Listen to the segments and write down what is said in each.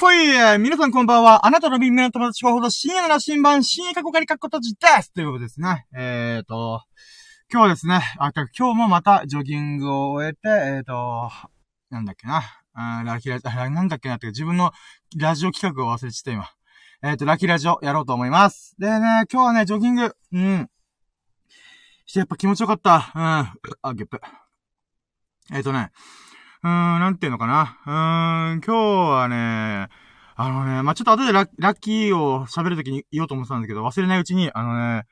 フイ皆さんこんばんは。あなたの耳の友達ほど深夜の新版、深夜過去仮過去閉じですということですね。えーと、今日はですね、あ、今日もまたジョギングを終えて、えーと、なんだっけな。あラキラジオ、なんだっけなって自分のラジオ企画を忘れちゃった今。えっ、ー、と、ラキラジオやろうと思います。でね、今日はね、ジョギング、うん。してやっぱ気持ちよかった。うん。あ、ゲップ。えっ、とね、うーん、なんていうのかな。うーん、今日はね、あのね、まあ、ちょっと後でラッキーを喋るときに言おうと思ってたんだけど、忘れないうちに、あのね、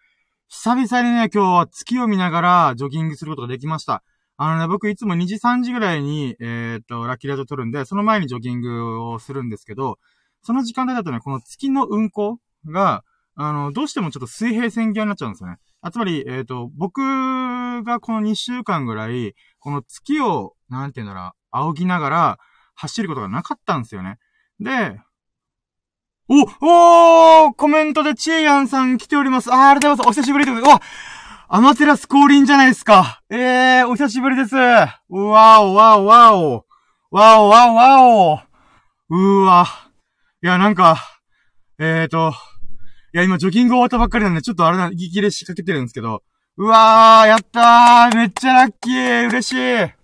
久々にね、今日は月を見ながらジョギングすることができました。あのね、僕いつも2時3時ぐらいに、えー、っと、ラッキーラジオ撮るんで、その前にジョギングをするんですけど、その時間帯だとね、この月の運行が、あの、どうしてもちょっと水平線際になっちゃうんですよね。あつまり、えっ、と、僕がこの2週間ぐらい、この月を、なんて言うんだろう、仰ぎながら走ることがなかったんですよね。で、お、おーコメントでチエヤンさん来ております。あー、ありがとうございます。お久しぶりでございます。わアマテラス降臨じゃないですか。えー、お久しぶりです。うわお、わお、わお。わお、わお、わお。うーわ。いや、なんか、えーと、いや、今、ジョギング終わったばっかりなんで、ちょっとあれな、息切れしかけてるんですけど、うわー、やったーめっちゃラッキー嬉しい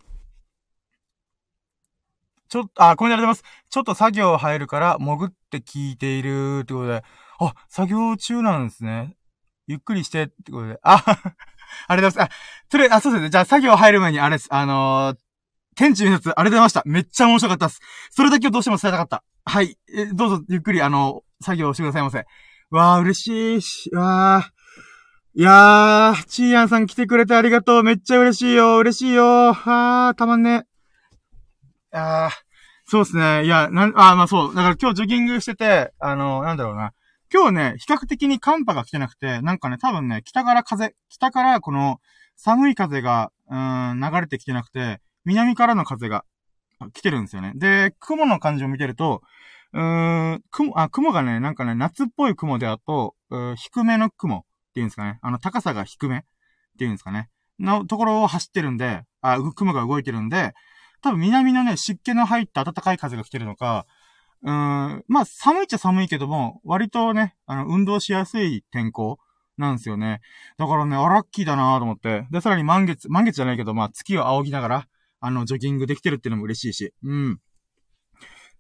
ちょっと、あ、コメントありがとうございます。ちょっと作業入るから、潜って聞いているってことで、あ、作業中なんですね。ゆっくりしてってことで、あ、ありがとうございます。あ、それ、あ、そうですね。じゃあ作業入る前に、あれです。あのー、天地のやつ、ありがとうございました。めっちゃ面白かったです。それだけをどうしても伝えたかった。はい。え、どうぞ、ゆっくり、あの、作業してくださいませ。わー、嬉しいし。わー。いやー、ちーやんさん来てくれてありがとう。めっちゃ嬉しいよ。嬉しいよ。はー、たまんね。あー。そうですね。いや、なん、あ、まあそう。だから今日ジョギングしてて、あの、なんだろうな。今日ね、比較的に寒波が来てなくて、なんかね、多分ね、北から風、北からこの寒い風が、うん、流れてきてなくて、南からの風が来てるんですよね。で、雲の感じを見てると、うーん、雲、あ、雲がね、なんかね、夏っぽい雲であと、う低めの雲っていうんですかね。あの、高さが低めっていうんですかね。のところを走ってるんで、あ、雲が動いてるんで、多分南のね、湿気の入った暖かい風が来てるのか、うーん、まあ寒いっちゃ寒いけども、割とね、あの、運動しやすい天候なんですよね。だからね、あ、ラッキーだなと思って。で、さらに満月、満月じゃないけど、まあ月を仰ぎながら、あの、ジョギングできてるっていうのも嬉しいし。うん。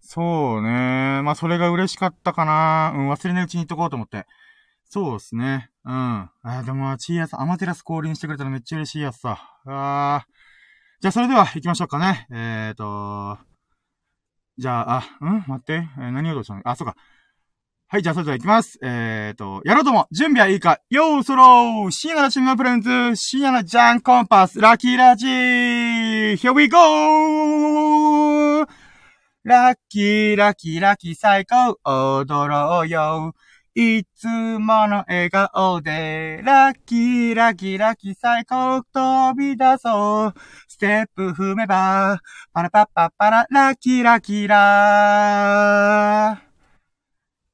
そうね。まあそれが嬉しかったかな。うん、忘れないうちに言っとこうと思って。そうですね。うん。あ、でも、チーヤさ、アマテラス降臨してくれたらめっちゃ嬉しいやつさ。あー。じゃあ、それでは行きましょうかね。えーと、じゃあ、あ、ん？待って。えー、何をどうしたの？あ、そうか。はい、じゃあ、それでは行きます。えーと、やろうとも、準備はいいかよーそろー深夜のチームプレンズ、深夜のジャンコンパス、ラッキーラジー !Here we go! ラッキー、ラッキー、ラッキー、最高踊ろうよいつもの笑顔で、ラッキー、ラッキー、ラッキー、最高、飛び出そう。ステップ踏めば、パラパッパッパラ、ラッキー、ラッキーラー。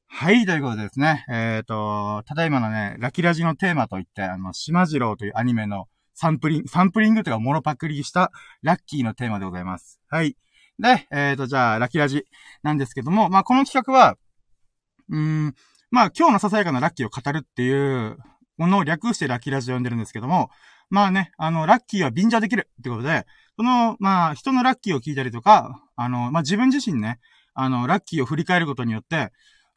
はい、ということでですね。えっ、ー、と、ただいまのね、ラキラジのテーマといって、あの、島次郎というアニメのサンプリング、サンプリングというか、モノパクリしたラッキーのテーマでございます。はい。で、えっ、ー、と、じゃあ、ラキラジなんですけども、まあ、この企画は、うーん、まあ今日のささやかなラッキーを語るっていうものを略してラッキーラジオを呼んでるんですけども、まあね、あの、ラッキーは便乗できるってことで、その、まあ人のラッキーを聞いたりとか、あの、まあ自分自身ね、あの、ラッキーを振り返ることによって、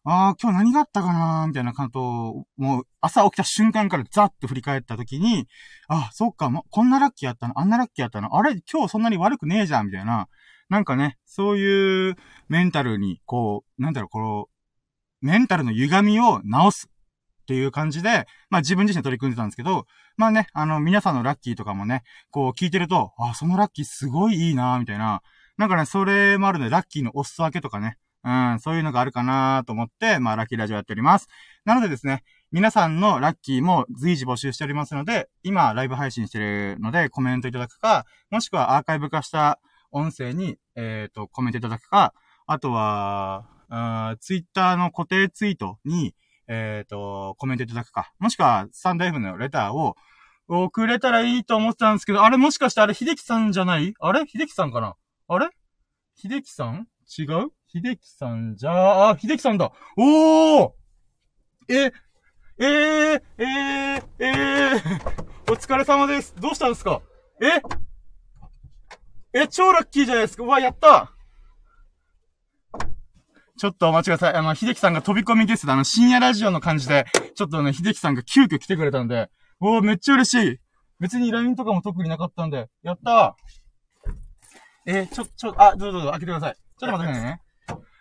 ああ、今日何があったかなみたいな感じと、もう朝起きた瞬間からザッと振り返った時に、ああ、そっか、もこんなラッキーあったのあんなラッキーあったのあれ今日そんなに悪くねえじゃんみたいな。なんかね、そういうメンタルに、こう、なんだろう、この、メンタルの歪みを直すっていう感じで、まあ自分自身取り組んでたんですけど、まあね、あの、皆さんのラッキーとかもね、こう聞いてると、あ、そのラッキーすごいいいなみたいな。なんかね、それもあるので、ラッキーのお裾分けとかね、うん、そういうのがあるかなと思って、まあ、ラッキーラジオやっております。なのでですね、皆さんのラッキーも随時募集しておりますので、今、ライブ配信してるので、コメントいただくか、もしくはアーカイブ化した音声に、えっ、ー、と、コメントいただくか、あとは、ツイッターの固定ツイートに、えっ、ー、と、コメントいただくか。もしくは、サンダイフのレターを送れたらいいと思ってたんですけど、あれもしかしてあれ、秀樹さんじゃない？あれ？秀樹さんかな？あれ？秀樹さん？違う？秀樹さんじゃあ、あ、秀樹さんだ。おー！え、えー、えー、えー、お疲れ様です。どうしたんですか？え？え、超ラッキーじゃないですか？うわ、やった！ちょっとお待ちください。あの、秀樹さんが飛び込みゲストで、あの、深夜ラジオの感じで、ちょっとね、秀樹さんが急遽来てくれたんで、おー、めっちゃ嬉しい。別に LINE とかも特になかったんで、やったーえー、ちょ、ちょ、あ、どうぞどうぞ、開けてください。ちょっと待ってくださいね。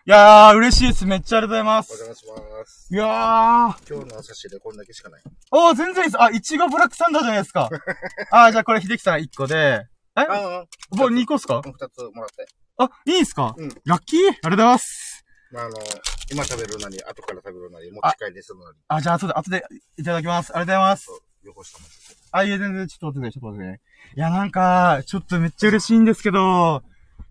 いやー、嬉しいです。めっちゃありがとうございまおす。邪魔します。いやー、今日の朝知でこんだけしかない。おー、全然いいです。あ、いちごブラックサンダーじゃないですか。あー、じゃあこれ秀樹さん1個で、え？僕2個っすか？二つもらって。あ、いいんすか？うんラッキー？ありがとうございます。まあ、あの、今食べるなり、後から食べるなり、持ち帰りするなり。あ、じゃあ後で、後でいただきます。ありがとうございます。横下も。あ、いや、全然、ちょっと待ってください、ちょっと待ってください。いや、なんか、ちょっとめっちゃ嬉しいんですけど、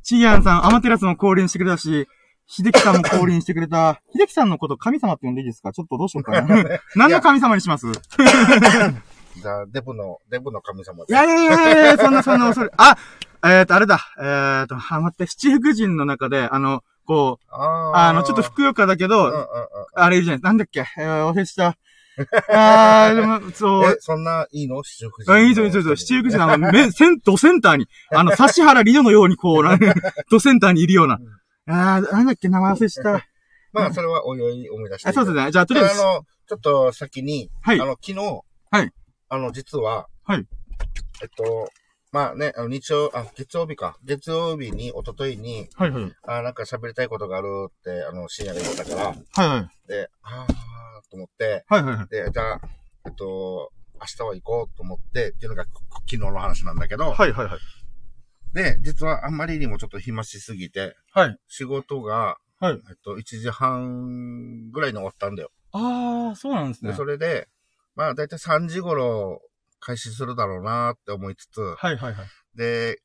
チギアンさん、アマテラスも降臨してくれたし、秀樹さんも降臨してくれた。秀樹さんのこと神様って呼んでいいですか？ちょっとどうしようかな。何の神様にします？いじゃあ、デブの、デブの神様で。やいやいやいや、そんなそんな恐れ。あ、えっ、ー、と、あれだ。えっ、ー、と、は、待って、七福神の中で、あの、ああの、ちょっとふくよかだけど、うんうんうん。あれいるじゃないなんだっけ？えー、忘れした。あー、でも、そう。え、そんないいの？七福あ神。いいぞ、いいぞ、いいぞ。七福神のあの、め、セン、ドセンターに、あの、指原里乃のようにこう、ドセンターにいるような。あー、なんだっけ、名前忘れした。まあ、それはおいおい思い出して。あ、そうですね。じゃあ、とりあえず、あの、ちょっと先に、はいあの、昨日、はい。あの、実は、はい。えっと、まあね、あの、日曜、あ、月曜日か。月曜日に、一昨日に、はいはい。あ、なんか喋りたいことがあるって、あの、深夜で言ったから、はいはい。で、あーと思って、はいはいはい。で、じゃあ、えっと、明日は行こうと思って、っていうのが昨日の話なんだけど、はいはいはい。で、実はあんまりにもちょっと暇しすぎて、はい。仕事が、はい。えっと、1時半ぐらいに終わったんだよ。あー、そうなんですねで、。それで、まあ、だいたい3時頃開始するだろうなって思いつつ、はいはいはい。で、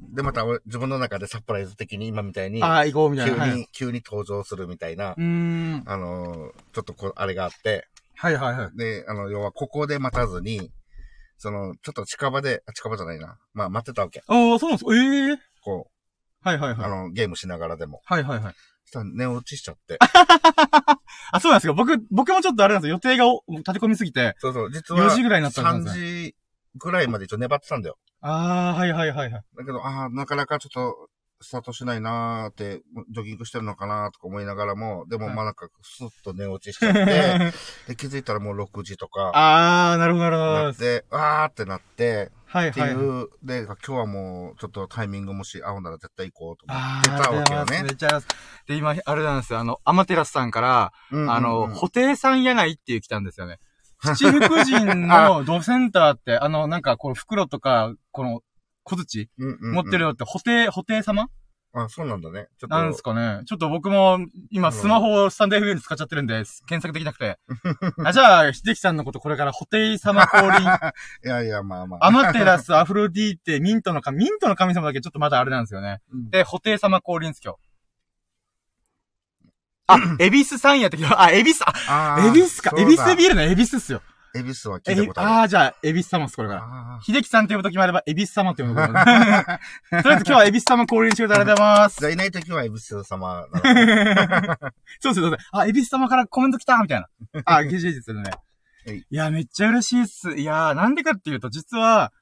で、また俺自分の中でサプライズ的に今みたいに、あー、行こうみたい急に、な。はい。急に登場するみたいなう、ーん。あのーちょっとこう、あれがあって、はいはいはい。で、あの、要はここで待たずに、その、ちょっと近場で、あ近場じゃないな。まあ、待ってたわけ。あー、そうなんですかええー。こう、はいはいはい。あの、ゲームしながらでも。はいはいはい。寝落ちしちゃって。あ、そうなんですか僕、僕もちょっとあれなんですよ。予定がお立て込みすぎて、そうそう、実は、4時ぐらいになったんですね。3時ぐらいまで一応粘ってたんだよ。あー、はいはいはいはい。だけど、ああ、なかなかちょっと、スタートしないなーって、ジョギングしてるのかなーとか思いながらも、でもはいまあなんか、スッと寝落ちしちゃって、で、気づいたらもう6時とか、あー、なるほどなるほど。なって、あーってなって、ってはいはい。いう、で、今日はもう、ちょっとタイミングもし合うなら絶対行こうと思ってたわけよね。めっちゃす。で、今、あれなんですよ。あの、アマテラスさんから、うんうんうんあの、布袋さんやないっていう来たんですよね。七福神のドセンターって、あの、なんか、この袋とか、この、小槌うんうんうん持ってるのって、布袋、布袋様あ、そうなんだね。ちょっと。なんですかね。ちょっと僕も、今、スマホをスタンド FM で使っちゃってるんで、検索できなくて。あ、じゃあ、秀樹さんのことこれから、布袋様降臨、いやいや、まあまあ。アマテラス、アフロディーテ、ミントの神、ミントの神様だけちょっとまだあれなんですよね。うんで、布袋様降臨です今日。あ、エビスさんやったけど、あ、エビス、あ、エビスか。エビスビル。ールのエビスっすよ。エビスはえ聞いたことある。あー、じゃあ、エビス様っす、これから。秀樹さんって呼ぶときもあれば、エビス様って呼ぶときもある。とりあえず今日はエビス様降臨してくれてありがとうございますじ。ゃあいないときはエビス様なの。そうです、そうです。あ、エビス様からコメント来たみたいな。あ、ゲジゲジするねはい。いや、めっちゃ嬉しいっす。いやー、なんでかっていうと、実は、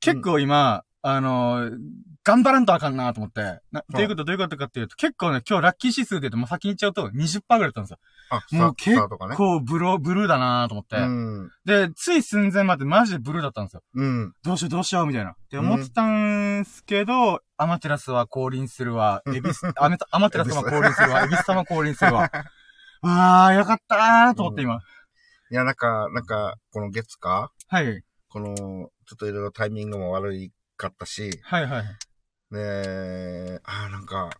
結構今、あのー頑張らんとあかんなと思って。な、どういうことどういうことかっていうと、結構ね、今日ラッキー指数で言うと、もう先に言っちゃうと20%ぐらいだったんですよ。あ、もう結。構ブロー、ブルーだなと思って。うん。で、つい寸前までマジでブルーだったんですよ。うん。どうしようどうしようみたいな。って思ってたんすけど、アマテラスは降臨するわ。エビス、アメアマテラスは降臨するわ。エビス様降臨するわ。あ ー、よかったーと思って今。いや、なんか、なんか、この月か？はい。この、ちょっといろいろタイミングも悪いかったし、はいはい。ねえ、あーなんか、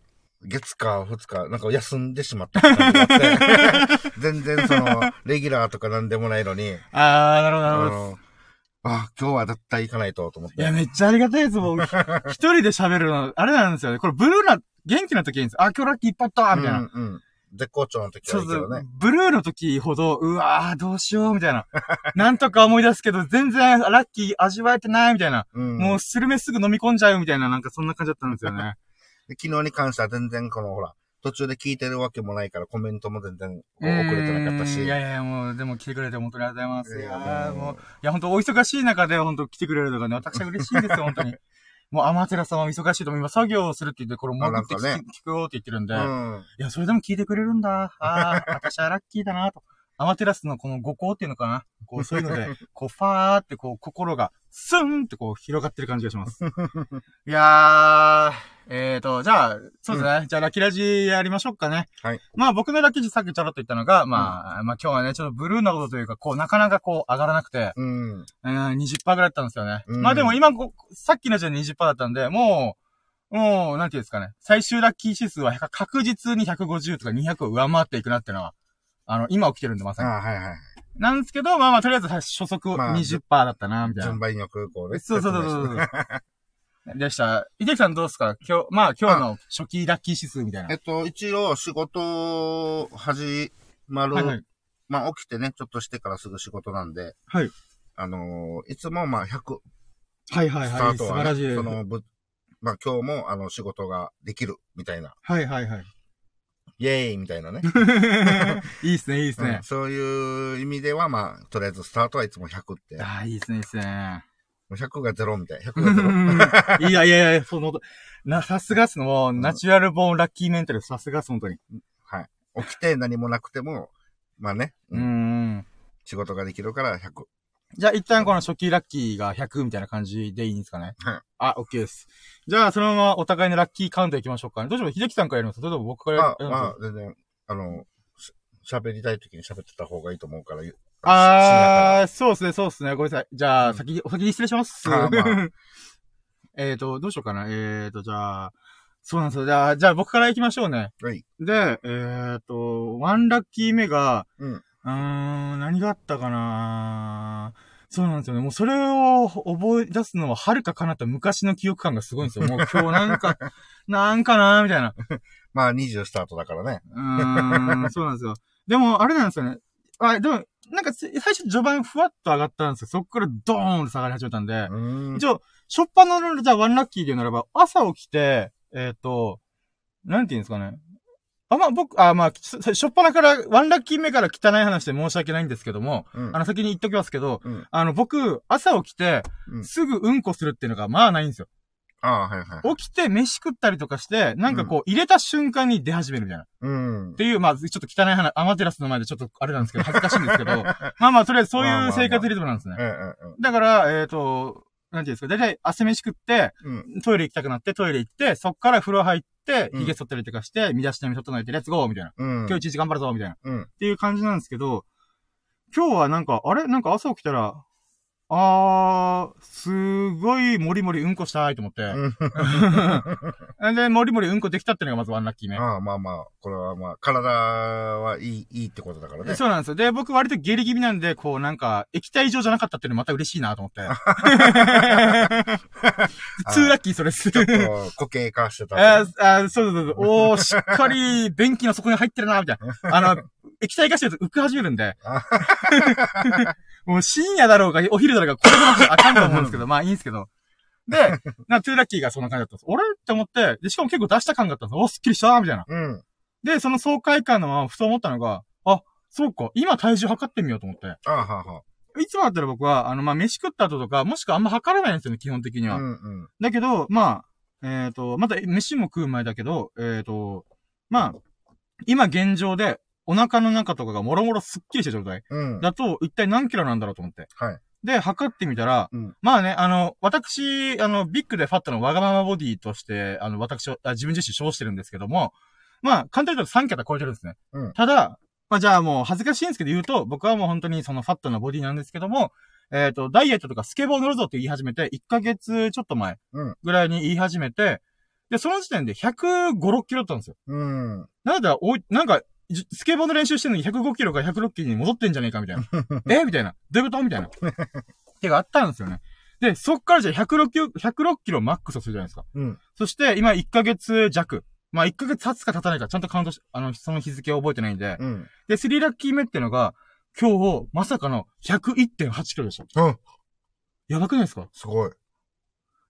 月か二日、なんか休んでしまった感じがあって、全然その、レギュラーとかなんでもないのに、あー、なるほどなあるほど。の、あ、今日は絶対行かないと、と思って。いや、めっちゃありがたいです、もう。ひ 一人で喋るの、あれなんですよね。これブルーな、元気な時はいいんです。あ、今日ラッキーいっぱいあったみたいな。うん、うん。絶好調の時はいいけどねう。。ブルーの時ほど、うわー、どうしよう、みたいな。なんとか思い出すけど、全然ラッキー味わえてない、みたいな。うん。もう、スルメすぐ飲み込んじゃう、みたいな、なんかそんな感じだったんですよね。で昨日に関しては全然このほら、途中で聞いてるわけもないからコメントも全然遅れてなかったし。いやいや、もう、でも来てくれて本当にありがとうございます。いいやもう、いや本当お忙しい中で本当来てくれるのがね、私は嬉しいですよ、本当に。もう、アマテラさんは忙しいと思います。作業をするって言って、これもうって聞,、ね聞くよって言ってるんで、うん。いや、それでも聞いてくれるんだ。ああ、私はラッキーだなと。アマテラスのこの五行っていうのかなこう、そういうので、こう、ファーってこう、心が、スンってこう、広がってる感じがします。いやー、えーと、じゃあ、そうですね。じゃあ、ラッキーラジやりましょうかね。はい。まあ、僕のラッキージさっきちょろっと言ったのが、まあ、まあ今日はね、ちょっとブルーなことというか、こう、なかなかこう、上がらなくて、うん。うん、20%ぐらいだったんですよね。うんまあでも今こ、さっきのじゃ20%だったんで、もう、もう、なんていうんですかね。最終ラッキー指数は確実に150とか200を上回っていくなっていうのは、あの、今起きてるんでまさに。あはいはい。なんですけど、まあまあ、とりあえず初速まあ20%だったな、みたいな。順番よくこうね。そうそうそうそうそう。でした。井出さんどうですか？今日、まあ今日の初期ラッキー指数みたいなえ。っと、一応仕事始まる、はいはい。まあ起きてね、ちょっとしてからすぐ仕事なんで、はい。あのーいつもまあ100、はいはいはい。スタートは、素晴らしい。ね、そのぶ、まあ今日もあの仕事ができるみたいな、はいはいはい。イェーイみたいなね。いいっすね、いいっすねうん。そういう意味ではまあ、とりあえずスタートはいつも100って、もああ、いいっすね、いいっすね。う100が0みたい。100が0。いやいやいや、その、な、さすがっすの、もう、ナチュラルボーンラッキーメンタル、さすがっす、本当に。はい。起きて何もなくても、まあね、ううんん。仕事ができるから100。じゃあ、一旦この初期ラッキーが100みたいな感じでいいんですかね。はい。あ、OK です。じゃあ、そのままお互いのラッキーカウントいきましょうかね。どうしよう、秀樹さんからやりますそれとも僕からやあ、りますまあ、全然、あの、し喋りたい時に喋ってた方がいいと思うから。あー、そうですね、そうですね。ごめんなさい。じゃあ、うん先に、お先に失礼します。あーま えーと、どうしようかな。えーと、じゃあ、そうなんですよ。じゃあ、じゃあ僕から行きましょうね。はい。で、えーと、ワンラッキー目が、うん。うーん、何があったかなそうなんですよね。もうそれを覚え出すのは遥か彼方昔の記憶感がすごいんですよ。もう今日なんか、なんかなみたいな。まあ、20スタートだからね。うーん、そうなんですよ。でも、あれなんですよね。あ、でも、なんかつ、最初序盤ふわっと上がったんですよ。そこからドーンと下がり始めたんで。ん。一応、しょっぱなの、じゃあワンラッキーで言うならば、朝起きて、えっ、と、なんて言うんですかね。あ、まあ、僕、あ、まあ、ししょっぱなから、ワンラッキー目から汚い話で申し訳ないんですけども、うんあの、先に言っときますけど、うんあの、僕、朝起きてう、んすぐうんこするっていうのが、まあないんですよ。ああ、はいはい。起きて飯食ったりとかして、なんかこう、入れた瞬間に出始めるみたいな。っうん。ていう、まあ、ちょっと汚い話、アマテラスの前でちょっとあれなんですけど、恥ずかしいんですけど、まあまあ、とりあえずそういう生活リズムなんですね。だから、えっ、と、なんていうんですか、だいたい汗飯食って、うん。トイレ行きたくなって、トイレ行って、そっから風呂入って、うん髭剃ったりとかして、身だしなみ整えて、レッツゴーみたいな。うん。今日一日頑張るぞみたいな。っうん。ていう感じなんですけど、今日はなんか、あれ？なんか朝起きたら、あー、すごいもりもりうんこしたいと思って。うん。で、もりもりうんこできたっていうのがまずワンラッキー目。ああ、まあまあ、これはまあ、体はいい、いいってことだからね。そうなんですよ。で、僕割と下痢気味なんで、こうなんか、液体状じゃなかったっていうのまた嬉しいなと思って。ツーラッキーそれっす。ちょっと固形化してた。あーあー、そうそうそう。おー、しっかり便器の底に入ってるな、みたいな。あの、液体化してると浮き始めるんで。もう深夜だろうが、お昼だろうが、これもあかんと思うんですけど、まあいいんですけど。で、な、トゥーラッキーがそんな感じだったんです。俺って思って、で、しかも結構出した感があったんです。お、すっきりしたみたいな。うん。で、その爽快感のまま、ふと思ったのが、あ、そうか、今体重測ってみようと思って。ああ、はあはいつもだったら僕は、あの、まあ、飯食った後とか、もしくはあんま測らないんですよね、基本的にあ。は。うんうん。だけど、まあ、えっ、と、また飯も食う前だけど、えっ、と、まあ、今現状で、お腹の中とかがもろもろすっきりした状態うん。だと、一体何キロなんだろうと思って。はい。で、測ってみたら、うんまあね、あの、私、あの、ビッグでファットのわがままボディとして、あの、私を、あ自分自身称してるんですけども、まあ、簡単に言うと3桁超えてるんですね。うんただ、まあじゃあもう恥ずかしいんですけど言うと、僕はもう本当にそのファットなボディなんですけども、えっ、と、ダイエットとかスケボー乗るぞって言い始めて、1ヶ月ちょっと前うんぐらいに言い始めて、で、その時点で105、6キロだったんですよ。うん。なんだ、おい、なんか、じスケボーの練習してるのに105キロから106キロに戻ってんじゃねえかみたいな。え？みたいな。どういうこと？みたいな。てかあったんですよね。で、そっからじゃあ106キロ、106キロマックスをするじゃないですか。うん。そして、今1ヶ月弱。まあ1ヶ月経つか経たないか、ちゃんとカウントし、あの、その日付を覚えてないんで。うん。で、3ラッキー目ってのが、今日、まさかの101.8キロでした。うん。やばくないですか？すごい。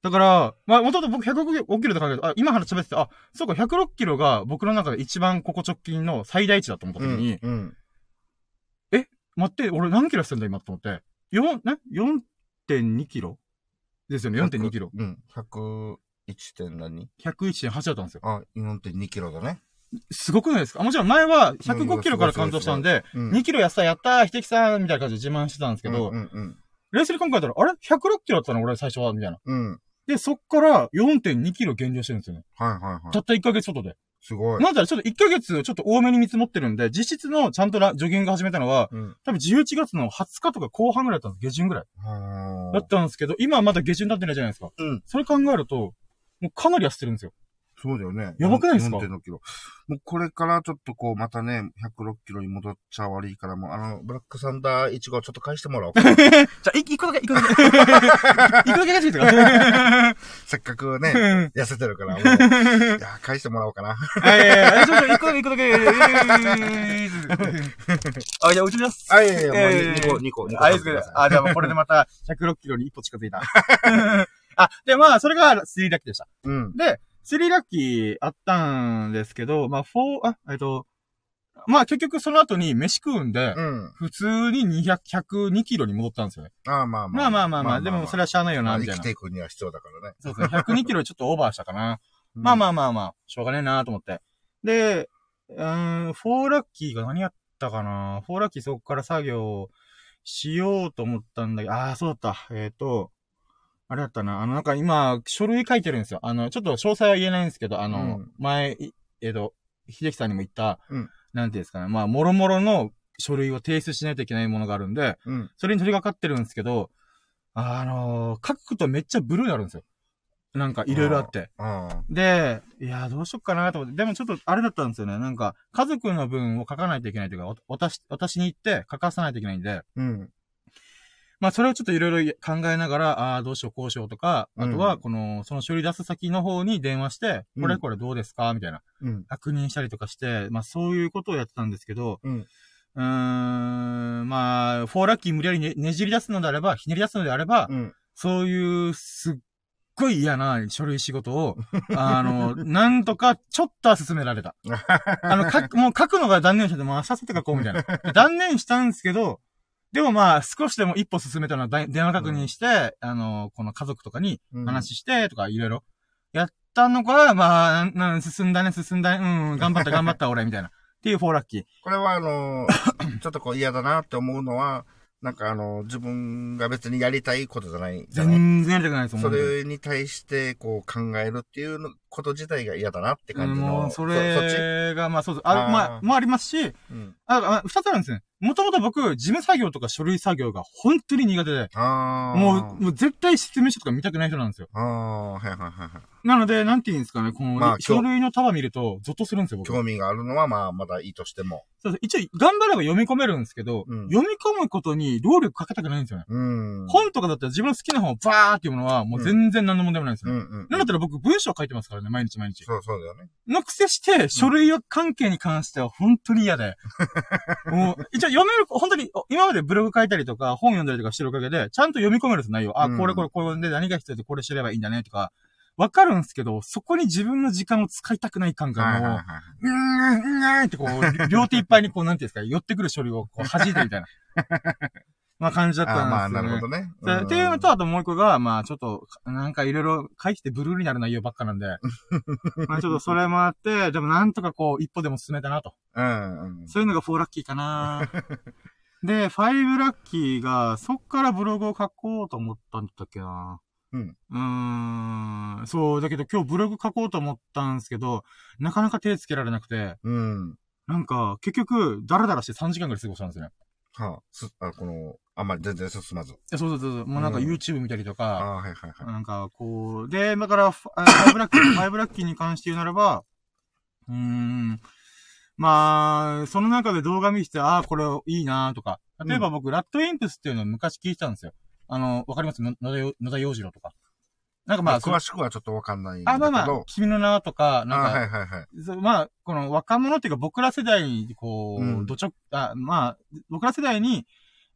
だから、まあ、もともと僕105キロと考えて、あ、今話喋ってて、あ、そうか、106キロが僕の中で一番ここ直近の最大値だと思った時に、うん。待って、俺何キロ痩せてんだ今と思って。4、ね ?4.2 キロ？ですよね、4.2キロ。うん。101点何？101.8だったんですよ。あ、4.2キロだね。すごくないですか？もちろん前は105キロからカウントしたんで、うん。2キロ痩せた、やったー、秀樹さんみたいな感じで自慢してたんですけど、うんうん冷静に考えたら、あれ ?106 キロだったの俺最初はみたいな。うん。うん。で、そっから4.2キロ減量してるんですよね。はいはいはいた。った1ヶ月外で。すごい。なんだらちょっと1ヶ月ちょっと多めに見積もってるんで、実質のちゃんとラジョギング始めたのは、うん。多分11月の20日とか後半ぐらいだったんです。下旬ぐらい。はだったんですけど、今はまだ下旬経ってないじゃないですか。うん。それ考えると、もうかなり痩せてるんですよ。そうだよね。やばくないですか ?4.6 キロ。もうこれからちょっとこう、またね、106キロに戻っちゃ悪いから、もうあの、ブラックサンダー1号ちょっと返してもらおうか。じゃあ、い一個だけ、一個だけ。一個だけ返してくだ。せっかくね、うん痩せてるから、もう、いや、返してもらおうかな。はいはいはい。ちょっと一個だけ、一個だけ。あ、じゃあ、うちです。あ、いやいや、もうえー2個、2個、2個。あ、いいですかあ、じゃあこれでまた106キロに一歩近づいた。あ、で、まあ、それが3ラッキーでした。うん。で、3ラッキーあったんですけど、まあ、4、あ、えっと、まあ結局その後に飯食うんで、うん。普通に200、102キロに戻ったんですよね。あまあままあまあまあまあ、でもそれはしゃあないよな、みたいな生きて。いくには必要だからね。そうですね。102キロちょっとオーバーしたかな。まあまあまあまあ、しょうがねえなと思って。で、うーん、4ラッキーが何やったかな ?4 ラッキーそこから作業しようと思ったんだけど、ああ、そうだった。えっ、と、あれだったな。あの、なんか今、書類書いてるんですよ。あの、ちょっと詳細は言えないんですけど、あの、うん前、いえっ、と、秀樹さんにも言った、うんなんていうんですかね。まあ、もろもろの書類を提出しないといけないものがあるんで、うん。それに取り掛かってるんですけど、あの書くとめっちゃブルーになるんですよ。なんか、いろいろあって。あで、いや、どうしよっかなと思って。でもちょっと、あれだったんですよね。なんか、家族の分を書かないといけないというか、わ私、私に言って書かさないといけないんで、うん。まあ、それをちょっといろいろ考えながら、ああ、どうしよう、こうしようとか、あとは、うんこの、その書類出す先の方に電話して、うんこれこれどうですか？みたいな。うん。確認したりとかして、まあ、そういうことをやってたんですけど、うーん、まあ、フォーラッキー無理やりねねじり出すのであれば、ひねり出すのであれば、うん。そういう、すっごい嫌な書類仕事を、あの、なんとか、ちょっとは進められた。あの、か、もう書くのが断念してて、もうさせて書こうみたいな。断念したんですけど、でもまあ、少しでも一歩進めたのはだい電話確認して、あの、この家族とかにうん話して、とかいろいろやったのが、まあ、な進んだね、進んだね、うん、頑張った、頑張った、俺、みたいな。っていうフォーラッキー。これはあのー ちょっとこう嫌だなって思うのは、なんかあの、自分が別にやりたいことじゃない。全然やりたくないですもん。それに対してこう考えるっていうのこと自体が嫌だなって感じの。もう、それが、まあそうです。あ、あーまあ、もありますし、うん。あ、あ二つあるんですね。もともと僕、事務作業とか書類作業が本当に苦手で、ああ。もう、もう絶対説明書とか見たくない人なんですよ。ああ、はいはいはいはい。なので、なんて言うんですかね、この、まあ書類の束見ると、ゾッとするんですよ、僕。興味があるのはまあまだいいとしても。そう一応、頑張れば読み込めるんですけど、うん読み込むことに労力かけたくないんですよね。うん。本とかだったら自分の好きな本をバーって読むのは、もう全然何の問題もないんですよ。うんうん。なんだったら僕文章書いてますからね、毎日毎日。そうそうだよね。のくせして、書類関係に関しては本当に嫌で。もう、一応読める、本当に、お今までブログ書いたりとか、本読んだりとかしてるおかげで、ちゃんと読み込めるんです、内容。あ、うんこれこれこれで何が必要でこれ知ればいいんだね、とか、わかるんですけど、そこに自分の時間を使いたくない感がもう、うーん、うーんってこう、両手いっぱいにこう、なんていうんですか、寄ってくる書類をこう弾いてみたいな。まあ感じだったんですよ、ね。なるほどね。でっていうのと、あともう一個が、まあちょっと、なんかいろいろ書いててブルーになる内容ばっかなんで、まあちょっとそれもあって、でもなんとかこう、一歩でも進めたなと。うんうん。そういうのが4ラッキーかなで、5ラッキーが、そっからブログを書こうと思ったんだっけなうん。うーん。そう、だけど今日ブログ書こうと思ったんですけど、なかなか手つけられなくて、うん。なんか、結局、ダラダラして3時間ぐらい過ごしたんですよね。はあ、す、あ、この、あんまり全然進まず。そうそうそうそう。もうなんかうん YouTube 見たりとあか、あ、はいはいはい。なんか、こう、で、だから、ファイブラッキー、ファイブラッキーに関して言うならば、うーん、まあ、その中で動画見せて、ああ、これいいなとか。例えば僕、ラットインプスっていうのを昔聞いてたんですよ。あの、わかります？野田洋次郎とか。なんかままあ、詳しくはちょっとわかんないあ、けど。まあまあ、君の名はとか、なんあか、はいはいはい。まあ、この若者っていうか僕ら世代に、こう、うんどちょ、あ、まあ、僕ら世代に、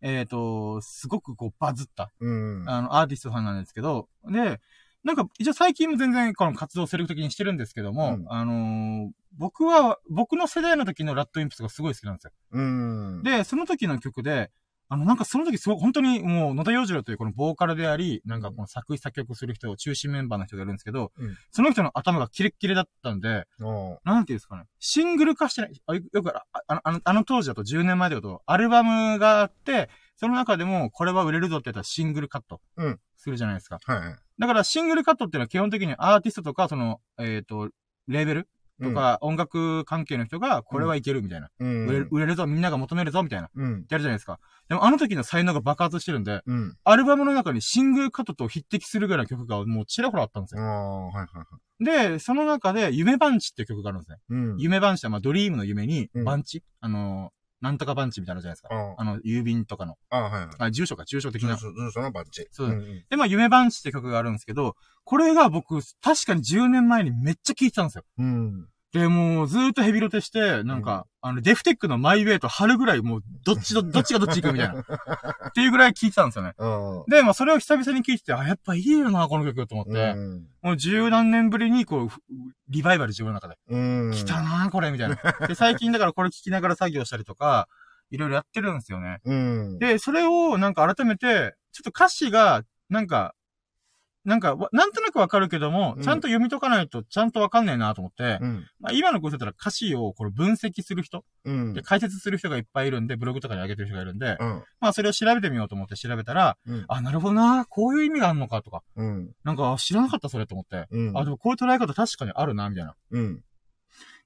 えっ、と、すごくこうバズった、うん。あの、アーティストさんなんですけど、で、なんか、一応最近も全然この活動を精力的にしてるんですけども、うんあのー僕は、僕の世代の時のラッドインプスがすごい好きなんですよ。うん。で、その時の曲で、あの、なんかその時すごい、本当にもう、野田洋次郎というこのボーカルであり、なんかこの作詞作曲する人、中心メンバーの人がいるんですけど、うんその人の頭がキレッキレだったんで、なんていうんですかね、シングル化してない、あよよくあああの、あの当時だと10年前だと、アルバムがあって、その中でも、これは売れるぞって言ったらシングルカット。うんするじゃないですか。はいはい。だからシングルカットっていうのは基本的にアーティストとか、その、えっ、と、レーベルとか音楽関係の人が、これはいけるみたいな。うん、売れる売れるぞ、みんなが求めるぞ、みたいな。うん。やるじゃないですか。でもあの時の才能が爆発してるんで、うん。アルバムの中にシングルカットと匹敵するぐらいの曲がもうちらほらあったんですああ、よ。はいはいはい。で、その中で、夢バンチっていう曲があるんですね。うん。夢バンチは、まあ、ドリームの夢に、うんバンチ、あのー、なんとかバンチみたいなのじゃないですか。ああの、郵便とかの。あ、はいはい。あ、住所か、住所的な。住所、住所のバッチ。そううんうん。で、まあ、夢バンチって曲があるんですけど、これが僕、確かに10年前にめっちゃ聴いてたんですよ。うん。で、もうずーっとヘビロテして、なんか、あの、デフテックのマイウェイと春ぐらいもう、どっちど、どっちがどっち行くみたいな。っていうぐらい聴いてたんですよね。うん。で、まあ、それを久々に聴いてて、あ、やっぱいいよな、この曲と思って。うん。もう十何年ぶりに、こう、ふリバイバル自分の中で。うん。来たなこれ、みたいな。で、最近だからこれ聴きながら作業したりとか、いろいろやってるんですよね。うん。で、それをなんか改めて、ちょっと歌詞が、なんか、なんかわ、なんとなくわかるけどもう、んちゃんと読み解かないとちゃんとわかんないなと思って、うん。まあ、今のご時世だったら歌詞をこれ分析する人、うん。で解説する人がいっぱいいるんで、ブログとかに上げてる人がいるんで、うん。まあそれを調べてみようと思って調べたら、うん。あ、なるほどな、こういう意味があるのかとか、うん。なんかあ知らなかったそれと思って、うん。あ、でもこういう捉え方確かにあるな、みたいな。うん。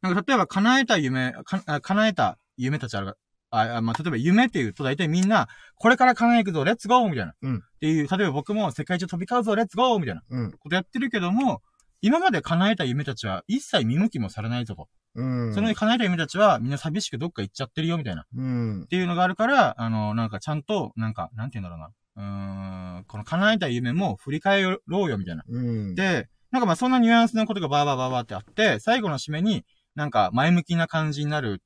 なんか例えば叶えた夢、かあ叶えた夢たちあるあ、あまあ、例えば夢って言うと大体みんな、これから叶えていくぞ、レッツゴーみたいな。うんっていう、例えば僕も世界中飛び交うぞ、レッツゴーみたいなうん。ことやってるけども、今まで叶えた夢たちは一切見向きもされないぞと。うん。その叶えた夢たちはみんな寂しくどっか行っちゃってるよ、みたいな。っうん。ていうのがあるから、あの、なんかちゃんと、なんか、なんて言うんだろうな。うーん、この叶えた夢も振り返ろうよ、みたいな。うん。で、なんかまあそんなニュアンスのことがバーバーバーバーってあって、最後の締めに、なんか前向きな感じになる、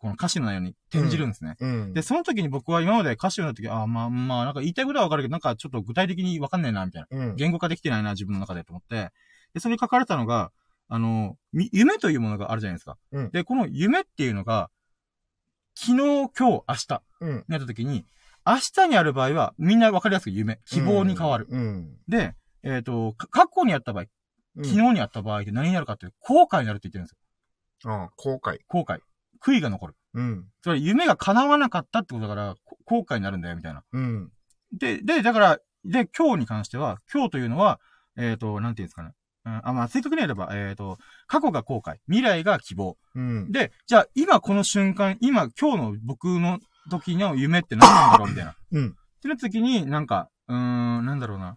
この歌詞の内容に転じるんですね。うん。で、その時に僕は今まで歌詞を読んだ時、あーまあまあ、なんか言いたいことはわかるけど、なんかちょっと具体的にわかんないな、みたいな。うん。言語化できてないな、自分の中でと思って。で、それに書かれたのが、あの、み夢というものがあるじゃないですか。うんで、この夢っていうのが、昨日、今日、明日、うん。になった時に、明日にある場合は、みんなわかりやすく夢、希望に変わる。うん。で、えっ、と、か過去にあった場合、うん。昨日にあった場合で何になるかっていう、後悔になるって言ってるんですよ。ああ、後悔。後悔。悔いが残る。うん。つまり夢が叶わなかったってことだから、こ後悔になるんだよ、みたいな。うん。で、で、だから、で、今日に関しては、今日というのは、えっ、と、なんていうんですかね。うん、あ、まあ、正確に言えば、えっ、と、過去が後悔、未来が希望。うん。で、じゃあ、今この瞬間、今、今日の僕の時の夢って何なんだろうみたいな。うん。ってなった時に、なんか、うーん、なんだろうな。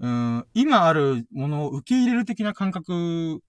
うーん、今あるものを受け入れる的な感覚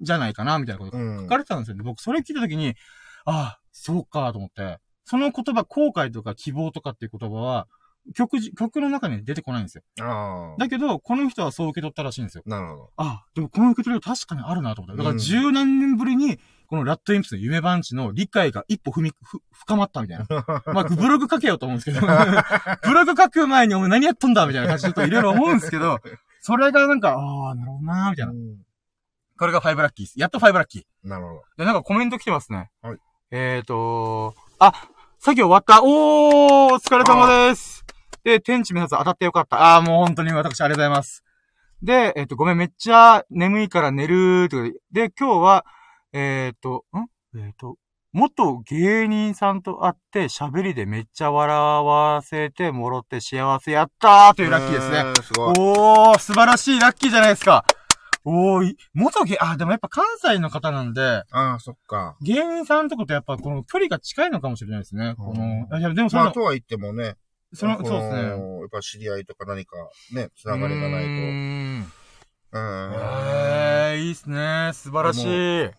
じゃないかな、みたいなことがうん書かれてたんですよね。僕、それ聞いた時に、ああ、そうか、と思って。その言葉、後悔とか希望とかっていう言葉は、曲じ、曲の中に出てこないんですよ。ああ。だけど、この人はそう受け取ったらしいんですよ。なるほど。あ、でもこの受け取りが確かにあるなと思って。だからうん十何年ぶりに、このラッドインプスの夢番地の理解が一歩踏み、ふ、深まったみたいな。まあ、ブログ書けようと思うんですけど、ブログ書く前にお前何やっとんだみたいな感じでちょっといろいろ思うんですけど、それがなんか、ああ、なるほどなーみたいな。うんこれが5ラッキーです。やっと5ラッキー。なるほど。で、なんかコメント来てますね。はい。えーとあ、作業終わった。おー、お疲れ様です。で、天地目指す当たってよかった。あー、もう本当に私ありがとうございます。で、えっ、と、ごめん、めっちゃ眠いから寝るーってことで、で、今日は、えっ、と、ん？えっ、と、元芸人さんと会って喋りでめっちゃ笑わせてもろって幸せやったーというラッキーですね。えーすごい。おー、素晴らしいラッキーじゃないですか。おーい、元芸、あ、でもやっぱ関西の方なんで、ああ、そっか。芸人さんとことやっぱこの距離が近いのかもしれないですね。この、いや、でもその、まあ、とは言ってもね。その、こそうですね。やっぱ知り合いとか何かね、つながりがないと。うん。えー、いいっすね。素晴らしい。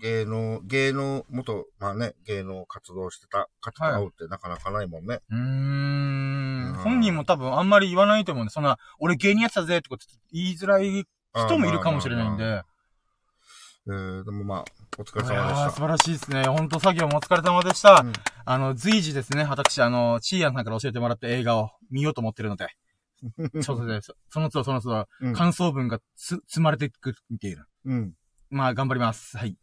芸能、芸能、元、まあね、芸能活動してた方と会うってなかなかないもんね。うーんうん本人も多分あんまり言わないと思うんで、そんな、俺芸人やってたぜとか言いづらい人もいるかもしれないんで。えー、でもまあ、お疲れ様でした。ー素晴らしいですね。本当作業もお疲れ様でした。うんあの、随時ですね、私、あの、チーアンさんから教えてもらった映画を見ようと思ってるので、ちょっとね、そその都度その都度、うん。感想文がつ、積まれていくっていう。うん。まあ、頑張ります。はい。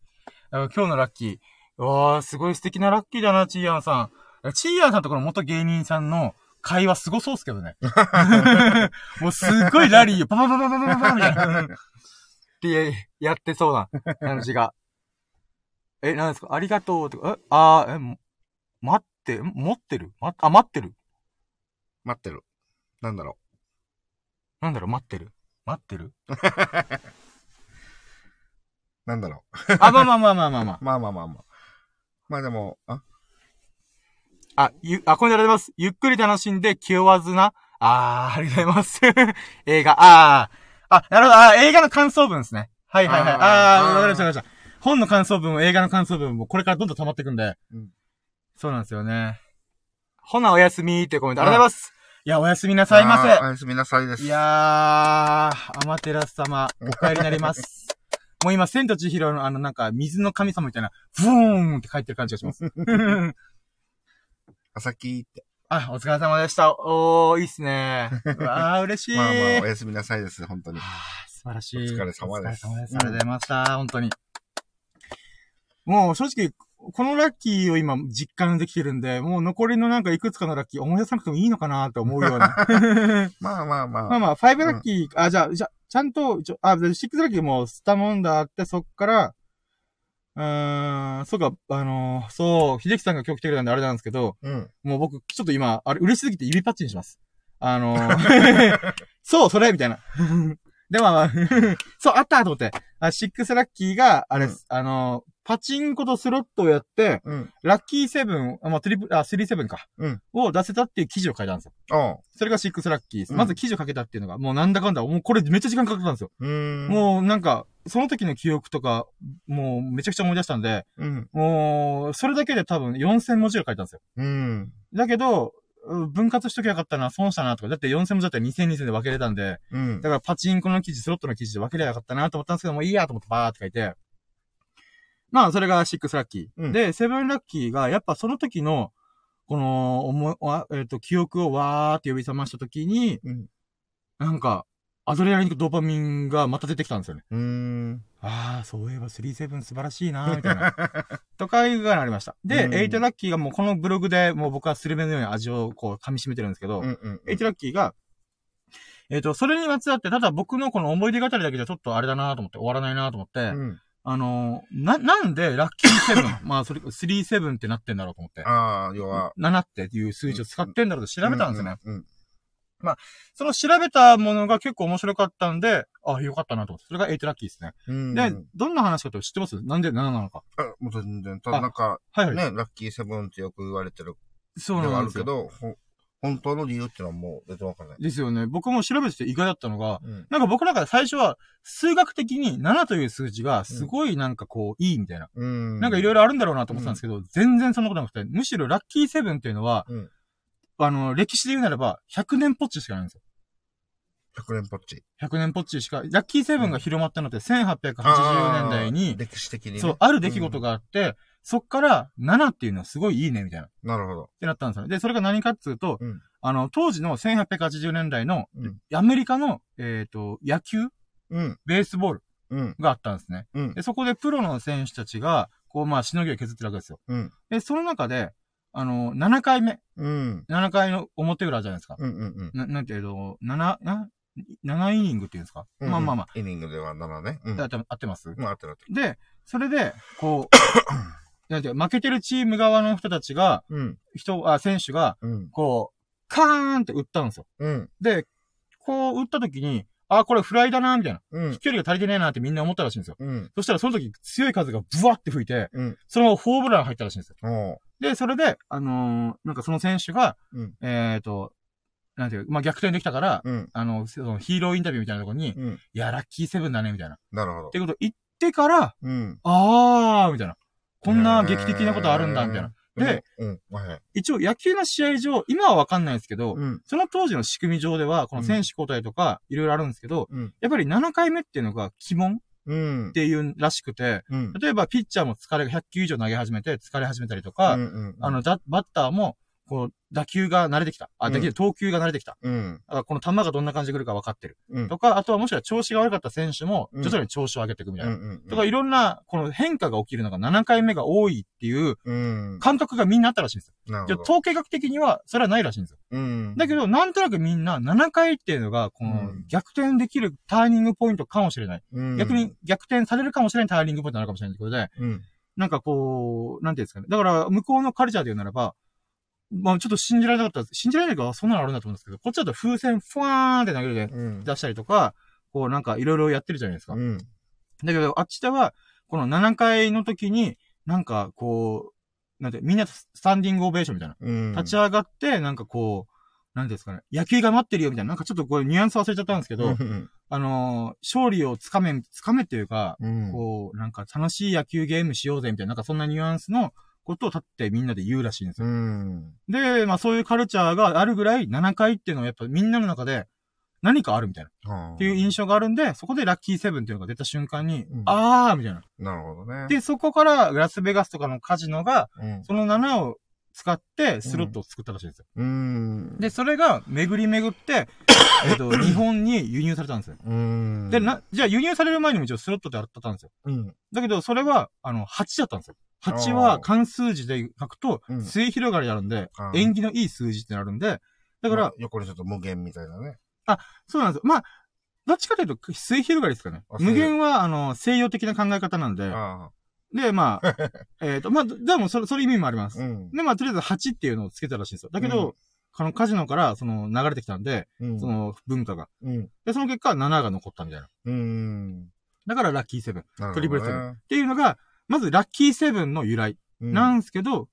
あ今日のラッキー。うわー、すごい素敵なラッキーだな、チーヤンさん。チーヤンさんとこの元芸人さんの会話すごそうっすけどね。もうすっごいラリーをパパパパパパパパみたいな。ってやってそうな感じが。え、なんですかありがとうとか、え、あー、え、待って、持ってるま、あ、待ってる待ってる。なんだろうなんだろう、待ってる待ってる。なんだろあ、まあまあまあまあまあまあ。。まあまあまあまあ。まあでも、あ、あ、ゆ、あ、これであります。ゆっくり楽しんで気負わずな。あー、ありがとうございます。映画、あー。あ、なるほど、あー映画の感想文ですね。はいはいはい。あーわかりましたわかりました。本の感想文も映画の感想文もこれからどんどん溜まっていくんで。うんそうなんですよね。ほな、おやすみってコメントありがとうございます。いや、おやすみなさいまあーおせ。やすみなさいです。いやー、アマテラス様、お帰りになります。もう今、千と千尋のあの、なんか、水の神様みたいな、ブーンって書いてる感じがします。朝きって。あ、お疲れ様でした。おー、いいっすね。うわー、嬉しい。まあまあ、おやすみなさいです、本当に。はあ素晴らしい。お疲れ様ですお疲れ様です。ありがとうございました。本当に。もう正直、このラッキーを今実感できてるんで、もう残りのなんかいくつかのラッキー思い出さなくてもいいのかなと思うような。まあまあまあ。まあまあ、5ラッキー、あ、じゃあ、じゃあ、ちゃんと、ちょあ、6ラッキーもスタモンダーあって、そっから、うーん、そうか、あのーそう、秀樹さんが今日来てくれたんであれなんですけど、うん。もう僕、ちょっと今、あれ、嬉しすぎて指パッチンします。あのー そう、それみたいな。で、まあまあ、そう、あったと思って。あ、6ラッキーが、あれです、あのーパチンコとスロットをやって、うん。ラッキーセブン、あ、まあ、トリプル、あ、スリーセブンか。うん。を出せたっていう記事を書いたんですよ。それが6ラッキーです。うんまず記事を書けたっていうのが、もうなんだかんだ、もうこれめっちゃ時間かかったんですよ。う。もうなんか、その時の記憶とか、もうめちゃくちゃ思い出したんで、うん。もう、それだけで多分4000文字ぐらい書いたんですよ。うん。だけど、う分割しときゃよかったな、損したなとか、だって4000文字だったら2000、2000で分けれたんで、うんだ。からパチンコの記事、スロットの記事で分ければよかったなと思ったんですけども、いいやと思ってバーって書いて、まあ、それが6ラッキー。うんで、7ラッキーが、やっぱその時の、この、思い、あえっ、と、記憶をわーって呼び覚ました時に、うん。なんか、アドレナリンとドーパミンがまた出てきたんですよね。うーん。ああ、そういえば37素晴らしいなーみたいな。とかいうがなりました。で、うん8ラッキーがもうこのブログでもう僕はスルメのように味をこう噛み締めてるんですけど、うんうん。8ラッキーが、えっ、と、それにまつわって、ただ僕のこの思い出語りだけじゃちょっとあれだなと思って、終わらないなと思って、うん。あのーな、なんでラッキーセブン、まあそれ、37ってなってんだろうと思って、ああ、要は。7っていう数字を使ってんだろうと調べたんですよね。うん。その調べたものが結構面白かったんで、あ、よかったなと思って。それが8ラッキーですね。うん。で、どんな話かと知ってます？なんで7なのか。あ、もう全然。ただなんか、はいはい。ね、ラッキーセブンってよく言われてるそうなんですよ。あるけど、ほ本当の理由っていうのはもう全然わかんない。ですよね。僕も調べてて意外だったのが、うん。なんか僕なんか最初は、数学的に7という数字がすごいなんかこう、いいみたいな。うん。なんかいろいろあるんだろうなと思ってたんですけど、全然そんなことなくて、むしろラッキーセブンっていうのは、うんあの、歴史で言うならば、100年ポッチしかないんですよ。100年ポッチ。100年ポッチしか、ラッキーセブンが広まったのって1880年代に歴史的にね。そう、ある出来事があって、そっから7っていうのはすごいいいね、みたいな。っなるほど。てなったんですよね。で、それが何かっていうと、うんあの、当時の1880年代の、うんアメリカの、えっ、と、野球？うん。ベースボールうん。があったんですね。うんで、。そこでプロの選手たちが、こう、まあ、しのぎを削ってるわけですよ。うん。で、その中で、あの、7回目、うん。7回の表裏じゃないですか。うん。うん。な、なんていうの、7、な、7イニングっていうんですか、うん。まあまあまイニングでは7ね。うん。あ、合ってます？まあ、あってるあってる。で、それで、こう、なんていう負けてるチーム側の人たちが、うん。人、あ、選手が、うん。こう、カーンって打ったんですよ。うん。で、こう打った時に、あ、これフライだな、みたいな。うん飛。距離が足りてねえなってみんな思ったらしいんですよ。うん。そしたらその時強い風がブワって吹いて、うん。そのままホームラン入ったらしいんですよ。で、それで、あのーなんかその選手が、うんえっ、と、なんていう、まあ、逆転できたから、うん。あの、そのヒーローインタビューみたいなところに、いうん。や、ラッキーセブンだね、みたいな。っなるほどて。いうことを言ってから、うん。あー、みたいな。こんな劇的なことあるんだ、みたいな。で、うん。はいはい。一応野球の試合上、今はわかんないですけど、うん。その当時の仕組み上では、この選手交代とか、いろいろあるんですけど、うん。やっぱり7回目っていうのが鬼門っうん。ていうらしくて、うん。例えばピッチャーも疲れが100球以上投げ始めて疲れ始めたりとか、うんうん。あの、だバッターも、こう、打球が慣れてきた。あ、打球、うん投球が慣れてきた。うん。だからこの球がどんな感じで来るか分かってる。うん。とか、あとはもしくは調子が悪かった選手も、うん徐々に調子を上げていくみたいな。うん。とか、いろんな、この変化が起きるのが7回目が多いっていううん。感覚がみんなあったらしいんですよ。じゃあなるほど。統計学的には、それはないらしいんですよ。うん。だけど、なんとなくみんな7回っていうのが、このうん逆転できるターニングポイントかもしれない。うん、逆に逆転されるかもしれないターニングポイントなのかもしれないってことで、うん。なんかこう、なんていうんですかね。だから、向こうのカルチャーで言うならば、まあちょっと信じられなかった。信じられないからそんなのあるんだと思うんですけど、こっちだと風船ふわーんって投げるでうん。出したりとか、こうなんかいろいろやってるじゃないですか。うん。だけど、あっちでは、この7回の時に、なんかこう、なんて、みんなスタンディングオベーションみたいな。うん。立ち上がって、なんかこう、なんですかね、野球が待ってるよみたいな、なんかちょっとこれニュアンス忘れちゃったんですけど、うん。あのー勝利をつかめ、つかめっていうか、うん。こう、なんか楽しい野球ゲームしようぜみたいな、なんかそんなニュアンスのことを立ってみんなで言うらしいんですよ。うん。で、まあそういうカルチャーがあるぐらい、7回っていうのはやっぱみんなの中で何かあるみたいな、っっていう印象があるんで、そこでラッキーセブンっていうのが出た瞬間に、うんあーみたいな。なるほどね。で、そこからラスベガスとかのカジノが、うん。その7を使ってスロットを作ったらしいんですよ。うん。で、それが巡り巡って、えっと、日本に輸入されたんですよ。うん。で、な、じゃあ輸入される前にも一応スロットってあったんですよ。うん。だけど、それは、あの、8だったんですよ。8は関数字で書くとう、ん末広がりになるんで縁起のいい数字ってなるんで、だからまあ、横にちょっと無限みたいなね。そうなんですよ。まあ、どっちかというと、末広がりですかねあ。無限は、あの、西洋的な考え方なんで、ああ。で、まあ、えっと、まあ、でも、それ、それ意味もあります。うん。で、まあ、とりあえず8っていうのをつけたらしいんですよ。だけうんど、このカジノから、その、流れてきたんで、うん。その、文化が。うん。で、その結果、7が残ったみたいな。うん。だから、ラッキーセブン。トリプルセブンていうのが、まず、ラッキーセブンの由来うんなんですけど、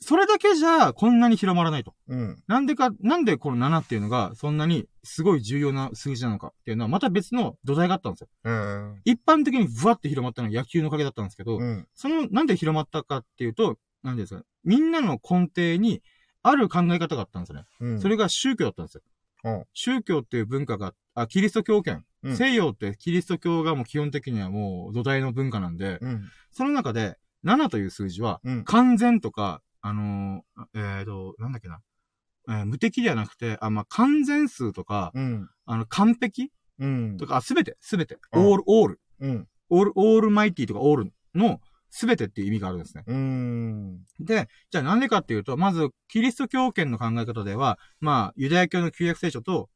それだけじゃ、こんなに広まらないと。うん。なんでか、なんでこの7っていうのが、そんなにすごい重要な数字なのかっていうのは、また別の土台があったんですよ。うん。一般的にブワって広まったのは野球のおかげだったんですけど、うん。その、なんで広まったかっていうと、なんでですか、みんなの根底に、ある考え方があったんですよね。うん。それが宗教だったんですよ。うん宗教っていう文化が、あ、キリスト教圏。うん西洋ってキリスト教がもう基本的にはもう土台の文化なんで、うん。その中で、7という数字は、うん。完全とか、あのーえっ、と、なんだっけな。えー無敵ではなくて、あ、まあ、完全数とか、うん。あの、完璧うん。とか、あ、すべて、すべて、うんオール、オール、うん。オール、オールマイティとかオールのすべてっていう意味があるんですね。うん。で、じゃあなんでかっていうと、まず、キリスト教圏の考え方では、まあ、ユダヤ教の旧約聖書と、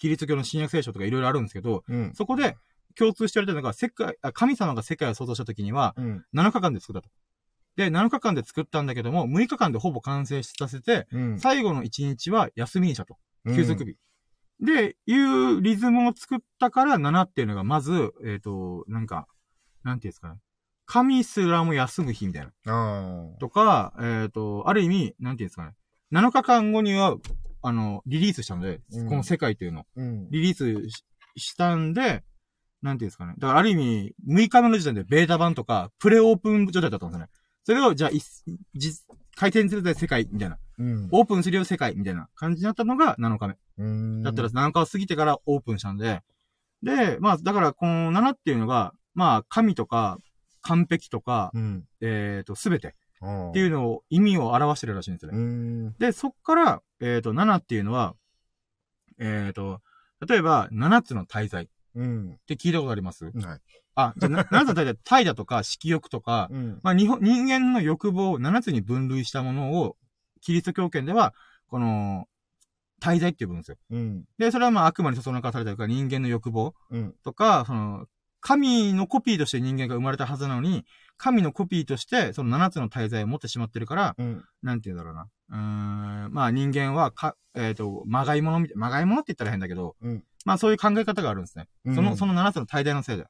キリスト教の新約聖書とかいろいろあるんですけど、うん。そこで共通して言われてるのが、世界、あ神様が世界を創造した時には、うん。7日間で作ったと。で、7日間で作ったんだけども、6日間でほぼ完成させて、うん。最後の1日は休みにしたと。休息日。で、いうリズムを作ったから7っていうのが、まず、えっ、と、なんか、なんていうんですかね。神すらも休む日みたいな。とか、えっ、と、ある意味、なんていうんですかね。7日間後には、あの、リリースしたので、うんこの世界っていうのを、うん。リリースししたんで、なんていうんですかね。だからある意味、6日目の時点でベータ版とか、プレオープン状態だったんですよね。それを、じゃあ、回転するぜ世界、みたいな。うん。オープンするよ世界、みたいな感じになったのが7日目。うん。だったら7日を過ぎてからオープンしたんで、で、まあ、だから、この7っていうのが、まあ、神とか、完璧とか、うん。えっ、と、すべてっっていうのを、意味を表してるらしいんですよね。うん。で、そっから、えっ、と、7っていうのは、えっ、と、例えば、7つの大罪っうん。て聞いたことあります？はい。あ、じゃあ、な 7つの大罪、大だとか、色欲とか、うん。まあ、日本、人間の欲望を7つに分類したものを、キリスト教圏では、この、大罪って呼ぶんですよ。うん。で、それはまあ悪魔にそそのかされたりとか人間の欲望うん。とか、その、神のコピーとして人間が生まれたはずなのに、神のコピーとしてその7つの大罪を持ってしまってるから、うん。なんて言うんだろうな。うーん、まあ人間はか、えっ、と、まがいものみたい、まがいものって言ったら変だけど、うんまあそういう考え方があるんですね。その、その7つの大罪のせいで。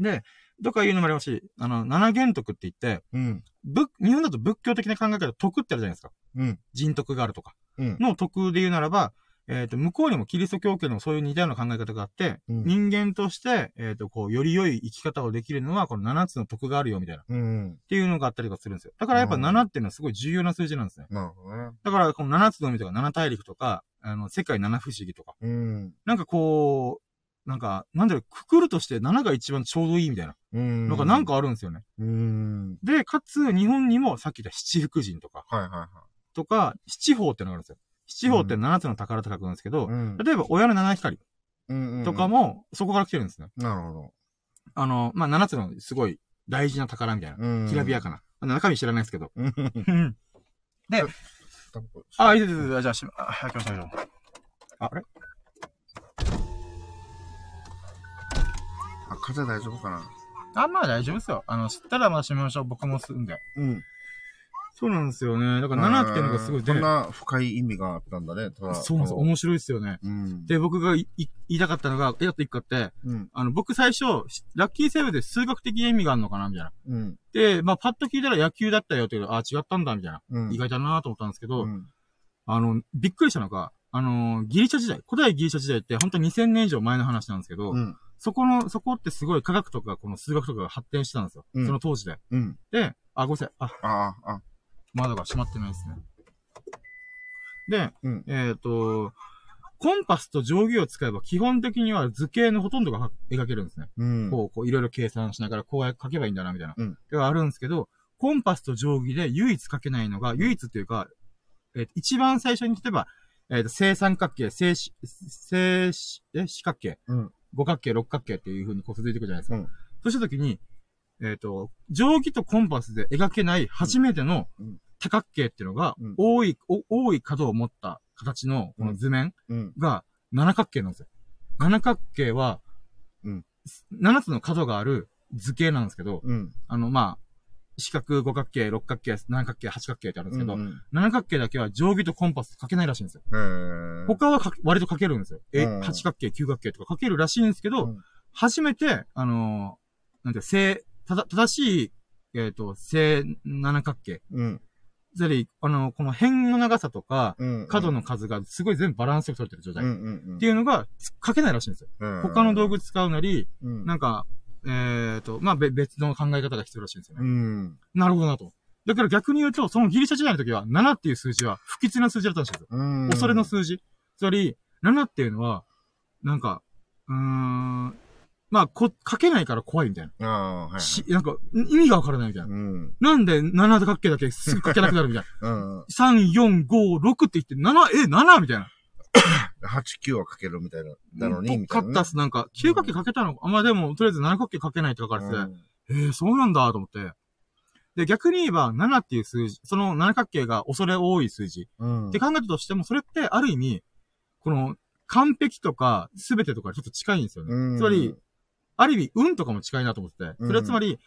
で、とかいうのもありますし、あの、七元徳って言って、うん。仏、日本だと仏教的な考え方、徳ってあるじゃないですか。うん。人徳があるとか。うん。の徳で言うならば、えっ、と、向こうにもキリスト教圏にもそういう似たような考え方があって、うん人間として、えっ、と、こう、より良い生き方をできるのは、この7つの徳があるよ、みたいな。っうん。ていうのがあったりとかするんですよ。だからやっぱうん7っていうのはすごい重要な数字なんですね。なるほどね。だから、この7つの海とか7大陸とか、あの、世界7不思議とか、うん。なんかこう、なんか、なんだろう、くくるとして7が一番ちょうどいいみたいな。うん。なんかなんかあるんですよね。うん。で、かつ、日本にもさっき言った七福神とか、はいはいはとか、七宝ってのがあるんですよ。七宝って七つの宝と書くんですけど、うん。例えば親の七光とか。も、そこから来てるんですね。なるほあの、まあ、七つのすごい大事な宝みたいな。きらびやかな。中身知らないですけど。で、あ、あ、いいです、いいです。じゃあ、しま、あ、はい、来ました、来ました。あ、あれ？あ風大丈夫かな？あ、まあ大丈夫ですよ。あの、知ったらまあ閉めましょう。僕もすんで。うん。そうなんですよね。だから7っていうのがすごいでそん、な深い意味があったんだね。ただそうなんですよ。面白いですよね。うん。で、僕が言いたかったのが、やっと一個あって、うん。あの、僕最初、ラッキーセブンで数学的な意味があるのかな？みたいな。うん。で、まあ、パッと聞いたら野球だったよっていうあ、違ったんだ、みたいな。うん。意外だなと思ったんですけど、うん。あの、びっくりしたのが、あの、ギリシャ時代、古代ギリシャ時代って本当に2000年以上前の話なんですけど、うん。そこの、そこってすごい科学とかこの数学とかが発展してたんですよ。うんその当時で。うん。で、あ、ごめんなさい。あ、ああ、あ、窓が閉まってないですね。で、うんえっ、と、コンパスと定規を使えば基本的には図形のほとんどが描けるんですね。うん。こう、こう、いろいろ計算しながらこうや書けばいいんだな、みたいな。うんがあるんですけど、コンパスと定規で唯一書けないのが、唯一っていうか、えー一番最初に例えば、えっ、と、正三角形、正し、正し、え、四角形、うん五角形、六角形っていう風にこう続いていくじゃないですか。うんそうしたときに、えっ、と、定規とコンパスで描けない初めてのうん多角形っていうのが、うん多い、お多い角を持った形のこの図面うん。が七角形なんですよ。七角形は、うん七つの角がある図形なんですけど、うん。あの、まあ、四角、五角形、六角形、七角形、八角形ってあるんですけど、うん。七角形だけは定規とコンパス書けないらしいんですよ。他はか割と書けるんですよ。え、うん八角形、九角形とか書けるらしいんですけど、うん初めて、あのーなんていうか、正、ただ、正しい、えっ、と、正七角形。うん。つまり、あのこの辺の長さとか、うん。角の数がすごい全部バランスよく取れてる状態。うんっうんうん。ていうのが、つ書けないらしいんですよ。うん他の道具使うなり、うん。なんか、えっ、と、まあ、べ別の考え方が必要らしいんですよね。うん。なるほどなと。だから逆に言うと、そのギリシャ時代の時は、7っていう数字は不吉な数字だったんですよ。うん。恐れの数字。つまり、7っていうのは、なんか、うーん、まあ、こ、書けないから怖いみたいな。ああ、はいはい。し、なんか、意味がわからないみたいな。うん。なんで7で書けだけすぐ書けなくなるみたいな。うん。3、4、5、6って言って、7、え、7みたいな。8、9はかけるみたいな。だのに、みたいなね。カッタスなんか、9角形書けたのあ、まあでも、とりあえず7角形書けないって書かれてて、うんえー、そうなんだと思って。で、逆に言えば、7っていう数字、その7角形が恐れ多い数字。うん。って考えたとしても、それってある意味、この、完璧とか、すべてとかちょっと近いんですよね。うんつまり、ある意味、運とかも近いなと思ってて、それはつまり、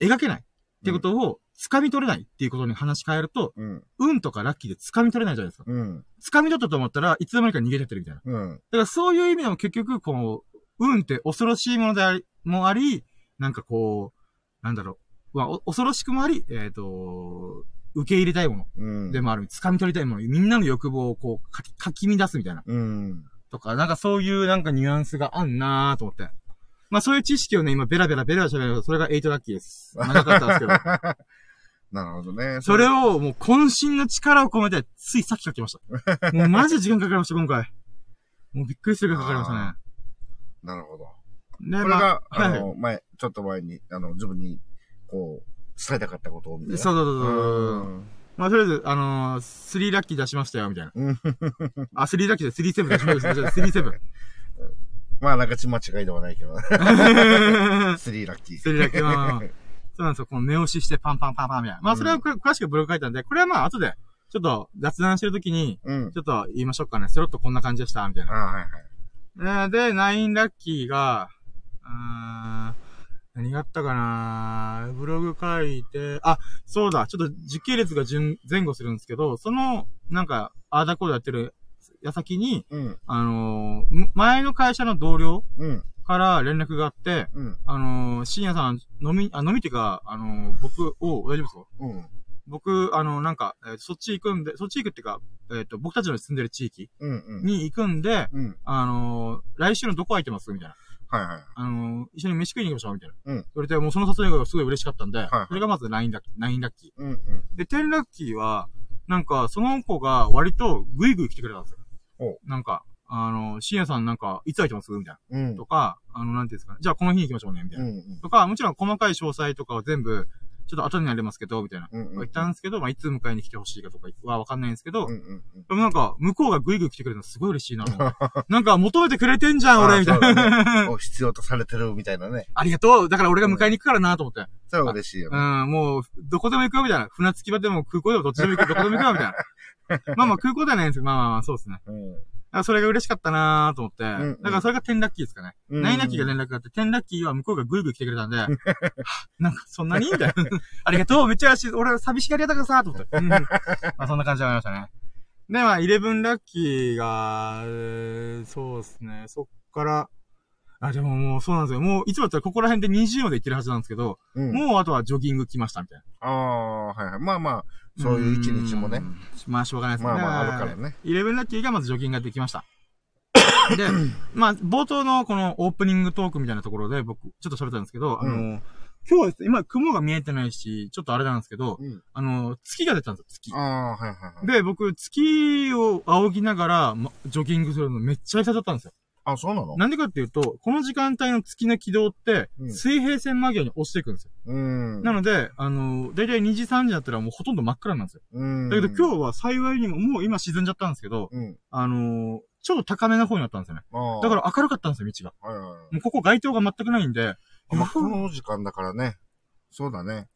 描けないってことを、掴み取れないっていうことに話し変えると、うん。運とかラッキーで掴み取れないじゃないですか。うん。掴み取ったと思ったらいつの間にか逃げてってるみたいな。だうん。からそういう意味でも結局、こう、運って恐ろしいものであり、もあり、なんかこう、なんだろう、まあ、お恐ろしくもあり、えっ、と、受け入れたいものうん。でもある、掴み取りたいもの、みんなの欲望をこう、かき、かき乱すみたいな。うん。とか、なんかそういうなんかニュアンスがあんなーと思って。まあそういう知識をね、今ベラベラベラ喋るそれが8ラッキーです。長かったですけど。なるほどね。それをもう渾身の力を込めて、ついさっき書きました。もうマジで時間かかりました、今回。もうびっくりするぐらいかかりましたね。なるほど。で、これが、あはい。の、前、ちょっと前に、あの、自分に、こう、伝えたかったことを、みたいな。そうそうそうそう。うん。まあとりあえず、あのー、3ラッキー出しましたよ、みたいな。うんあ、3ラッキーで3セブン出しました。3-7。まあ、なんかち間違いではないけど。スリーラッキー。スリーラッキーまあ そうなんですよ。この目押ししてパンパンパンパンみたいな。まあそれはく詳しくブログ書いたんで、これはまあ後で、ちょっと雑談してるときに、うん。ちょっと言いましょうかね。スロットこんな感じでした、みたいあな。はいはい。えーで、9ラッキーが、うーん何があったかなブログ書いて、あ、そうだ、ちょっと時系列が順、前後するんですけど、その、なんか、アーダコードやってる矢先に、うん。あのー前の会社の同僚うん。から連絡があって、うん。あのー深夜さん、飲み、あ、飲みっていうか、あのー僕、お大丈夫ですか？うん。僕、あの、なんか、えーそっち行くんで、そっち行くっていうか、えっ、と、僕たちの住んでる地域うん。うん。に行くんで、うん。あのー来週のどこ空いてます？みたいな。はいはい。あのー一緒に飯食いに行きましょう？みたいな。うん言われて、もうその誘いがすごい嬉しかったんで、はいそれがまず9ラッキー、9ラッキうん。うん。ー。で、10ラッキーは、なんか、その子が割とグイグイ来てくれたんですよ。おなんか、あのー深夜さんなんか、いつ空いてます？みたいな。うん。とか、あの、なんていうんですかね。じゃあこの日に行きましょうね、みたいな。うん。とか、もちろん細かい詳細とかは全部、ちょっと後になりますけど、みたいな。うんうん。言ったんですけど、まあ、いつ迎えに来てほしいかとかはわかんないんですけど、うんうんうん。でもなんか、向こうがグイグイ来てくれるのすごい嬉しいな。なんか、求めてくれてんじゃん、俺、みたいな。お必要とされてるみたいなね。ありがとう。だから俺が迎えに行くからなと思って。それは嬉しいようね。ん、もう、どこでも行くよ、みたいな。船着き場でも空港でもどっちでも行く、どこでも行くよ、みたいな。まあまあ、空港ではないんですけど、まあまあまあ、そうですね。うん。それが嬉しかったなと思って。んうんだからそれが10ラッキーですかね。うんナインラッキーが連絡があって、10ラッキーは向こうがグイグイ来てくれたんで、はなんかそんなに？みたいな。ありがとうめっちゃ俺は寂しがり屋だからさと思って。うんまあそんな感じでありましたね。で、まあ、11ラッキーが、えーそうですね。そっから、あ、でももうそうなんですよ。もう、いつもだったらここら辺で20まで行ってるはずなんですけど、うん。もうあとはジョギング来ましたみたいな。ああ、はいはい。まあまあ、そういう一日もね。うん。まあ、しょうがないですね。まあまああるからね。イレブンラッキーがまずジョギングができました。で、まあ、冒頭のこのオープニングトークみたいなところで僕、ちょっと喋ったんですけど、うんあの、今日はですね今雲が見えてないし、ちょっとあれなんですけど、うん。あの、月が出たんですよ、月あ。あ、はいはいはい。で、僕、月を仰ぎながら、ま、ジョギングするのめっちゃ久々だったんですよ。あ、そうなの？なんでかっていうと、この時間帯の月の軌道ってう、ん水平線間際に落ちていくんですよ。うん。なので、あの、だいたい2時3時だったらもうほとんど真っ暗なんですよ。うん。だけど今日は幸いにも、もう今沈んじゃったんですけど、うん。あのちょっと高めの方にあったんですよね。だから明るかったんですよ、道が。ら、はいはいはい。もうここ街灯が全くないんで、あまあ、この時間だからね。そうだね。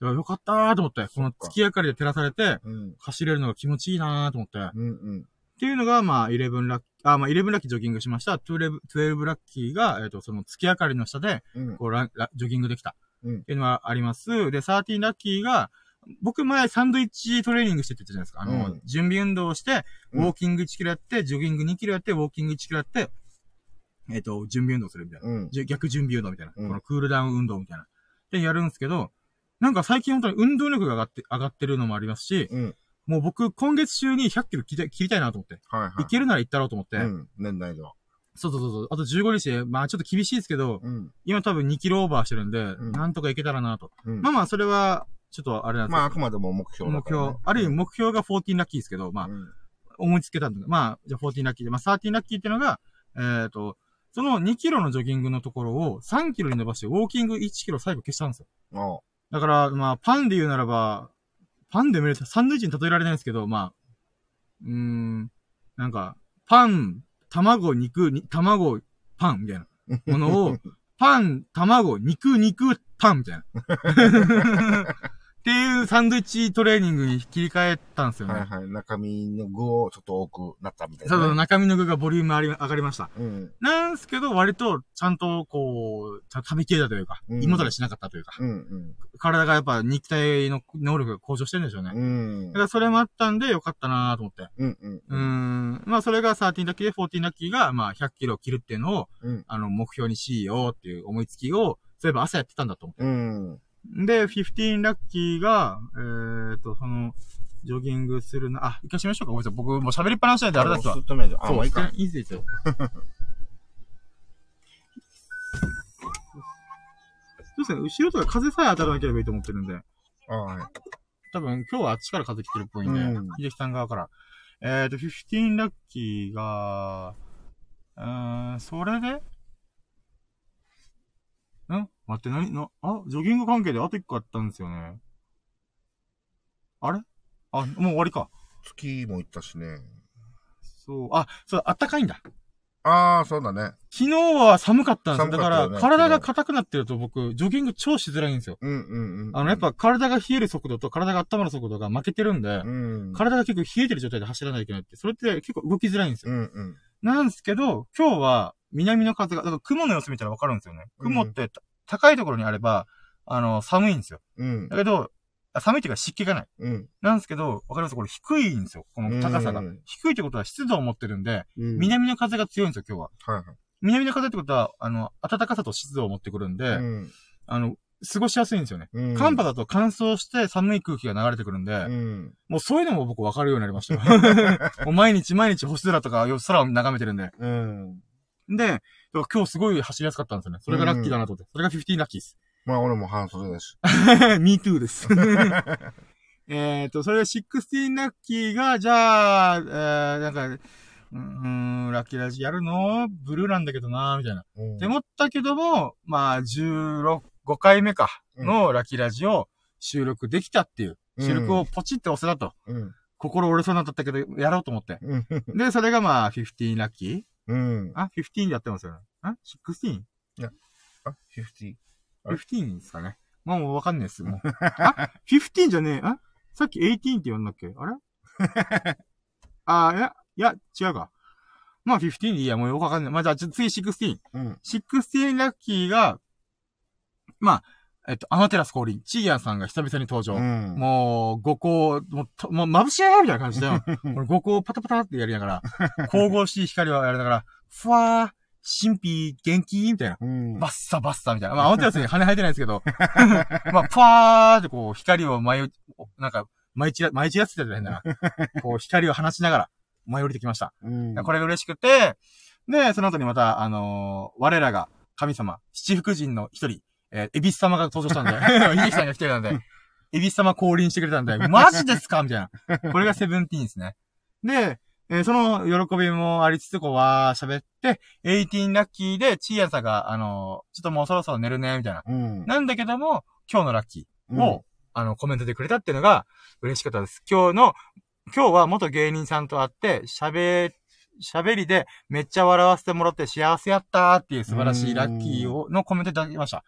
よかったーと思って、この月明かりで照らされて、うん。走れるのが気持ちいいなーと思って。っうんうん。ていうのが、まあ、11ラッキー、あ、まあ、11ラッキージョギングしました。12、12ラッキーが、えっ、と、その月明かりの下で、うん。こうラ、ラジョギングできた。うんっていうのがあります。で、13ラッキーが、僕前サンドイッチトレーニングしてって言ったじゃないですか。あの、うん準備運動をして、ウうんォーキング1キロやって、ジョギング2キロやって、ウォーキング1キロやって、えっ、と、準備運動するみたいな。うん。逆準備運動みたいな。うんこのクールダウン運動みたいな。で、やるんですけど、なんか最近本当に運動力が上がって、上がってるのもありますし、うん。もう僕今月中に100キロ切りたい切りたいなと思って。はいはい。いけるなら行ったろうと思って。うん。年内では。そうそうそうそう。あと15日で、まあちょっと厳しいですけど、うん。今多分2キロオーバーしてるんで、んなんとかいけたらなと。うん。まあまあそれは、ちょっとあれなんですまあ、あくまでも目標だ目からね標。ある意味目標が14ラッキーですけど、まあ、うん思いつけたんだ。まあ、じゃあ14ラッキーで、まあ13ラッキーっていうのが、えっ、と、その2キロのジョギングのところを3キロに伸ばして、ウォーキング1キロ最後消したんですよ。あだから、まあ、パンで言うならば、パンで見るとサンドイッチに例えられないんですけど、まあ、うーん、なんか、パン、卵、肉、に卵、パンみたいなものを、パン、卵、肉、肉、パンみたいな。っていうサンドイッチトレーニングに切り替えたんですよね。はいはい。中身の具をちょっと多くなったみたいなね。そうそう、中身の具がボリュームあり上がりました。うん。なんですけど、割と、ちゃんと、こう、食べきれたというか、うん胃もたれしなかったというか、うんうん。体がやっぱ肉体の能力が向上してるんでしょうね。うんだか。らそれもあったんで、よかったなと思って。うんうん。うーん。まあ、それが13ラッキーで14ラッキーが、まあ、100キロ切るっていうのを、うんあの、目標にしようっていう思いつきを、そういえば朝やってたんだと思うん。で、15ラッキーが、えーと、その、ジョギングするな、あ、一回しましょうか。ごめんなさい。僕、もう喋りっぱなしなんであれだったそう、もういいか。いいですよ。そうですね、後ろとか風さえ当たらなければいいと思ってるんで。あはい。多分今日はあっちから風来てるっぽいんで、うん秀樹さん側から。えーと、15ラッキーが、うーん、それでん待って、なに、な、あ、ジョギング関係であと1個あったんですよね。あれ？あ、もう終わりか。月も行ったしね。そう、あ、そう、あったかいんだ。ああ、そうだね。昨日は寒かったんですよ。だから、寒かったよね体が硬くなってると僕、ジョギング超しづらいんですよ。うんうんうん。あの、やっ、ぱ体が冷える速度と体が温まる速度が負けてるんで、うん。体が結構冷えてる状態で走らないといけないって、それって結構動きづらいんですよ。うんうん。なんですけど、今日は南の風が、だから雲の様子見たらわかるんですよね。うん雲ってた高いところにあれば、あの、寒いんですよ。うんだ。けど、あ寒いっていうか湿気がない。うん。なんですけど、わかります？これ低いんですよ。この高さがうん。低いってことは湿度を持ってるんで、うん。南の風が強いんですよ、今日は。はいはい。南の風ってことは、あの、暖かさと湿度を持ってくるんで、うん。あの、過ごしやすいんですよね。うん。寒波だと乾燥して寒い空気が流れてくるんで、うん。もうそういうのも僕分かるようになりましたよ。もう毎日毎日星空とか空を眺めてるんで。うん。で、今日すごい走りやすかったんですよね。それがラッキーだなと思って。それが15ラッキーです。まあ俺も半袖だし。Me too です。えっと、それが16ラッキーが、じゃあ、えー、なんか、うーん、ラッキーラジやるの？ブルーなんだけどなみたいな。うんって思ったけども、まあ、16、5回目か、のラッキーラジを、収録できたっていう、収録をポチって押せたと。うん。心折れそうになったけど、やろうと思って。うん。で、それがまあ、15ラッキー？うん。あ、15でやってますよね。あ ?16?15 あ、50。あですかね。まあもうわかんないです。もう。あ ?15 じゃねえ。あさっき18って言うんだっけ？あれ？あ、いや、いや、違うか。まあ15でいいや、もうよくわかんない。まあじゃあ、ちょ次16。うん。16ラッキーが、まあ、えっと、アマテラス降臨。チーヤンさんが久々に登場。うん。もう、五光、もうと、もう眩しいみたいな感じで、俺五光パタパタってやりながら、神々しい光をやりながら、ふわー、神秘、元気みたいな。うん。バッサバッサみたいな。まあ、アマテラスに羽生えてないんですけど、まあ、ふわーってこう、光を舞い、なんか、舞い散ら、舞い散らせてたら変だな。こう、光を放ちながら、舞い降りてきました。うん。これが嬉しくて、で、その後にまた、あのー我らが神様、七福神の一人、えー、エビス様が登場したんで、秀樹さんが来てたんで、エビス様降臨してくれたんで、マジですか？みたいな。これがセブンティーンですね。で、えーその喜びもありつつ、こう、わー喋って、18ラッキーで、チーヤンさんが、あのーちょっともうそろそろ寝るね、みたいな。うん。なんだけども、今日のラッキーうんを、あの、コメントでくれたっていうのが嬉しかったです。今日の、今日は元芸人さんと会って、喋、喋りでめっちゃ笑わせてもらって幸せやったーっていう素晴らしいラッキーを、のコメントいただきました。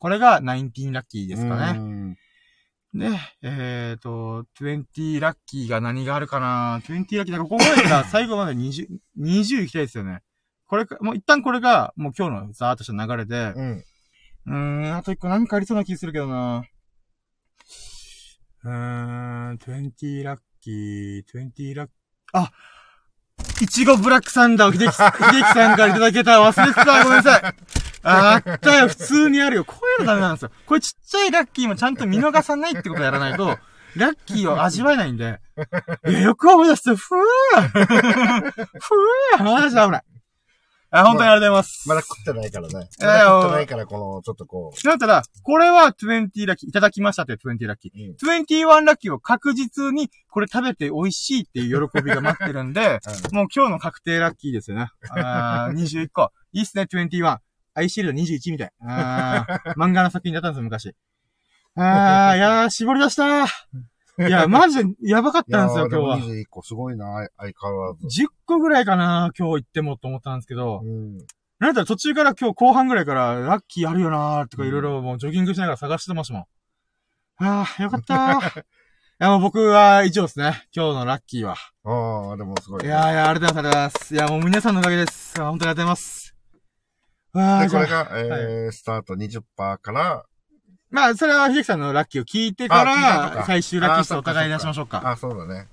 これが19ラッキーですかね。ね。で、えっ、と、20ラッキーが何があるかな ?20 ラッキー、なんかここまでから 最後まで20、20行きたいですよね。これか、もう一旦これが、もう今日のザーッとした流れで、うん。うーん、あと一個何かありそうな気するけどな。うーん、20ラッキー、20ラッキー、あいちごブラックサンダーを秀樹さんからいただけた忘れてたごめんなさいああったよ、普通にあるよ。こういうのダメなんですよ。これちっちゃいラッキーもちゃんと見逃さないってことやらないと、ラッキーを味わえないんで。いや、よく思い出して、ふぅふぅマジで危ない。あ、本当にありがとうございます。まだ食ってないからね。いやいやまだ食ってないから、この、ちょっとこだったら、これは20ラッキー、いただきましたって20ラッキー。う。うん。21ラッキーを確実に、これ食べて美味しいっていう喜びが待ってるんで、もう今日の確定ラッキーですよね。あー21個。いいっすね、21。アイシールド21みたい。あー漫画の作品だったんですよ、昔。あー、いやー、絞り出したいや、マジでやばかっいやたんですよ、今日は。21個すごいな、相変わらず。10個ぐらいかな、今日行ってもと思ったんですけど、うん。なんだったら途中から今日後半ぐらいからラッキーあるよなーとかいろいろもうジョギングしながら探してましたもん。あー、よかったー。いや、もう僕は以上ですね。今日のラッキーは。ああ、でもすごいね。いやーいや、ありがとうございます。いや、もう皆さんのおかげです。本当にありがとうございます。で。これが、えー、スタート20%から、まあ、それは秀樹さんのラッキーを聞いてから、か最終ラッキー数あーをお互い出しましょうか。あ、そうだね。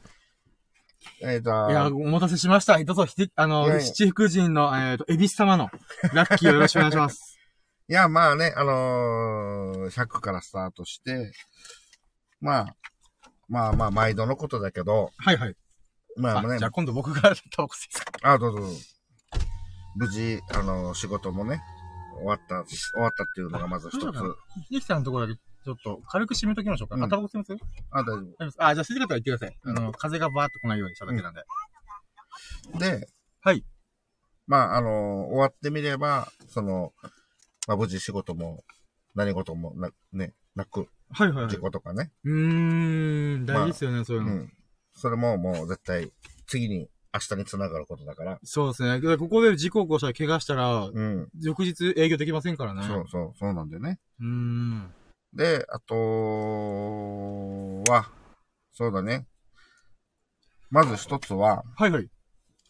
えー、じゃいや、あ、お待たせしました。どうぞ、ひで、あの、いやいや七福神の、えっ、と、エビス様のラッキーをよろしくお願いします。いや、まあね、あのー、100からスタートして、まあ、まあまあ、毎度のことだけど、はいはい。まあねあじゃあ、今度僕がタバコ吸いですかあ、どうぞどうぞ。無事、あの、仕事もね、終わった、終わったっていうのがまず一つ。そうだな秀樹さんのところだけ、ちょっと、軽く締めときましょうか。うんあ、タバコ吸います？あ、大丈大丈夫ですあ、じゃあ、静かとは言ってください。うんあの、風がバーっと来ないようにしただけなんで。夫。で、はい。まあ、あの、終わってみれば、その、まあ、無事仕事も、何事もな、ね、なく、はいはいはい事。故とかね。うーん、大事ですよね、そういうの。うん。それももう絶対、次に、明日につながることだから。そうですね。でここで事故起こしたら怪我したら、うん。翌日営業できませんからね。そうそう、そうなんだよね。う。ん。で、あとは、そうだね。まず一つは、はいはい。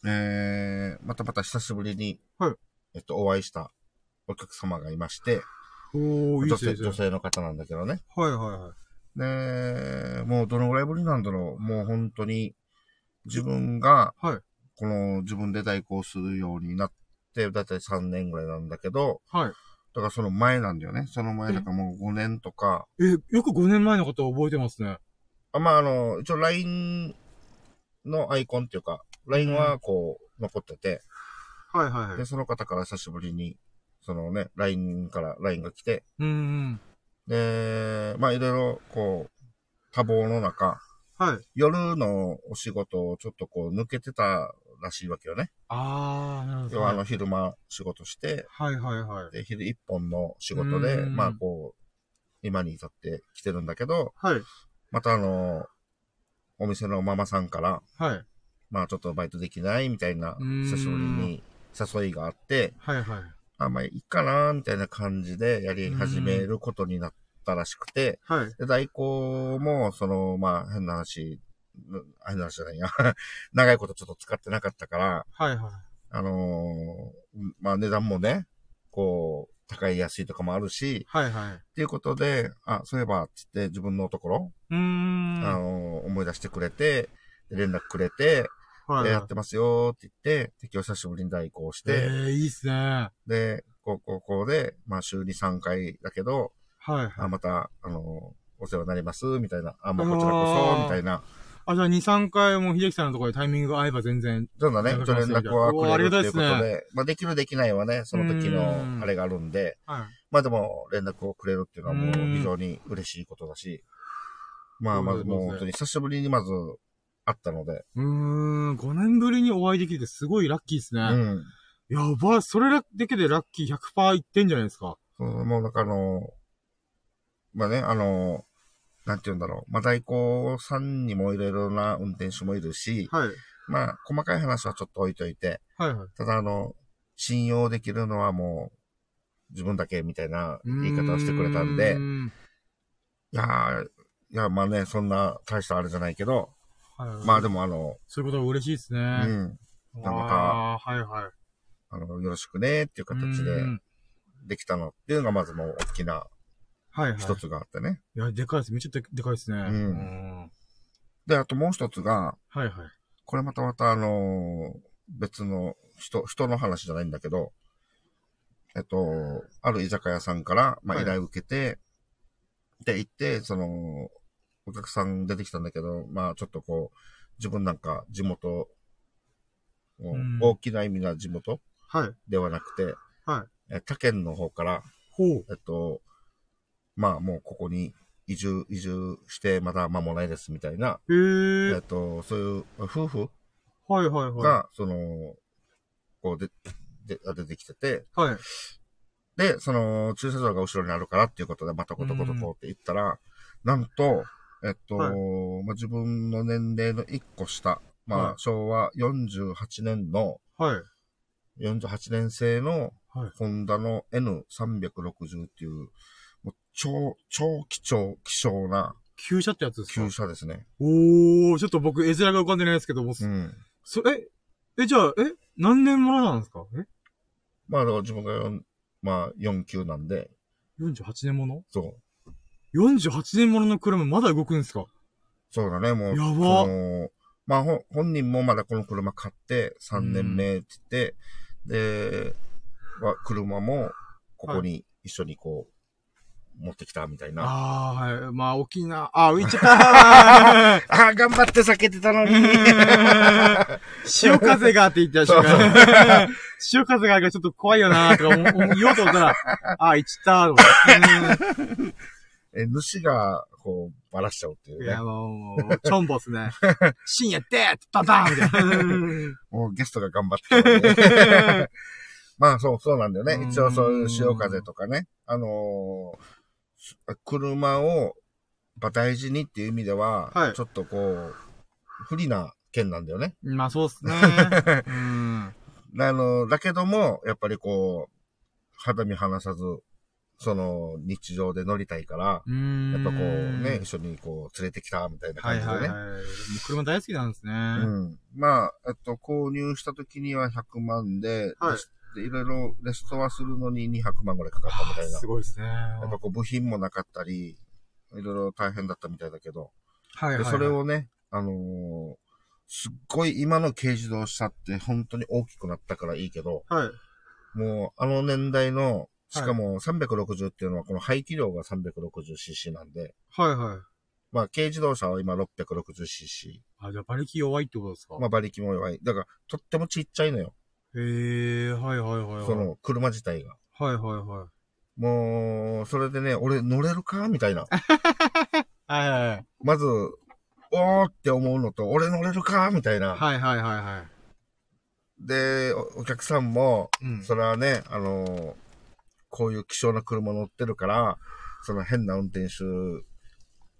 えー、またまた久しぶりに、はいえっと、お会いしたお客様がいまして、おー、いい女性、ですね。女性の方なんだけどね。はいはいはい。で、もうどのぐらいぶりなんだろう。もう本当に、自分が、はいこの自分で代行するようになって、だいたい3年ぐらいなんだけど、はい。だからその前なんだよね。その前だからもう5年とか、え、よく5年前のことを覚えてますね。あまあ、あの、一応 LINE のアイコンっていうか、LINE はこう、残ってて、はいはいはい。で、その方から久しぶりに、そのね、LINE から LINE が来て、うーん。で、まあ、いろいろ、こう、多忙の中、はい。夜のお仕事をちょっとこう、抜けてたらしいわけよね。あー、なるほど。要はあの、昼間仕事して、はいはいはい。で、昼一本の仕事で、うんまあ、こう、今に至って来てるんだけど、はい。またあの、お店のママさんから、はい。まあちょっとバイトできないみたいな、久しぶりに誘いがあって、はいはい。あ、まあいいかな、みたいな感じでやり始めることになったらしくて、はい。で、代行も、その、まあ変な話、うん変な話じゃないや、長いことちょっと使ってなかったから、はいはい。あのーうんまあ値段もね、こう、高い安いとかもあるし、はいはい。っていうことで、あ、そういえば、つって自分のところ、うーん。あのー思い出してくれて、で連絡くれて、はいでやってますよって言って、で今日久しぶりに代行して、ええいいっすね。はで、こう、こう、こうで、まあ週に3回だけど、いはい。あ、また、あのーお世話になります、みたいな。あ、もうこちらこそ、みたいな。あ、じゃあ2、3回も秀樹さんのところでタイミングが合えば全然。そんなね、連一応連絡はくれるっていうことおーありがたいで、まあできるできないはね、その時うのんあれがあるんで、はい。まあでも連絡をくれるっていうのはもううん非常に嬉しいことだし、まあまずもう本当に久しぶりにまず会ったので、うーん、5年ぶりにお会いできてすごいラッキーですね。うん。やばい、それだけでラッキー100%いってんじゃないですか。そうもうなんかあの、まあね、あの、なんて言うんだろう。まあ代行さんにもいろいろな運転手もいるし、はい。まあ細かい話はちょっと置いといて、はいはい。ただあの、信用できるのはもう自分だけみたいな言い方をしてくれたんでんいやー、いや、まあね、そんな大したあれじゃないけど、はいはい、まあでもあの、そういうことは嬉しいですね。うん、たああー、はいはい。あの、よろしくねっていう形でうんできたのっていうのがまずもう大きなはいはい。一つがあってね。いや、でかいです。めっちゃででかいですね。うんんで、あともう一つが、はいはい。これまたまたあのー別の人、人の話じゃないんだけど、えっと、ある居酒屋さんから、まあ、はい依頼を受けて、で、行って、その、お客さん出てきたんだけど、まあ、ちょっとこう、自分なんか地元、大きな意味な地元はい。ではなくて、はい。え他県の方から、ほう。えっと、まあ、もうここに移住、移住してまだ間もないですみたいな、へええっと、そういう夫婦はいはいはい。が、その、こうで、で、出てきてて、はい。で、その、駐車場が後ろにあるからっていうことで、またコトコトコって言ったら、なんと、えっと、はいまあ、自分の年齢の1個下、まあ、はい昭和48年の、はい。48年製の、はい。ホンダの N360 っていう超、超貴重、希少な旧車ってやつですか？旧車ですね。おー、ちょっと僕絵面が浮かんでないですけども、うん。そ、え、え、じゃあ、え、何年ものなんですか？え？まあ、だから自分が4、まあ、4級なんで、?48 年もの？そう。?48 年ものの車まだ動くんですか？そうだね、もう。やばまあ、ほ本人もまだこの車買って3年目って言って、で、は車もここに一緒にこう、持ってきたみたいな。ああー、はい。まあ、大きな、あー、浮いちゃったあー、頑張って避けてたのに。潮風がって言ってた瞬間 潮風があるからちょっと怖いよなーとか言おうと思ったら、あー、行っちゃったえ、主が、こう、ばらしちゃうっていうねいや、。もう、チョンボっすね。深夜ってバンバンみたいな。もうゲストが頑張ってたのにまあ、そう、そうなんだよね。うん一応そういう潮風とかね。あのー車を、まあ大事にっていう意味では、はいちょっとこう、不利な県なんだよね。まあ、そうっすね。うん。あの、だけども、やっぱりこう、肌身離さず、その、日常で乗りたいから、うん。やっぱこうね、一緒にこう、連れてきたみたいなはい感じでね。はいはい。もう車大好きなんですね。うん。まあ、えっと、購入した時には100万で、はいでいろいろレストアするのに200万ぐらいかかったみたいな。すごいですね。やっぱこう部品もなかったり、いろいろ大変だったみたいだけど、はいはいはい。でそれをね、あのーすっごい今の軽自動車って本当に大きくなったからいいけど、はい。もうあの年代の、しかも360っていうのはこの排気量が 360cc なんで、はいはい。まあ軽自動車は今 660cc。あ、じゃあ馬力弱いってことですか？まあ馬力も弱い。だからとってもちっちゃいのよ。へえ、はいはいはいはい。その車自体が。はいはいはい。もう、それでね、俺乗れるか？みたいな。はいはいはい。まず、おーって思うのと、俺乗れるか？みたいな。はいはいはいはい。でお、お客さんも、うん。それはね、あのーこういう希少な車乗ってるから、その変な運転手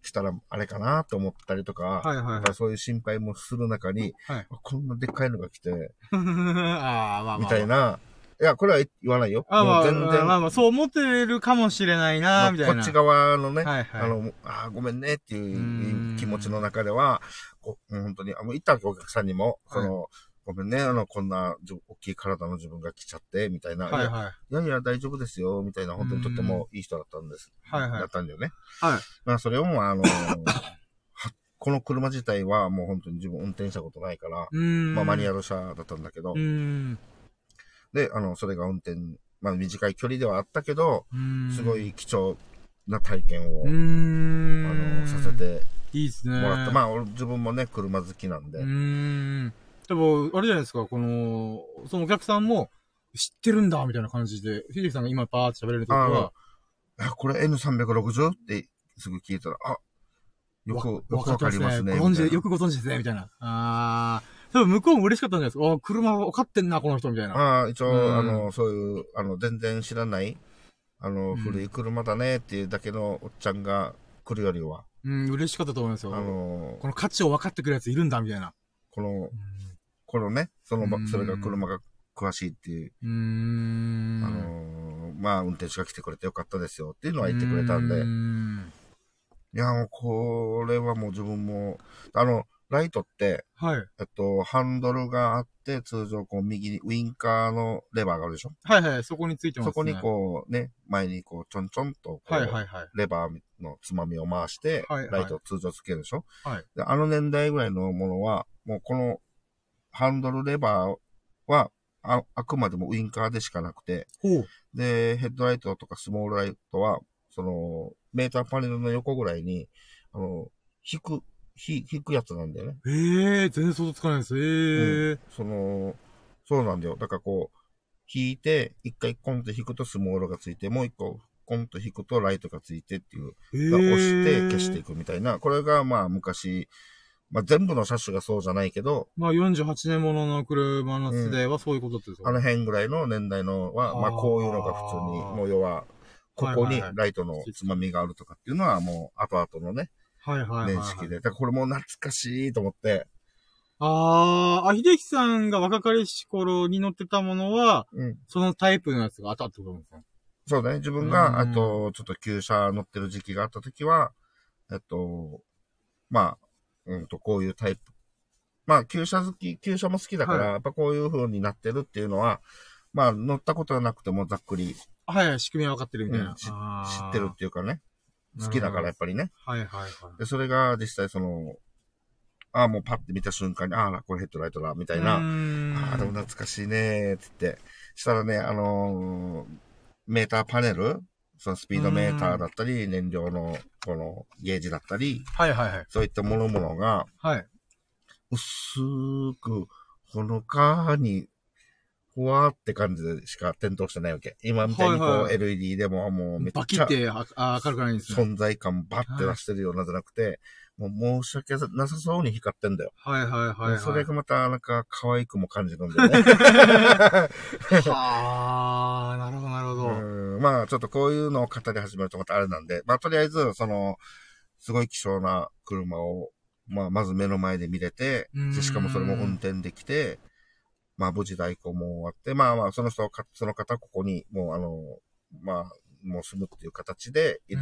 したらあれかなと思ったりとか、はいはいはいそういう心配もする中に、はい。あこんなでっかいのが来て、ああ、まあまあ。みたい。な。いや、これは言わないよ。あまあ、全然、まあまあ、そう思ってるかもしれないな、みたいな。こっち側のね、はいはい。あの、あーごめんねっていんう気持ちの中では、こう本当に、あもう言ったお客さんにも、その、ごめんね、あの、こんな大きい体の自分が来ちゃって、みたいな。はいはい。いやいや、大丈夫ですよ、みたいな、本当にとってもいい人だったんです。はいはいだったんだよね。はい。まあ、それをもう、あの はこの車自体はもう本当に自分運転したことないから。まあ、マニュアル車だったんだけど。で、あの、それが運転、まあ、短い距離ではあったけど、すご。い貴重な体験を。あの、させていいっすね。もらった。まあ、俺自分もね、車好きなんで。うーん。でも、あれじゃないですか、この、そのお客さんも、知ってるんだ、みたいな感じで、秀樹さんが今パーって喋れるときは、あ、これ N360? ってすぐ聞いたら、あ、よく、よくわかりますね。ご存知よくご存知ですね、みたいな。あー。多分向こうも嬉しかったんじゃないですか。あ、車分かってんな、この人、みたいな。ああ、一応、うんあの、そういう、あの、全然知らない、あの、うん古い車だねっていうだけのおっちゃんが来るよりは、うん、嬉しかったと思いますよ。あのこ、の価値を分かってくるやついるんだ、みたいな。この、このね、そのそれが車が詳しいっていう、う。あの、まあ、運転手が来てくれてよかったですよっていうのは言ってくれたんで、んいや、もう、これはもう自分も、あの、ライトって、はい。えっと、ハンドルがあって、通常こう右にウインカーのレバーがあるでしょ？はいはい、そこについてますね。そこにこうね、前にこうちょんちょんとこう、はいはいはい。レバーのつまみを回して、はいはいライトを通常つけるでしょ？はい。であの年代ぐらいのものは、もうこのハンドルレバーは、ああくまでもウインカーでしかなくて。で、ヘッドライトとかスモールライトは、その、メーターパネルの横ぐらいに、あの、引く、ひ引くやつなんだよね。ええー、全然想像つかないです。ええー。その、そうなんだよ。だからこう、引いて、一回コンと引くとスモールがついて、もう一個コンと引くとライトがついてっていう、えー、押して消していくみたいな。これがまあ昔、まあ全部の車種がそうじゃないけど、まあ48年ものの車の世代はそういうことってことですかあの辺ぐらいの年代のは、まあこういうのが普通に、もう要は、ここにライトのつまみがあるとかっていうのはもう後々のね、はいはいはい、はい。年式で。だからこれもう懐かしいと思って、あー、あ、秀樹さんが若かりし頃に乗ってたものは、うん。そのタイプのやつがあったってことなんですか？そうだね。自分うんが、あと、ちょっと旧車乗ってる時期があった時は、えっと、まあ、うんと、こういうタイプ。まあ、旧車好き、旧車も好きだから、はいやっぱこういう風になってるっていうのは、まあ、乗ったことはなくてもざっくりはいはい、仕組みは分かってるみたいな。うん知あー知ってるっていうかね。好きだからやっぱりね。はいはいはい。で、それが実際その、ああ、もうパッて見た瞬間に、ああ、これヘッドライトだ、みたいな。うーんああ、でも懐かしいねーって言って。したらね、あのーメーターパネル、そのスピードメーターだったり、燃料のこのゲージだったり、はいはいはい。そういったものものが、はい。薄く、ほのかに、ふわーって感じでしか点灯してないわけ。今みたいにこう、はいはい LED でももうめっバキちゃってああ明るくないんですね。存在感バッて出してるようなじゃなくて、もう申し訳なさそうに光ってんだよ。はいはいはい、はい。それがまたなんか可愛くも感じるんだよね。はあ、なるほどなるほど。うんまあちょっとこういうのを語り始めるとまたあれなんで、まあとりあえず、その、すごい希少な車を、まあまず目の前で見れてしかもそれも運転できて、まあ無事代行も終わって、まあまあその人か、その方ここにもうあの、まあもう住むっていう形で。あ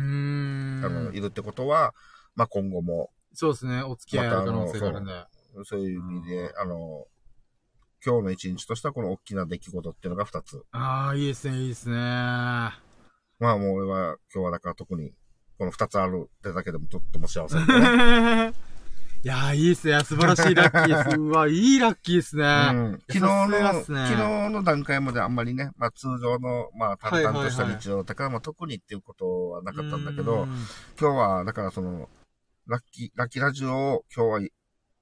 のいるってことは、まあ今後もそうですね。お付き合いある可能性があるんで。そういう意味で、あの、今日の一日としたこの大きな出来事っていうのが二つ。ああ、いいですね、いいですね。まあもう俺は今日はだから特にこの二つあるってだけでもとっても幸せだね。いやー、いいっすね。素晴らしいラッキーです。うわ、いいラッキーですね。うん昨日の、ね昨日の段階まであんまりね、まあ通常の、まあ淡々とした日常だから、まあ特にっていうことはなかったんだけど、今日はだからその、ラッキー、ラッキーラジオを今日は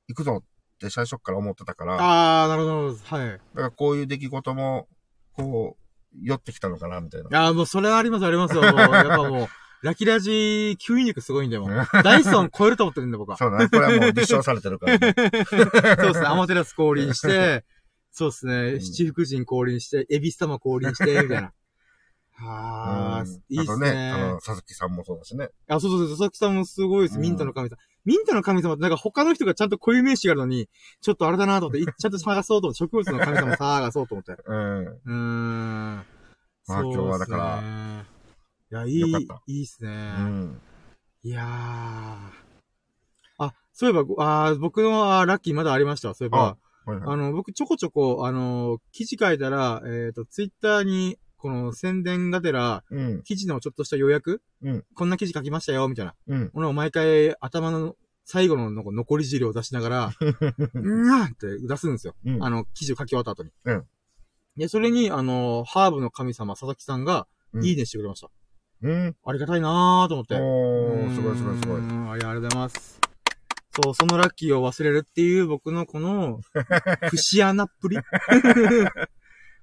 行くぞって最初から思ってたから、だかああ、なるほど。はい。らこういう出来事も、こう、寄ってきたのかな、みたいな。いやー、もうそれはあります、ありますよ。もうやっぱもう、ラキラジ吸引力すごいんで、もう。ダイソン超えると思ってるんで、僕は。そうだね。これはもう立証されてるから、ね。そうですね。アマテラス降臨して、そうですね。ん七福神降臨して、エビス様降臨して、みたいな。ああ、うんいいっすあとね、ね。あの、佐々木さんもそうだしね。あ、そうそうそう、佐々木さんもすごいです。うんミントの神様。ミントの神様ってなんか他の人がちゃんと固有名詞があるのに、ちょっとあれだなと思って、いちゃんと探そうと思って、植物の神様探そうと思って。うん。うーん。まあ今日はだからら。いや、いい、いいっすね。うん。いやー。あ、そういえば、ごあー僕のラッキーまだありましたわ。そういえば、はいはい。あの、僕ちょこちょこ、あの、記事書いたら、えっ、と、ツイッターに、この宣伝がてら、うん。記事のちょっとした予約？うん。こんな記事書きましたよ、みたいな。うん。俺を毎回頭の最後の残り汁を出しながら、うんーって出すんですよ。うんあの、記事を書き終わった後に。うんで、それに、あの、ハーブの神様、佐々木さんが、うんいいねしてくれました。うん。ありがたいなーと思って。おー、すごいすごいすごい。ありがとうございます。そう、そのラッキーを忘れるっていう僕のこの、節穴っぷり。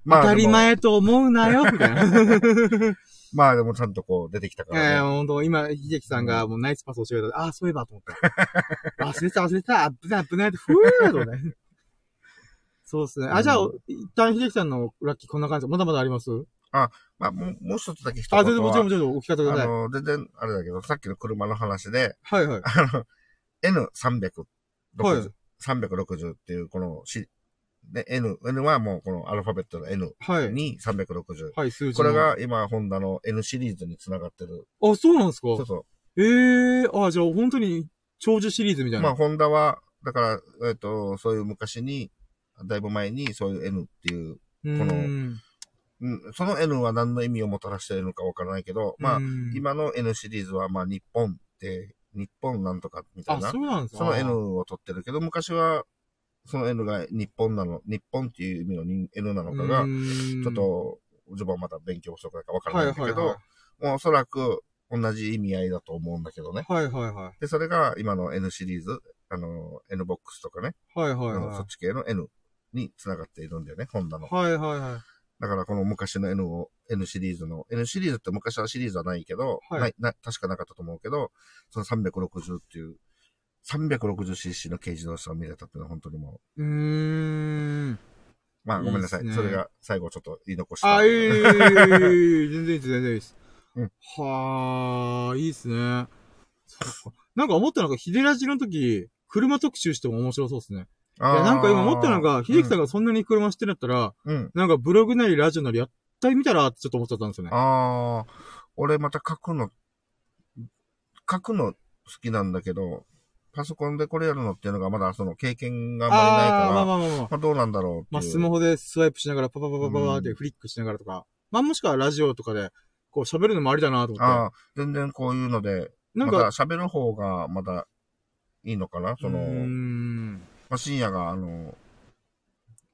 まあ当たり前と思うなよ、みたいな。い まあでもちゃんとこう出てきたからね。ほんと、今、秀樹さんがもうナイスパス教えたああ、そういえばと思って。忘れた、忘れた、危ない、危ないふーっとね。そうですね。あ、じゃあう、一旦秀樹さんのラッキーこんな感じ。まだまだあります？まあもう、もう一つだけ一あ、言は。全然もちろん、もちろん、お聞かせください。あの、全然、あれだけど、さっきの車の話で、はいはい。あの、N360、はい360っていう、このし、で、N、N はもうこのアルファベットの N はい。に360。はい、数字この。れが今、ホンダの N シリーズに繋がってる。あ、そうなんですか？そうそええー、あ、じゃあ本当に長寿シリーズみたう。いな。まあ、ホンダは、だから、えっ、と、そういう昔に、だいぶ前にそういう N っていう、うこのうん、その N は何の意味をもたらしているのかわからないけど、まあう、ん今の N シリーズは、まあ、日本って、日本なんとかみたいあ、なそ。うなんですか？その N を取ってるけど、昔は、その N が日本なの、日本っていう意味のに N なのかが、ちょっ、と、自分はまだ勉強不足だからわからはないいんだけど、はいはもうおそらく同じ意味合いだと思うんだけどね。い。はいはいはい。で、それが今の N シリーズ、あの、N ボックスとかね、はいはいあのそはっち系の N に繋がっているんだよね、ホンダのい。。はいはいはい。だからこの昔の N を、N シリーズの、N シリーズって昔はシリーズはないけど、はいないな確かなかったと思うけど、その360っていう、360cc の軽自動車を見れたっていうのは本当にもうーん。う、まあごめんなさい。いいねそれが最後ちょっと言い残した。あ、いい、いい、いい、全然いいです、全然いいです。うんはあ、いいっすね。なんか思ったのが、ヒデラジの時、車特集しても面白そうですね。いや、なんか今思ったのが、秀樹さんがそんなに車知ってるんだったら、うん。うん。なんかブログなりラジオなりやったり見たらってちょっと思っちゃったんですよね。ああ、俺また書くの、書くの好きなんだけど、パソコンでこれやるのっていうのがまだその経験があんまりないから、まあまあまあまあまあ。どうなんだろう。まあ、スマホでスワイプしながらパパパパパパってうんフリックしながらとか。まあ、もしくはラジオとかで、こう喋るのもありだなと思っああ、全然こういうので、て。なんか、喋る方がまだいいのかな？その。まあ、深夜があの、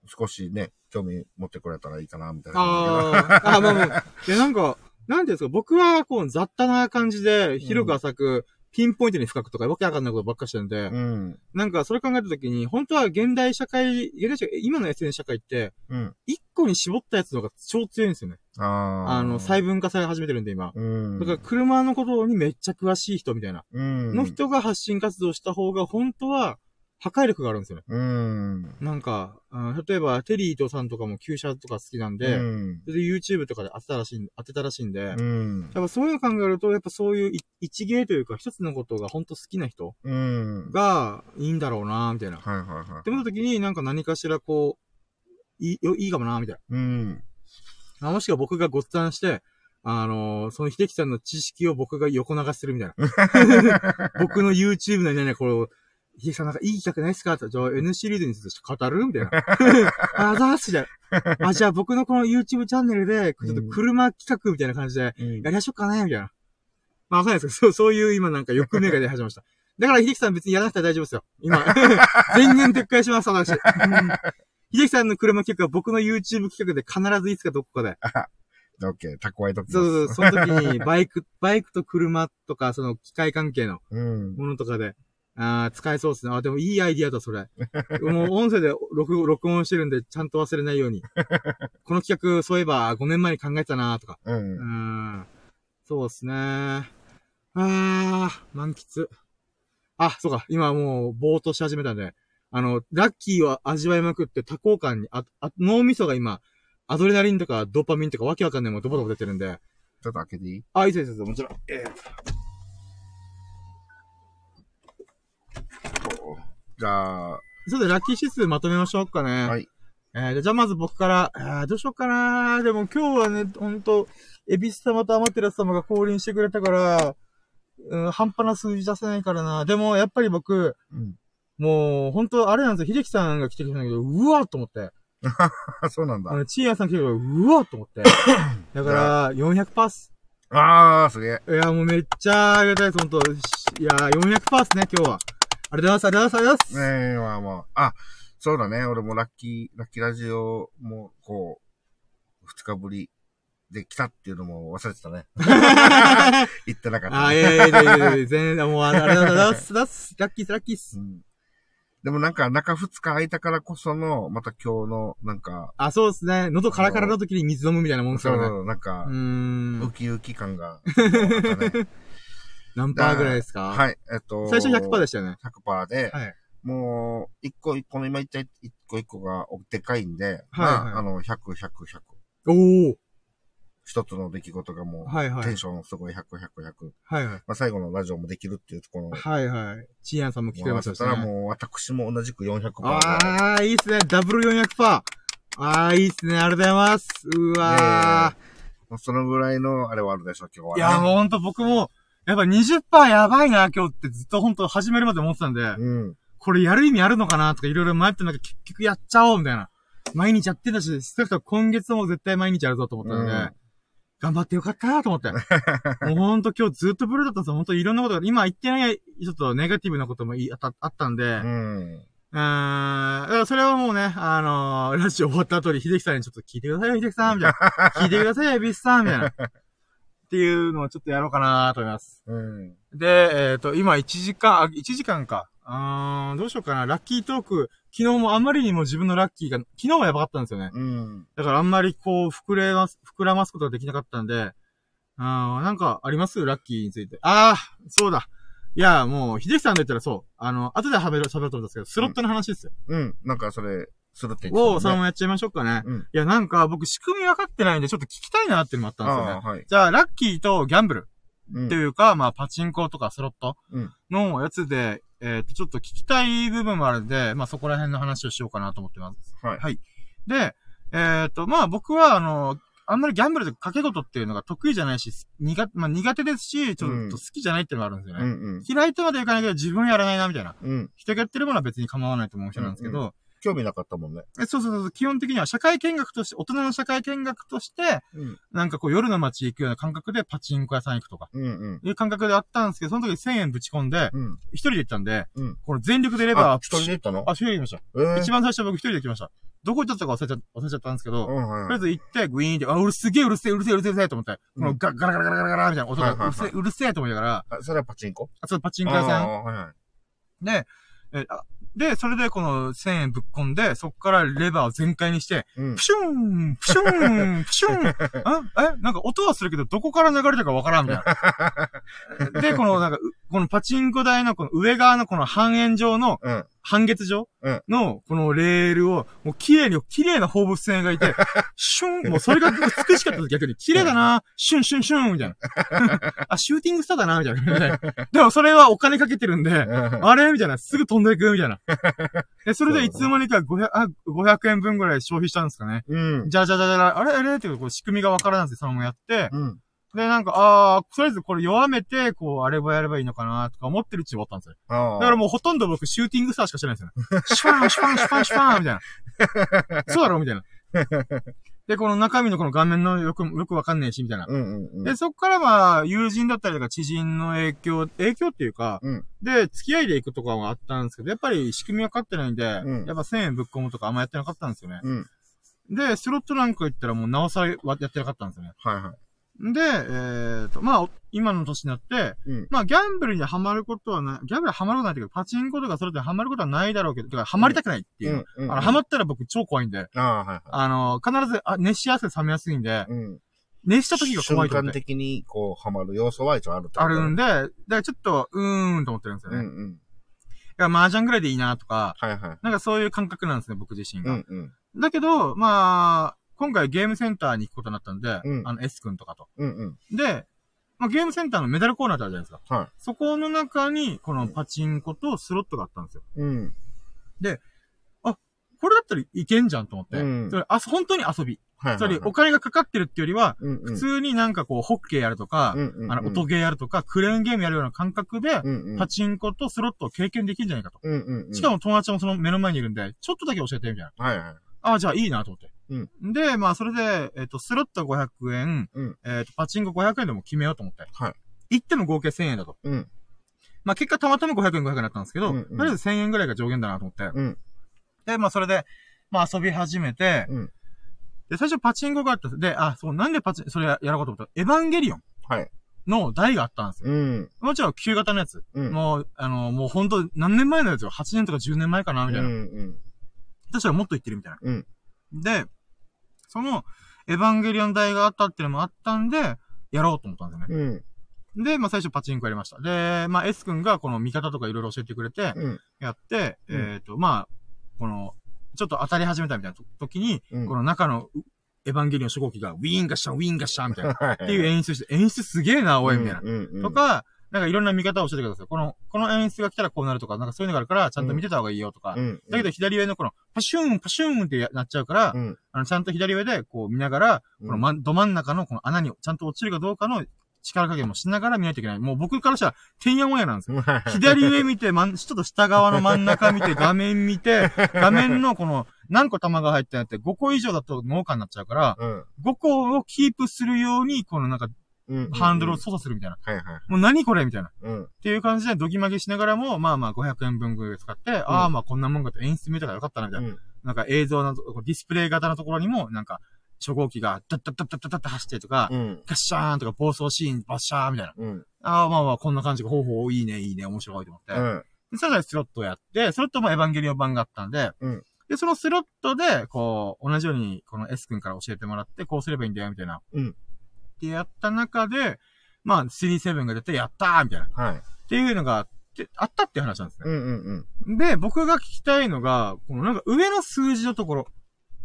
少しね、興味持ってくれたらいいかな、みたいな。ああ、あまあまあ。いや、なんか、なんていうんですか、僕は、こう、雑多な感じで、広く浅く、ピンポイントに深くとか、わけわかんないことばっかりしてるんで、うん。なんか、それ考えたときに、本当は現代社会、現代社会、今の SNS 社会って、うん。一個に絞ったやつの方が超強いんですよね。ああ。あの、細分化され始めてるんで、今。うん。だから、車のことにめっちゃ詳しい人みたいな、うん。の人が発信活動した方が、本当は、破壊力があるんですよね。うん。なんか、あ例えば、テリーとさんとかも旧車とか好きなんで、うん。それで YouTube とかで当てたらしい、当てたらしいんで、うん。やっぱそういうの考えると、やっぱそういうい一芸というか、一つのことが本当好きな人うん。がいいんだろうなみたいな。っはいはいはい。て思った時に、なんか何かしらこう、いい、よいいかもなみたいうん。な。あもしくは僕がごっつぁんして、あのーその秀樹さんの知識を僕が横流しするみたいな。僕の YouTube のね、これ、秀樹さんなんかいい企画ないっすか？って、じゃあ N シリーズについて語る？みたいな。あ、ざーすじゃん。あ、じゃあ僕のこの YouTube チャンネルで、ちょっと車企画みたいな感じで、うんやりましょうかね？みたいな。まあ、わかんないですけど、そう、そういう今なんか欲目が出始めました。だから、秀樹さん別にやらなくて大丈夫ですよ。今。全然撤回します、私。うん秀樹さんの車企画は僕の YouTube 企画で必ずいつかどこかで。オッケー、蓄えときます。そうそう、その時に、バイク、バイクと車とか、その機械関係のうん。ものとかで、あー使えそうですね。あ、でもいいアイディアだ、それ。もう音声で録録音してるんで、ちゃんと忘れないように。この企画、そういえば5年前に考えてたなとか。う。うんん。そうですね。あー、満喫。あ、そうか。今もう、ぼーっとし始めたんで、あの、ラッキーを味わいまくって多幸感に、あ、あ脳みそが今、アドレナリンとかドーパミンとかわけわかんないもんドボドボ出てるんで。ちょっと開けていい？あ、いいですいいです、もちろん。えじゃあ、ー、そうで、ラッキー指数まとめましょうかね。はい。えー、じゃあまず僕から、えー、どうしようかなでも今日はね、ほんと、エビス様とアマテラス様が降臨してくれたから、うん、半端な数字出せないからな。でも、やっぱり僕、うん。もう、ほんと、あれなんですよ。秀樹さんが来てくれたんだけど、うわーと思って。あ、そうなんだチーヤさん来てくれたうわーと思って。だから、400パース。あー、すげえ。いや、もうめっちゃありがたいです、ほんと。しいやー、400パースね、今日は。ありがとうございます、ありがとうございます。ねえ、まあまあ。あ、そうだね。俺もラッキー、ラッキーラジオも、こう、二日ぶりで来たっていうのも忘れてたね。言ってなかった、あー、いやいやいやいや全然、もう、ありがとうございます。ラッキーラッキーっすう。ん。でもなんか中二日空いたからこその、また今日の、なんか、あ、そうですね。喉カラカラの時に水飲むみたいなもんですからね。そう、なんかう、ーん。ウキウキ感が。何パーぐらいですか？い。はい、えっと。最初100%でしたよね。100%で、はい。もう、一個一個の今言った一個一個がでかいんで、はいまあ、はいあの、100、100、100。おー。一つの出来事がもう、はいはいテンションすごい100、100、100。はいはい。まあ、最後のラジオもできるっていうところを、はいはい。チーヤンさんも来てましたし、ね。そしたらもう、私も同じく400%。あー、いいっすね。ダブル400%。あー、いいっすね。ありがとうございます。うわもうそのぐらいの、あれはあるでしょ、今日ー。は、ね。いや、もうほんと僕も、やっぱ20%やばいな、今日ってずっとほんと始めるまで思ってたんで、うん。これやる意味あるのかなとかいろいろ迷ってんだけど、結局やっちゃおうみたいな。毎日やってたし、少なくとも今月も絶対毎日やるぞと思ったんで、うん頑張ってよかったなと思って。もうほんと今日ずっとブルーだったんですよ。ほんといろんなことが、今言ってない、ちょっとネガティブなこともいあったあったんで、うん。うーん。だからそれはもうね、あのーラジオ終わった後に秀樹さんにちょっと聞いてくださいよ、秀樹さんみたいな。聞いてくださいよ、エビスさんみたいな。っていうのをちょっとやろうかなと思います。うん。で、えっ、と、今1時間、あ、1時間か。あーどうしようかな。ラッキートーク。昨日もあんまりにも自分のラッキーが、昨日はやばかったんですよね。うん。だからあんまりこう、膨れます、膨らますことができなかったんで、あーなんかあります？ラッキーについて。あーそうだ。いや、もう、秀樹さんで言ったらそう。あの、後で喋る、喋ると思うんですけど、スロットの話ですよ。うん。なんかそれ、するって言ってたもんねを、そのままやっちゃいましょうかね。うん。いや、なんか僕仕組み分かってないんで、ちょっと聞きたいなっていうのもあったんですよね。はい。じゃあ、ラッキーとギャンブルうんっていうか、まあ、パチンコとかスロットうんのやつで、えっ、と、ちょっと聞きたい部分もあるんで、まあ、そこら辺の話をしようかなと思ってます。はい。はい。で、えっ、と、まあ、僕は、あの、あんまりギャンブルで賭け事っていうのが得意じゃないし、苦手、まあ、苦手ですし、ちょっと好きじゃないっていうのがあるんですよね。うんうん。嫌いとまでいかないけど、自分やらないな、みたいな。うん。人がやってるものは別に構わないと思う人なんですけど、うん興味なかったもんね。えそうそうそう、基本的には社会見学として、大人の社会見学として、うん。なんかこう夜の街行くような感覚でパチンコ屋さん行くとか、うんうん。いう感覚であったんですけど、その時1000円ぶち込んで、うん。一人で行ったんで、うんこの全力でレバーあ、一人で行ったの？あ、一人で行きました。えー一番最初僕一人で行きました。どこ行っちゃったか忘れちゃ忘れちゃったんですけど、うん、はいはい。とりあえず行って、グイーンって、あ、うるすげえうるせえうるせえうるせえうるせえと思って、このガガラガラガラガラガラみたいな音が、はいはいはいうるせえうるせえと思いながら、あ、それはパチンコ？あ、そのパチンコ屋さんあーはいはい。で、えあで、それでこの1000円ぶっ込んで、そこからレバーを全開にして、うんプ。シューンプシューンプシューン あ？え？なんか音はするけど、どこから流れたかわからんみたいな。で、このなんか、うこのパチンコ台のこの上側のこの半円状の、うん。半月状うんの、このレールを、もう綺麗に、綺麗な放物線がいて、シュン、もうそれが美しかったです、逆に。綺麗だなシュンシュンシュンみたいな。あ、シューティングスターだなみたいな。でもそれはお金かけてるんで、あれみたいな。すぐ飛んでいくみたいな。で、それでいつの間にか500、あ、500円分ぐらい消費したんですかね。うん。じゃあじゃあじゃあじゃあ、あれあれ？っていうこう仕組みがわからないんですよ、そのままやって。うん。で、なんか、あー、とりあえずこれ弱めて、こう、あれをやればいいのかなとか思ってるうちに終わったんですよ。ああ。だからもうほとんど僕シューティングスターしかしてないんですよね。シュパン、シュパン、シュパン、シュパン、みたいな。そうだろみたいな。で、この中身のこの画面のよく、よくわかんねえし、みたいな。うんうんうん。で、そっからまあ、友人だったりとか知人の影響、影響っていうか、うんで、付き合いで行くとかはあったんですけど、やっぱり仕組み分かってないんで、うんやっぱ1000円ぶっ込むとかあんまやってなかったんですよね。うん。で、スロットなんか行ったらもうなおさらやってなかったんですよね。はいはい。で、えっ、と、まあ、今の年になって、うん。まあ、ギャンブルにはまることはない、ギャンブルにはまることはないけど、パチンコとかそれではまることはないだろうけど、てか、はまりたくないっていうう。ん。うん。あの、はまったら僕超怖いんで、ああ、はいはあの、必ず、あ、熱しやすい、冷めやすいんでい。、うん。熱した時が怖い瞬間と思って。的に、こう、ハマる要素は一応あるあるんで、だからちょっと、うーんと思ってるんですよね。うんうん。いや、麻雀ぐらいでいいなとか、はいはい。なんかそういう感覚なんですね、僕自身が。うんうん。だけど、まあ、今回ゲームセンターに行くことになったんで、うんあの S 君とかと。うんうん。で、まあ、ゲームセンターのメダルコーナーってあるじゃないですか。はそこの中に、このパチンコとスロットがあったんですよ。い。うん。これだったらいけんじゃんと思って。うんそれあ本当に遊び。はい。つまりお金がかかってるっていうよりは、普通になんかこう、ホッケーやるとか、あの、音ゲーやるとか、クレーンゲームやるような感覚で、パチンコとスロットを経験できるんじゃないかと。うんうんうん、しかも友達もその目の前にいるんで、ちょっとだけ教えて、みたいな。はいはい。ああ、じゃあいいなと思って。うんで、まあ、それで、えっ、と、スロット500円、うんえっ、と、パチンコ500円でも決めようと思って。はい。行っても合計1000円だと。うん。まあ、結果たまたま500円500円だったんですけど、うんうんとりあえず1000円ぐらいが上限だなと思って。うん。で、まあ、それで、まあ、遊び始めて、うん。で、最初パチンコがあったんですで、あ、そう、なんでパチン、それややろうかと思ったら、エヴァンゲリオンはい。の台があったんですよ。うん。もちろん旧型のやつ。うん。もう、あの、もう本当何年前のやつよ。8年とか10年前かな、みたいな。うんうん。確かにもっと言ってるみたいな。うん。で、その、エヴァンゲリオン台があったっていうのもあったんで、やろうと思ったんですよね。うん。で、まあ最初パチンコやりました。で、まあ S 君がこの見方とかいろいろ教えてくれて、うん。やって、うんえっ、と、まあ、この、ちょっと当たり始めたみたいな時に、うんこの中のうエヴァンゲリオン初号機がウィーンガッシャン、ウィーンガッシャンみたいな。はい。っていう演出して、演出すげえな、おい、みたいな。うんうんうん。とか、なんかいろんな見方を教えてください。この、この演出が来たらこうなるとか、なんかそういうのがあるから、ちゃんと見てた方がいいよとか。うん。だけど左上のこの、パシューン、パシューンってやなっちゃうから、うん。あの、ちゃんと左上でこう見ながら、うんこの、ま、ど真ん中のこの穴にちゃんと落ちるかどうかの力加減もしながら見ないといけない。もう僕からしたら、てんやもんやなんですよ。左上見て、まん、ちょっと下側の真ん中見て、画面見て、画面のこの、何個玉が入ってなって5個以上だと農家になっちゃうから、うん。5個をキープするように、このなんか、うん。ハンドルを操作するみたいな。はいはい。もう何これみたいな。うん。っていう感じで、ドギマギしながらも、まあまあ500円分ぐらい使って、ああまあこんなもんかと演出見たからよかったな、みたいな。うん。なんか映像のディスプレイ型のところにも、なんか、初号機が、ダッダッダッダッダッダッ走ってとか、うん。ガッシャーンとか暴走シーン、バッシャーみたいな。うん。ああまあまあこんな感じが、ほうほう、いいね、いいね、面白いと思って。うん。で、それでスロットをやって、スロットもエヴァンゲリオン版があったんで、うんで、そのスロットで、こう、同じように、この S 君から教えてもらって、こうすればいいんだよ、みたいな。うんってやった中で、まあ、37が出て、やったーみたいな。っはい。ていうのがあって、あったっていう話なんですね。うんうんうん。で、僕が聞きたいのが、このなんか上の数字のところ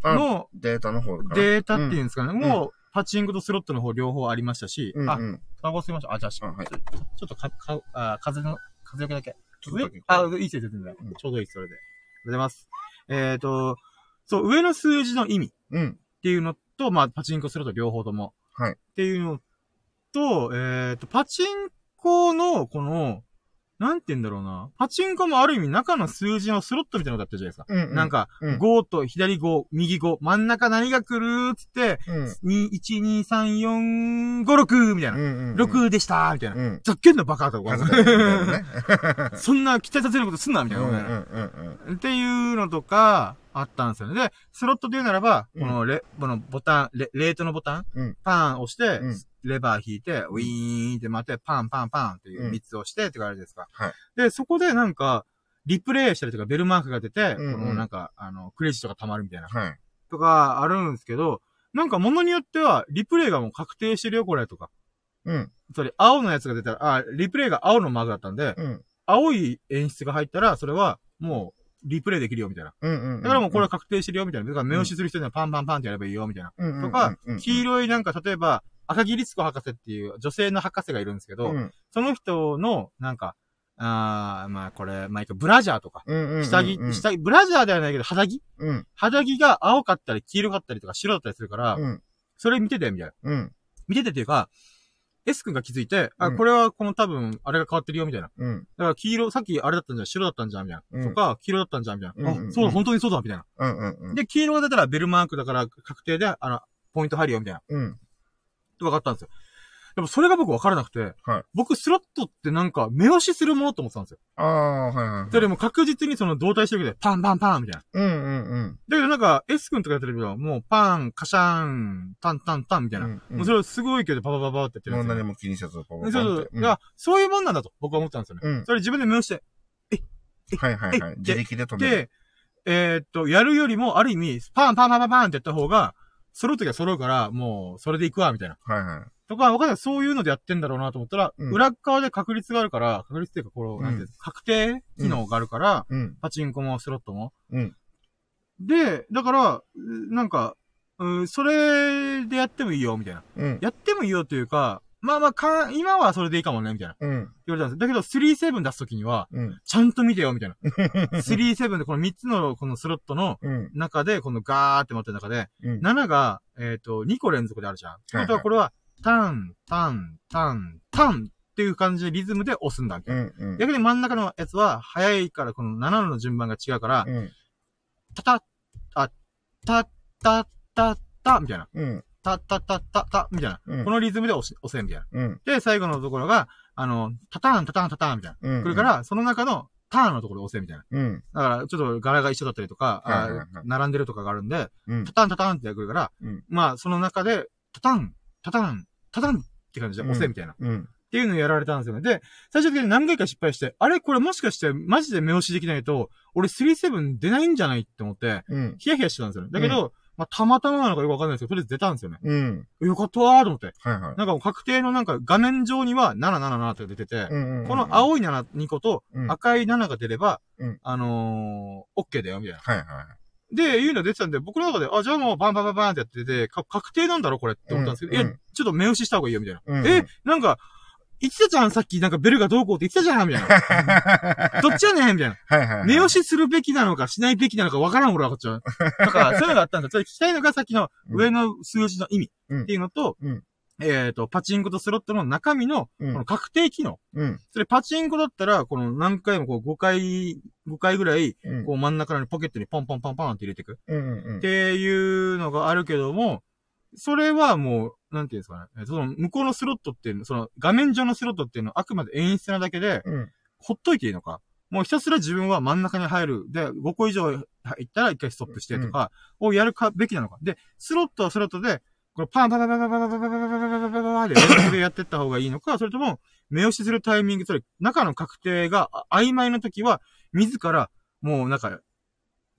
あのデータの方。データっていうんですかね。んもう、パチンコとスロットの方両方ありましたし、あ、うんうん。タバコ吸いました。あ、じゃあ、ちょちょっとか、か、あ、風の、風よけだけ。ちょっとだけ。あ、いいですよ、全然。うんちょうどいいです、それで。ありがとうございます。えっ、と、そう、上の数字の意味っうん。ていうのと、まあ、パチンコスロット両方とも。はいっていうのと、えっ、と、パチンコの、この、なんて言うんだろうな。パチンコもある意味中の数字のスロットみたいなのだったじゃないですか。うんうん。なんか、うん5と左5、右5、真ん中何が来るっつって、うん。2、1、2、3、4、5、6みたいな。うんうん。6でしたみたいな。うん。ざっけんなバカとか。そんな期待させることすんなみたいな。うんうんうんうん。っていうのとか、あったんですよね。で、スロットで言うならば、うんこのレ、このボタン、レ、レートのボタン、うんパン押して、うんレバー引いて、ウィーンって待って、パンパンパンっていううん3つ押してって感じですか。はいで、そこでなんか、リプレイしたりとか、ベルマークが出て、うんうんこのなんか、あの、クレジットが溜まるみたいな。はい。とか、あるんですけど、なんか物によっては、リプレイがもう確定してるよ、これ、とか。うん。それ、青のやつが出たら、あ、リプレイが青のマークだったんで、うん。青い演出が入ったら、それは、もう、リプレイできるよ、みたいな。うんうん。だからもうこれは確定してるよ、みたいな。だから目押しする人にはパンパンパンってやればいいよ、みたいな。うんうん、とかうん、黄色いなんか、例えば、赤木律子博士っていう女性の博士がいるんですけど、うんその人の、なんか、あー、まあこれ、まあブラジャーとか、うんうんうん。下着、うん下着、ブラジャーではないけど、肌着うん。肌着が青かったり、黄色かったりとか、白だったりするから、うん。それ見てて、みたいな。うん。見ててっていうか、S 君が気づいて、あ、うんこれはこの多分、あれが変わってるよ、みたいな。うん。だから黄色、さっきあれだったんじゃん、白だったんじゃん、みたいな。うんとか、黄色だったんじゃん、みたいな。うんうんうんあ、そうだ、本当にそうだ、みたいな。うんうんうん。で、黄色が出たらベルマークだから確定で、あの、ポイント入るよ、みたいな。うん。と分かったんですよ。でもそれが僕分からなくて、はい僕スロットってなんか目押しするものと思ってたんですよ。ああ、はいはいはい。それでも確実にその動体してるけど、パンパンパンみたいな。うんうんうん。だけどなんか S 君とかやってるけど、もうパン、カシャン、タンタンタンみたいな。うんうんもうそれすごいけどパパパパってやってるんもうですよ。何も気にせず、こう。そうそうそう。そういうもんなんだと僕は思ったんですよね。うん。それ自分で目押して。はいはいはいえ。自力で止める。で、えーっと、やるよりも、ある意味、パンパンパンパンパンってやった方が、揃うときは揃うから、もう、それで行くわ、みたいな。はいはい。とか、わかんない。そういうのでやってんだろうなと思ったら、うん裏側で確率があるから、確率っていうか、この、うんなんていうの確定機能があるから、うん。パチンコもスロットも。うん。で、だから、うなんか、うん、それでやってもいいよ、みたいな。うん。やってもいいよというか、まあまあか、今はそれでいいかもね、みたいな。うん。言われたんです。だけど、3-7出すときには、うん。ちゃんと見てよ、みたいな。3-7でこの3つのこのスロットのうん。中で、このガーって待ってる中で、うん。7が、えっ、と、2個連続であるじゃん。いはい本当はこれは、タン、タン、タン、タンっていう感じでリズムで押すんだ、みたいな。うん。うん。逆に真ん中のやつは、早いから、この7の順番が違うから、うん。タタッ、あ、タタタタ、みたいな。うん。タタタタタ、みたいな。うんこのリズムで押し、押せ、みたいな。うん。で、最後のところが、あの、タタン、タタン、タタン、みたいな。うん。それか、ら、その中のターンのところで押せ、みたいな。うん。だから、ちょっと柄が一緒だったりとか、はいはいはいあ並んでるとかがあるんで、うんタ。タン、タタンってやるから、うんまあ、その中で、タタン、タタン、タタンって感じで押せ、みたいな。っうん。ていうのをやられたんですよね。で、最終的に何回か失敗して、あれこれもしかして、マジで目押しできないと、俺3-7出ないんじゃないって思って、うん。ヒヤヒヤしてたんですよね。だけど、まあ、たまたまなのかよくわかんないですけど、とりあえず出たんですよね。うん。よかったーと思って。はいはい。なんかもう確定のなんか画面上には777って出てて、うん。この、青い7、2個とうん赤い7が出れば、うんあのー、OK だよ、みたいな。はいはい。で、いうのが出てたんで、僕の中で、あ、じゃあもうバンバンバンバンってやってて、か確定なんだろ、これって思ったんですけど、うんいや、ちょっと目押しした方がいいよ、みたいな。うんえ、なんか、言ってたじゃん、さっきなんかベルがどうこうって言ってたじゃん、みたいな。どっちやねん、みたいな。はいはい。目押しするべきなのか、しないべきなのかわからん、俺はこっちは。だから、そういうのがあったんですよ。ちょっと聞きたいのが、さっきの上の数字の意味っていうのと、うんえっ、と、パチンコとスロットの中身の、こうんの確定機能。うん。それパチンコだったら、この何回もこう5回、5回ぐらい、うん。こう真ん中のポケットにポンポンポンポンって入れていく。うん。うんっ。ていうのがあるけども、それはもう、なんていうんですかね。えその向こうのスロットっていうの、その画面上のスロットっていうのはあくまで演出なだけで、うん。ほっといていいのか。もうひたすら自分は真ん中に入る。で、5個以上入ったら一回ストップしてとか、をやるか、べきなのか。で、スロットはスロットで、このパンパンパンパンパンパンパンパンパンパンパンパンパンで連続でやってった方がいいのか、それとも、目押しするタイミング、それ、中の確定が曖昧な時は、自ら、もうなんか、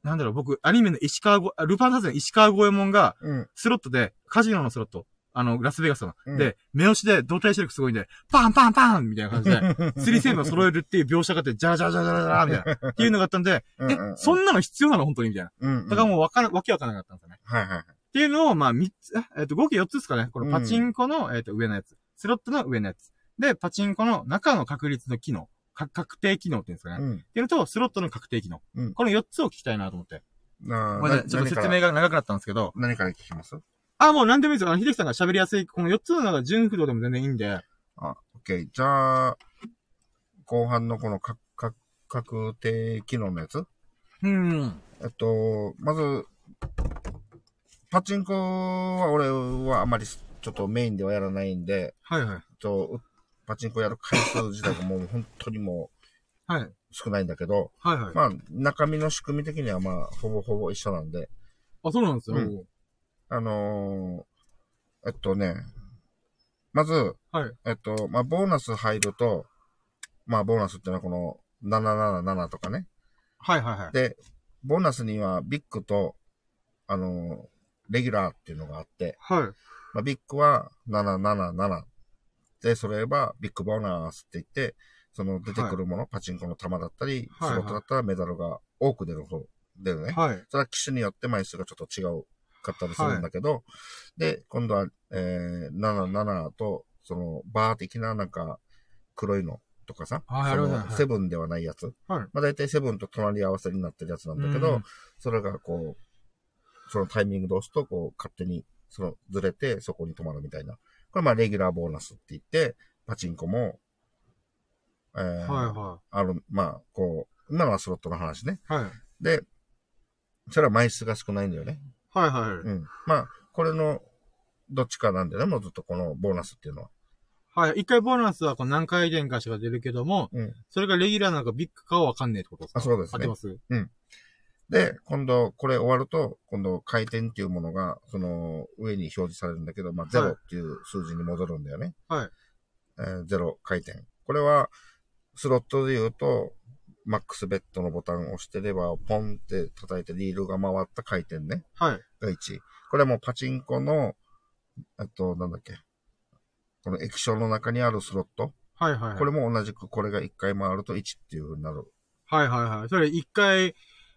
なんだろう、僕、アニメの石川ご、ルパン三世の石川五右衛門が、スロットで、カジノのスロット、あの、ラスベガスの。うんで、目押しで動体視力すごいんで、パンパンパンみたいな感じで、スリーセーブを揃えるっていう描写があって、ジャラジャラジャラジャラみたいな。っていうのがあったんで、え、そんなの必要なの本当にみたいな。うん。だからもうわから、わけわからなかったんですよね。はいはい。っていうのを、まあ、三つ、ええっと、合計四つですかね。このパチンコの、えっと、上のやつ。スロットの上のやつ。で、パチンコの中の確率の機能。か確定機能っていうんですかね。っうん。ていうのと、スロットの確定機能。うんこの四つを聞きたいなと思って。なごめんなさいちょっと説明が長くなったんですけど。何から聞きます？あ、もう何でもいいですよ。あの、秀樹さんが喋りやすい、この四つの中、純不動でも全然いいんで。あ、オッケー。じゃあ、後半のこのか、か、確定機能のやつ？うん。えっと、まず、パチンコは俺はあまりちょっとメインではやらないんで、はいはい。と、パチンコやる回数自体がもう本当にもはい。う少ないんだけど、はいはい。まあ、中身の仕組み的にはまあ、ほぼほぼ一緒なんで、あ、そうなんですよ。うんあのーえっとね、まず、はい。えっと、まあ、ボーナス入ると、まあ、ボーナスっていうのはこの777とかね。はいはいはい。で、ボーナスにはビッグと、あのーレギュラーっていうのがあって、はい。まあ、ビッグは777。で、それ言えばビッグボーナスって言って、その出てくるもの、パチンコの玉だったり、はいスロットだったらメダルが多く出る方、出るね。はい。それは機種によって枚数がちょっと違うかったりするんだけど、で、今度は、えー、77と、その、バー的ななんか、黒いのとかさ、はいそのセブンではないやつ。はいまあ大体セブンと隣り合わせになってるやつなんだけどうん、それがこう、そのタイミングで押すと、こう、勝手に、その、ずれて、そこに止まるみたいな。これまあ、レギュラーボーナスって言って、パチンコも、えーはいはある、まあ、こう、今のはスロットの話ね。い。はい。で、それは枚数が少ないんだよね。はいはい。うん。まあ、これの、どっちかなんだよね、もうずっとこのボーナスっていうのは。はい。一回ボーナスはこう何回転かしか出るけども、うん。それがレギュラーなのかビッグかはわかんねえってことですか？あそうですね合ってます？で、今度、これ終わると、今度、回転っていうものが、その、上に表示されるんだけど、まあ、ゼロっていう数字に戻るんだよね。はい。えーゼロ回転。これは、スロットで言うと、マックスベッドのボタンを押してレバーをポンって叩いてリールが回った回転ね。はい。が1。これはもうパチンコの、あと、なんだっけ。この液晶の中にあるスロット。はいはいはい。これも同じくこれが1回回ると1っていう風になる。はいはいはい。それ一回、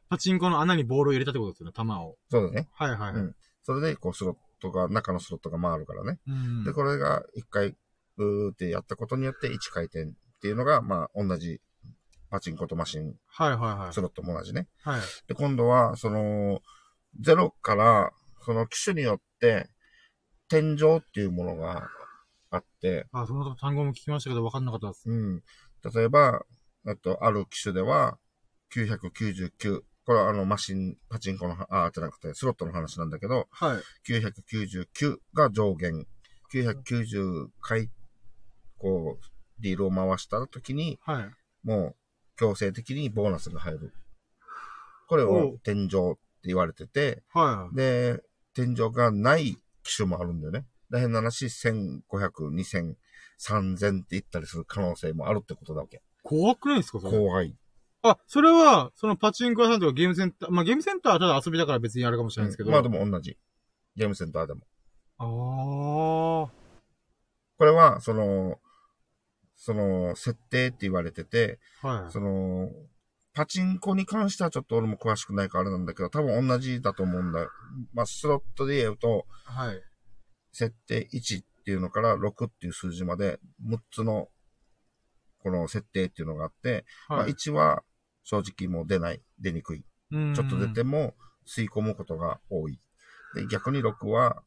パチンコの穴にボールを入れたってことですよね、弾を。そうだね。はいはいはい。うんそれで、こう、スロットが、中のスロットが回るからね。うん。で、これが一回、うーってやったことによって1回転っていうのが、まあ、同じ、パチンコとマシン、はいはいはいス。ロットも同じね。はい。で、今度は、その、ゼロから、その機種によって、天井っていうものがあって、あ、その単語も聞きましたけど分かんなかったです。うん。例えば、えっと、ある機種では、999。これはあの、マシン、パチンコのは、あ、じゃなくて、スロットの話なんだけど、はい。999が上限。990回、こう、リールを回した時に、はい。もう、強制的にボーナスが入る。これおを天井って言われてて、はい。で、天井がない機種もあるんだよね。大変な話、1500、2000、3000って言ったりする可能性もあるってことだわけ。怖くないですかそれ？怖い。あ、それは、そのパチンコ屋さんとかゲームセンター、まあゲームセンターはただ遊びだから別にあるかもしれないですけど。まあでも同じ。ゲームセンターでも。あこれは、その、その、設定って言われてて、あ。はい。その、パチンコに関してはちょっと俺も詳しくないからあれなんだけど、多分同じだと思うんだ。まあ、スロットで言うと、はい。設定1っていうのから6っていう数字まで6つの、この設定っていうのがあって、まあ、はい。1は正直もう出ない、出にくい。うんちょっと出ても吸い込むことが多い。で、逆に6は、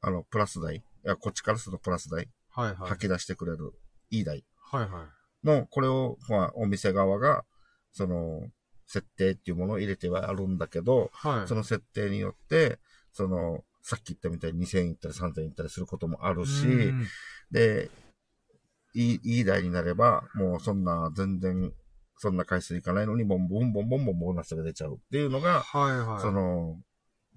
あの、プラス台。いや、こっちからするとプラス台。はいはい。吐き出してくれる、いい台はいはい。の、これを、まあ、お店側が、その、設定っていうものを入れてはあるんだけど、はい。その設定によって、その、さっき言ったみたいに2000いったり3000いったりすることもあるし、うんで、いい、いい台になれば、もうそんな、全然、そんな回数いかないのに、ボンボンボンボンボンボーナスが出ちゃうっていうのが、はいはい。その、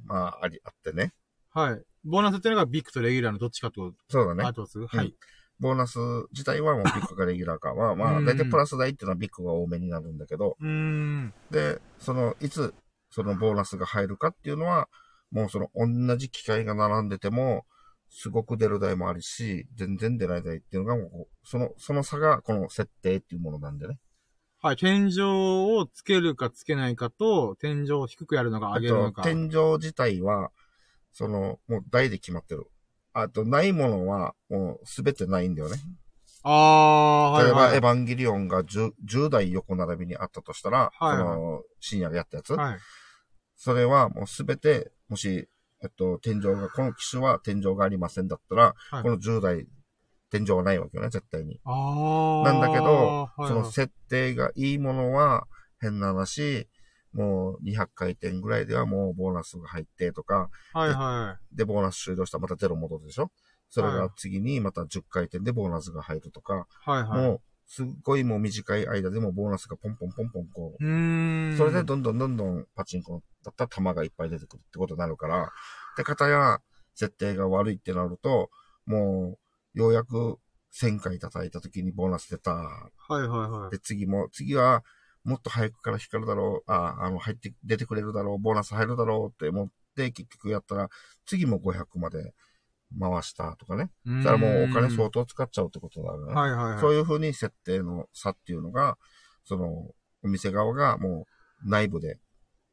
まあ、あり、あってね。はい。ボーナスっていうのがビッグとレギュラーのどっちかと、そうだねあ。とすはい。ボーナス自体はもうビッグかレギュラーかは、まあ、大体プラス台っていうのはビッグが多めになるんだけど、うん。で、その、いつ、そのボーナスが入るかっていうのは、もうその、同じ機械が並んでても、すごく出る台もあるし、全然出ない台っていうのが、もう、その、その差が、この設定っていうものなんでね。はい。天井をつけるかつけないかと、天井を低くやるのか上げるのか。天井自体は、その、もう台で決まってる。あと、ないものは、もうすべてないんだよね。あー、はい、例えば、はい。エヴァンゲリオンが 10, 10台横並びにあったとしたら、はいはいその、深夜でやったやつ、はい。それはもうすべて、もし、えっと、天井が、この機種は天井がありませんだったら、はいこの10台、天井はないわけよね、絶対に。なんだけど、はいはいその設定がいいものは、変な話、もう200回転ぐらいではもうボーナスが入ってとか、はいはで、ボーナス終了したらまたゼロ戻るでしょ？それはいが次にまた10回転でボーナスが入るとか、い。はいはい。もう、すっごいもう短い間でもボーナスがポンポンポンポンこう、う。それでどんどんどんどんパチンコだったら弾がいっぱい出てくるってことになるから、で、方や設定が悪いってなると、もう、ようやく1000回叩いた時にボーナス出た。はいはいはい。で、次も、次は、もっと早くから光るだろう、あ、あの、入って、出てくれるだろう、ボーナス入るだろうって思って、結局やったら、次も500まで回したとかね。そしたらもうお金相当使っちゃうってことだからね。はいはいはい。そういう風に設定の差っていうのが、その、お店側がもう内部で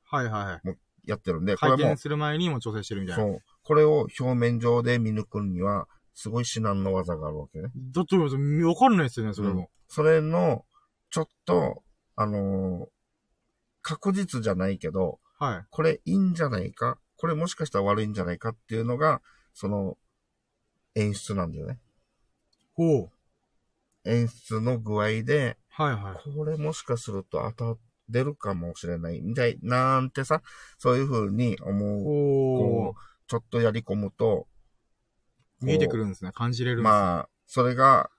はいはいはい。やってるんで、こ回れも転、する前にも調整してるみたいな。そう、これを表面上で見抜くには、すごい至難の技があるわけね。だって、わかんないですよね、それも。それの、ちょっと、あのー確実じゃないけど、はい。これいいんじゃないか？これもしかしたら悪いんじゃないかっていうのが、その、演出なんだよね。ほう。演出の具合で、はいはい。これもしかすると当た出るかもしれない、みたいなんてさ、そういう風に思う、おこう、ちょっとやり込むと、ー。見えてくるんですね。感じれるんですね。まあ、それが、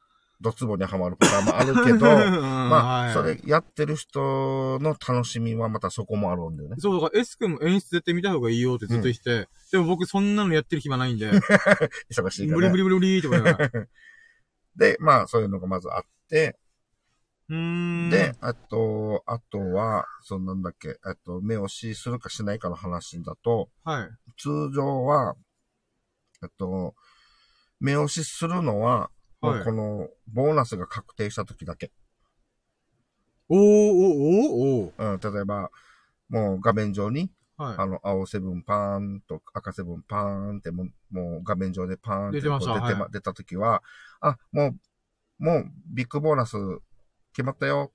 ドツボにはまるパターンもあるけど、ま まあ、それやってる人の楽しみはまたそこもあるんだよね。そう、だから、エス君も演出絶対見た方がいいよってずっと言って、でも僕そんなのやってる暇ないんで、忙しいから、ね。無理無理無理無理って。で、まあ、そういうのがまずあって、うーん。で、、あと、あとは、そんなんだっけ、えっと、目押しするかしないかの話だと、はい。通常は、えっと、目押しするのは、もはいうこの、ボーナスが確定した時だけ。おー、おー、おー、おー。うん、例えば、もう画面上に、はい。あの、青セブンパーンと赤セブンパーンってもう、もう画面上でパーンって出て出て,、はい出た時は、あ、もう、もうビッグボーナス決まったよ。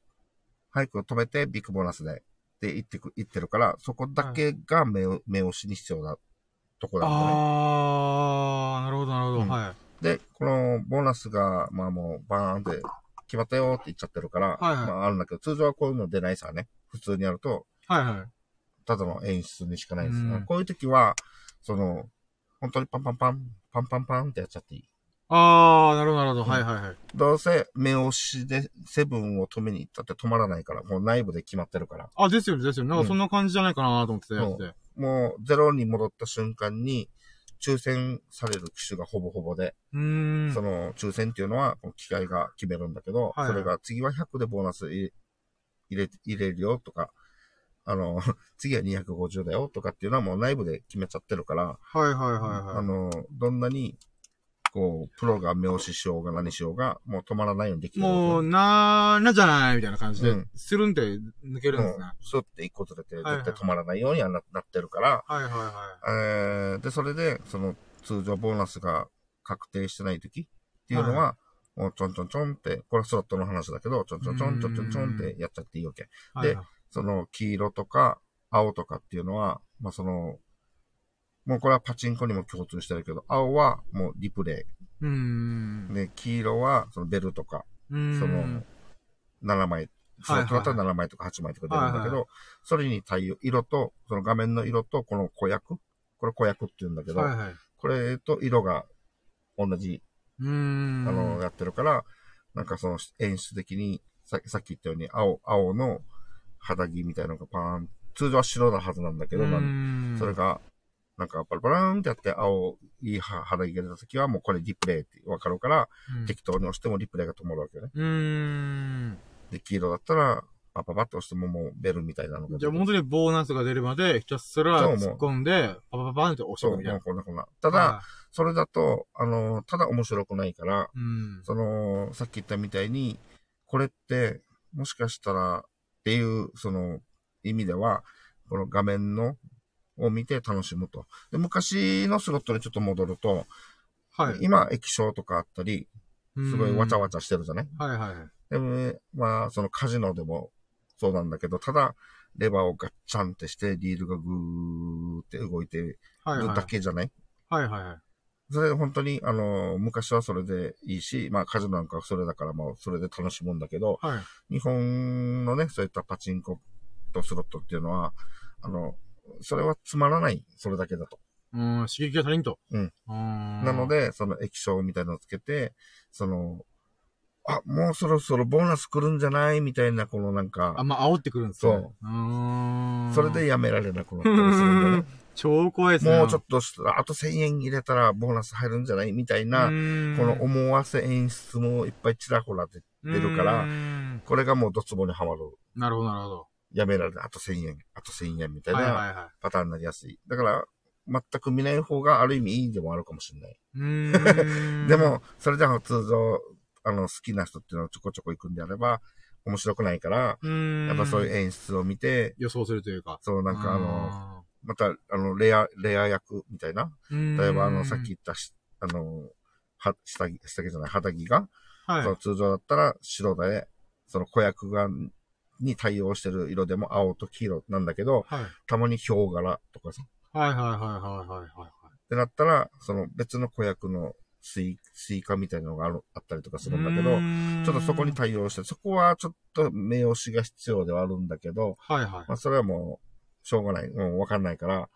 早く止めてビッグボーナスで。って言ってく、言ってるから、そこだけが目を、目押しに必要なとこなんだね。あー、なるほど、なるほど。うんはい。で、このボーナスが、まあもうバーンって決まったよって言っちゃってるから、はいはいまああるんだけど、通常はこういうの出ないさね。普通にやると、はいはい。ただの演出にしかないですね。うんこういう時は、その、本当にパンパンパン、パンパンパンってやっちゃっていい。あー、なるほど、なるほど。うんはいはいはい。どうせ目押しでセブンを止めに行ったって止まらないから、もう内部で決まってるから。あ、ですよね、ですよね。なんかそんな感じじゃないかなと思ってたやつで。もうゼロに戻った瞬間に、抽選される機種がほぼほぼで。その抽選っていうのは、機械が決めるんだけど、はいそれが次は100でボーナス入れ入れ入れるよとか、あの、次は250だよとかっていうのはもう内部で決めちゃってるから、はいはいはいはい。あの、どんなに、こう、プロが目押ししようが何しようが、もう止まらないようにできてるもう、なーなじゃないみたいな感じでうん、スルンって抜けるんですね。スッて一個ずれて、絶はいはい対止まらないようにはななってるから、はいはいはえー、で、それで、その、通常ボーナスが確定してない時っていうのは、もうちょんちょんちょんって、これはスロットの話だけど、ちょんちょんちょんちょんちょんちょんってやっちゃっていいわけ。い。はいはい。その、黄色とか、青とかっていうのは、まあ、その、もうこれはパチンコにも共通してるけど、青はもうリプレうーんイ。。で、黄色はそのベルとか、その、7枚、スロットだったら7枚とか8枚とか出るんだけど、はいそれに対応、色と、その画面の色と、この子役、これ子役って言うんだけど、はいはい。これと色が同じ。あの、やってるから、なんかその演出的に、ささっき言ったように、青、青の肌着みたいなのがパーン、通常は白なはずなんだけど、それが、なんかパラパラーンってやって、青いは肌着が出た時は、もうこれリプレイってわかるから、うん適当に押してもリプレイが止まるわけよね。うーん。で、黄色だったら、パパパッと押してももうベルみたいなのじゃあ、本当にボーナスが出るまで、ひたすら突っ込んで、パパパパンって押してみたいな。もうこんなこんな。ただ、はそれだと、あの、ただ面白くないから、い、うん。その、さっき言ったみたいに、これって、もしかしたら、っていう、その、意味では、この画面の、を見て楽しむと。で、昔のスロットにちょっと戻ると、はい。今、液晶とかあったり、すごいわちゃわちちゃしてるじゃない？ゃ。はいはいはい。でもね、まあ、そのカジノでもそうなんだけど、ただ、レバーをガッチャンってして、リールがぐーって動いてる。だけじゃない、はいはいはい。それ本当に、あの、昔はそれでいいし、まあカジノなんかはそれだから、まあそれで楽しむんだけど、はい。日本のね、そういったパチンコとスロットっていうのは、あの、それはつまらない、それだけだと。うん、刺激が足りんと。うんななの、で、その液晶みたいなのをつけて、その、あ、もうそろそろボーナス来るんじゃないみたいな、このなんあ、か、まあ、煽ってくるんですね。。そううーん。それでやめられなくなったりするんだよね。超怖いですね。もうちょっとしたら、あと1000円入れたらボーナス入るんじゃないみたいな、ここの思わせ演出もいっぱいちらほら出出るからこれがもうドツボにはまる。なるほど、なるほど。やめられない。あと1000円、あと1000円みたいなパターンになりやすい。だから、全く見ない方がある意味いいでもあるかもしれない。で、も、それじゃ通常、あの、好きな人っていうのはちょこちょこ行くんであれば、面白くないから。やっぱそういう演出を見て、予想するというか。そうなんかあの、また、あの、レア、レア役みたいな。の例えばあの、さっき言ったし、あの、は、下着、下着じゃない、肌着が、はい。その通常だったら白で、その子役が、に対応してる色でも青と黄色なんだけど、はい。たまにヒョウ柄とかさ。はいはいはいはいはいはい。ってなったら、その別の子役のスイスイカみたいなのがあるあったりとかするんだけど、ちょっとそこに対応して、そこはちょっと目押しが必要ではあるんだけど、はいはいまあそれはもう、しょうがない。もうわかんないから。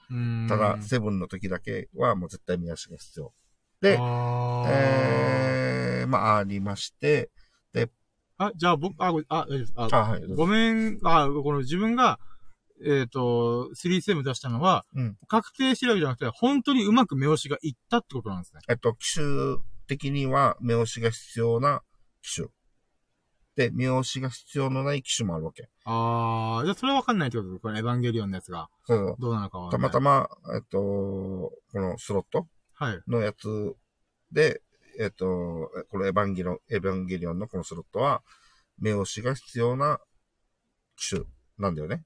ただ、セブンの時だけはもう絶対目押しが必要。で、えー、まあ、ありまして、あ、じゃあ僕、あ、ごあ、大丈夫です。ああ、はい、ごめん、あ、この自分が、えっ、と、37出したのは、うん確定してるわけじゃなくて、本当にうまく目押しがいったってことなんですね。えっと、機種的には目押しが必要な機種。で、目押しが必要のない機種もあるわけ。あー、じゃあそれはわかんないってことです。このエヴァンゲリオンのやつが、そうどうなのかは。たまた。ま、えっと、このスロットはい。のやつで、えっと、このエヴァンゲリオン、エヴァンゲリオンのこのスロットは、目押しが必要な機種なんだよね。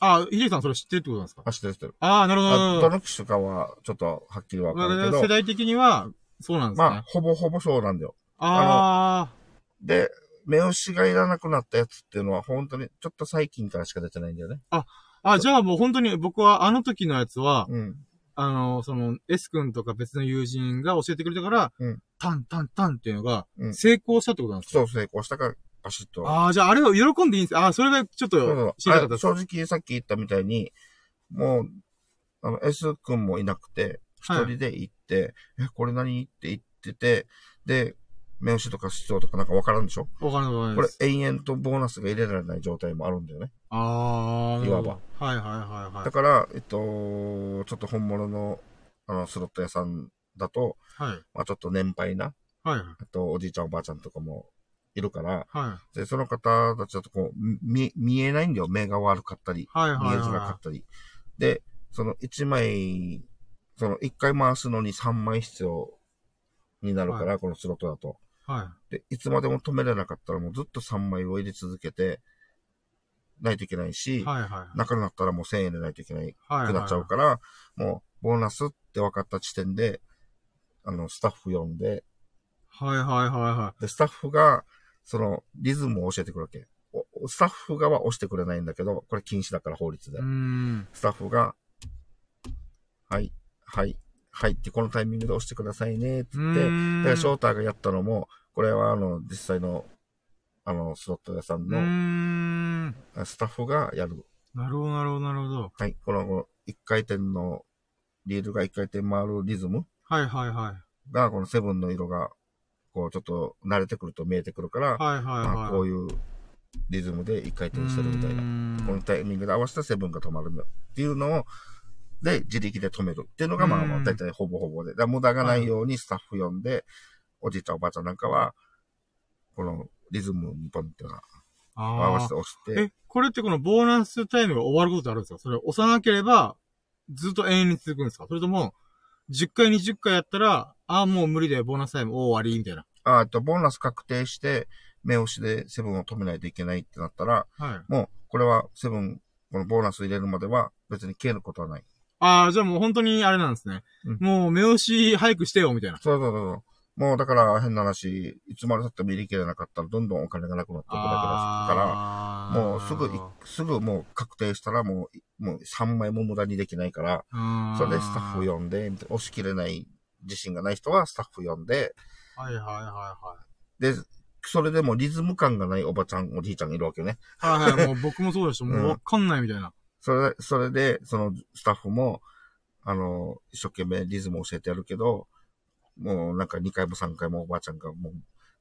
あ、ヒデさんそれ知ってるってことなんですか？あ、知ってる知ってる。ああ、なるほどなるほど。の機種かは、ちょっとはっきりわかるけど世、代的には、そうなんですね。まあ、ほぼほぼそうなんだよ。あで、目押しがいらなくなったやつっていうのは、本当に、ちょっと最近からしか出てないんだよね。あ。あ、じゃあもう本当に僕はあの時のやつは、うん。あの、その、S 君とか別の友人が教えてくれたから、うん。タンタンタンっていうのがう、ん。成功したってことなんですか、そう、成功したから、バシッと。ああ、じゃああれを喜んでいいんです？ああ、それがちょっとった正直さっき言ったみたいに、もう、あの、S 君もいなくて、一はい人で行って、え、これ何？って言ってて、で、目押しとか必要とかなんかわからんでしょ？わかんないこれ。延々とボーナスが入れられない状態もあるんだよね。ああ、いわば。はいはいはいはい。だから、えっと、ちょっと本物の、あの、スロット屋さんだと、はい。まあちょっと年配な、はいはい。あと、おじいちゃんおばあちゃんとかもいるから、はで、その方たちだとこう、見、見えないんだよ。目が悪かったり。い。はいはい見えづらかはったり。で、その1枚、その1回回すのに3枚必要になるから、このスロットだと。い。はで、いつまでも止めれなかったらもうずっと3枚を入れ続けてないといけないし、い。はいはい。なくなったらもう1000円でないといけないはい。くなっちゃうから、もうボーナスって分かった時点で、あの、スタッフ呼んで、はいはいはいはで、スタッフが、その、リズムを教えてくるわけ。おスタッフ側は押してくれないんだけど、これ禁止だから法律で。スタッフが、はい、はい、はいってこのタイミングで押してくださいねってって、ーん。で、ショーターがやったのも、これはあの、実際の、あの、スロット屋さんのん。スタッフがやる。なるほどなるほどなるほど。はい、この、この一回転の、リールが一回転回るリズムはいはいはい。が、このセブンの色が、こう、ちょっと慣れてくると見えてくるから、はいはいはい。まあ、こういうリズムで一回転してるみたいな。なこのタイミングで合わせたセブンが止まるっていうのを、で、自力で止めるっていうのが、まあ、大体ほぼほぼで。だ無駄がないようにスタッフ呼んで、おじいちゃんおばあちゃんなんかは、このリズムにポンっていうの合わあせて押しあ。て、え、これってこのボーナスタイムが終わることってあるんですか？それ押さなければ、ずっと永遠に続くんですか？それとも、10回20回やったら、ああ、もう無理だよ、ボーナスタイム終わり、みたいな。ああと、ボーナス確定して、目押しでセブンを止めないといけないってなったら、はい。もう、これはセブン、このボーナス入れるまでは別に消えることはない。ああ、じゃあもう本当にあれなんですね。うんもう目押し早くしてよ、みたいな。そうそうそうそう。もうだから変な話、いつまで経っても入れ切れなかったらどんどんお金がなくなっていくだけだから、あもうすぐい、すぐもう確定したらもう、もう3枚も無駄にできないから、それでスタッフよ。呼んで、押し切れない自信がない人はスタッフ呼んで、はいはいはいはで、それでもリズム感がないおばちゃん、おじいちゃんがいるわけよね。い。はいはい、もう僕もそうでした。もうわかんないみたいな。それで、それで、そのスタッフも、あの、一生懸命リズム教えてやるけど、もうなんか2回も3回もおばあちゃんがもう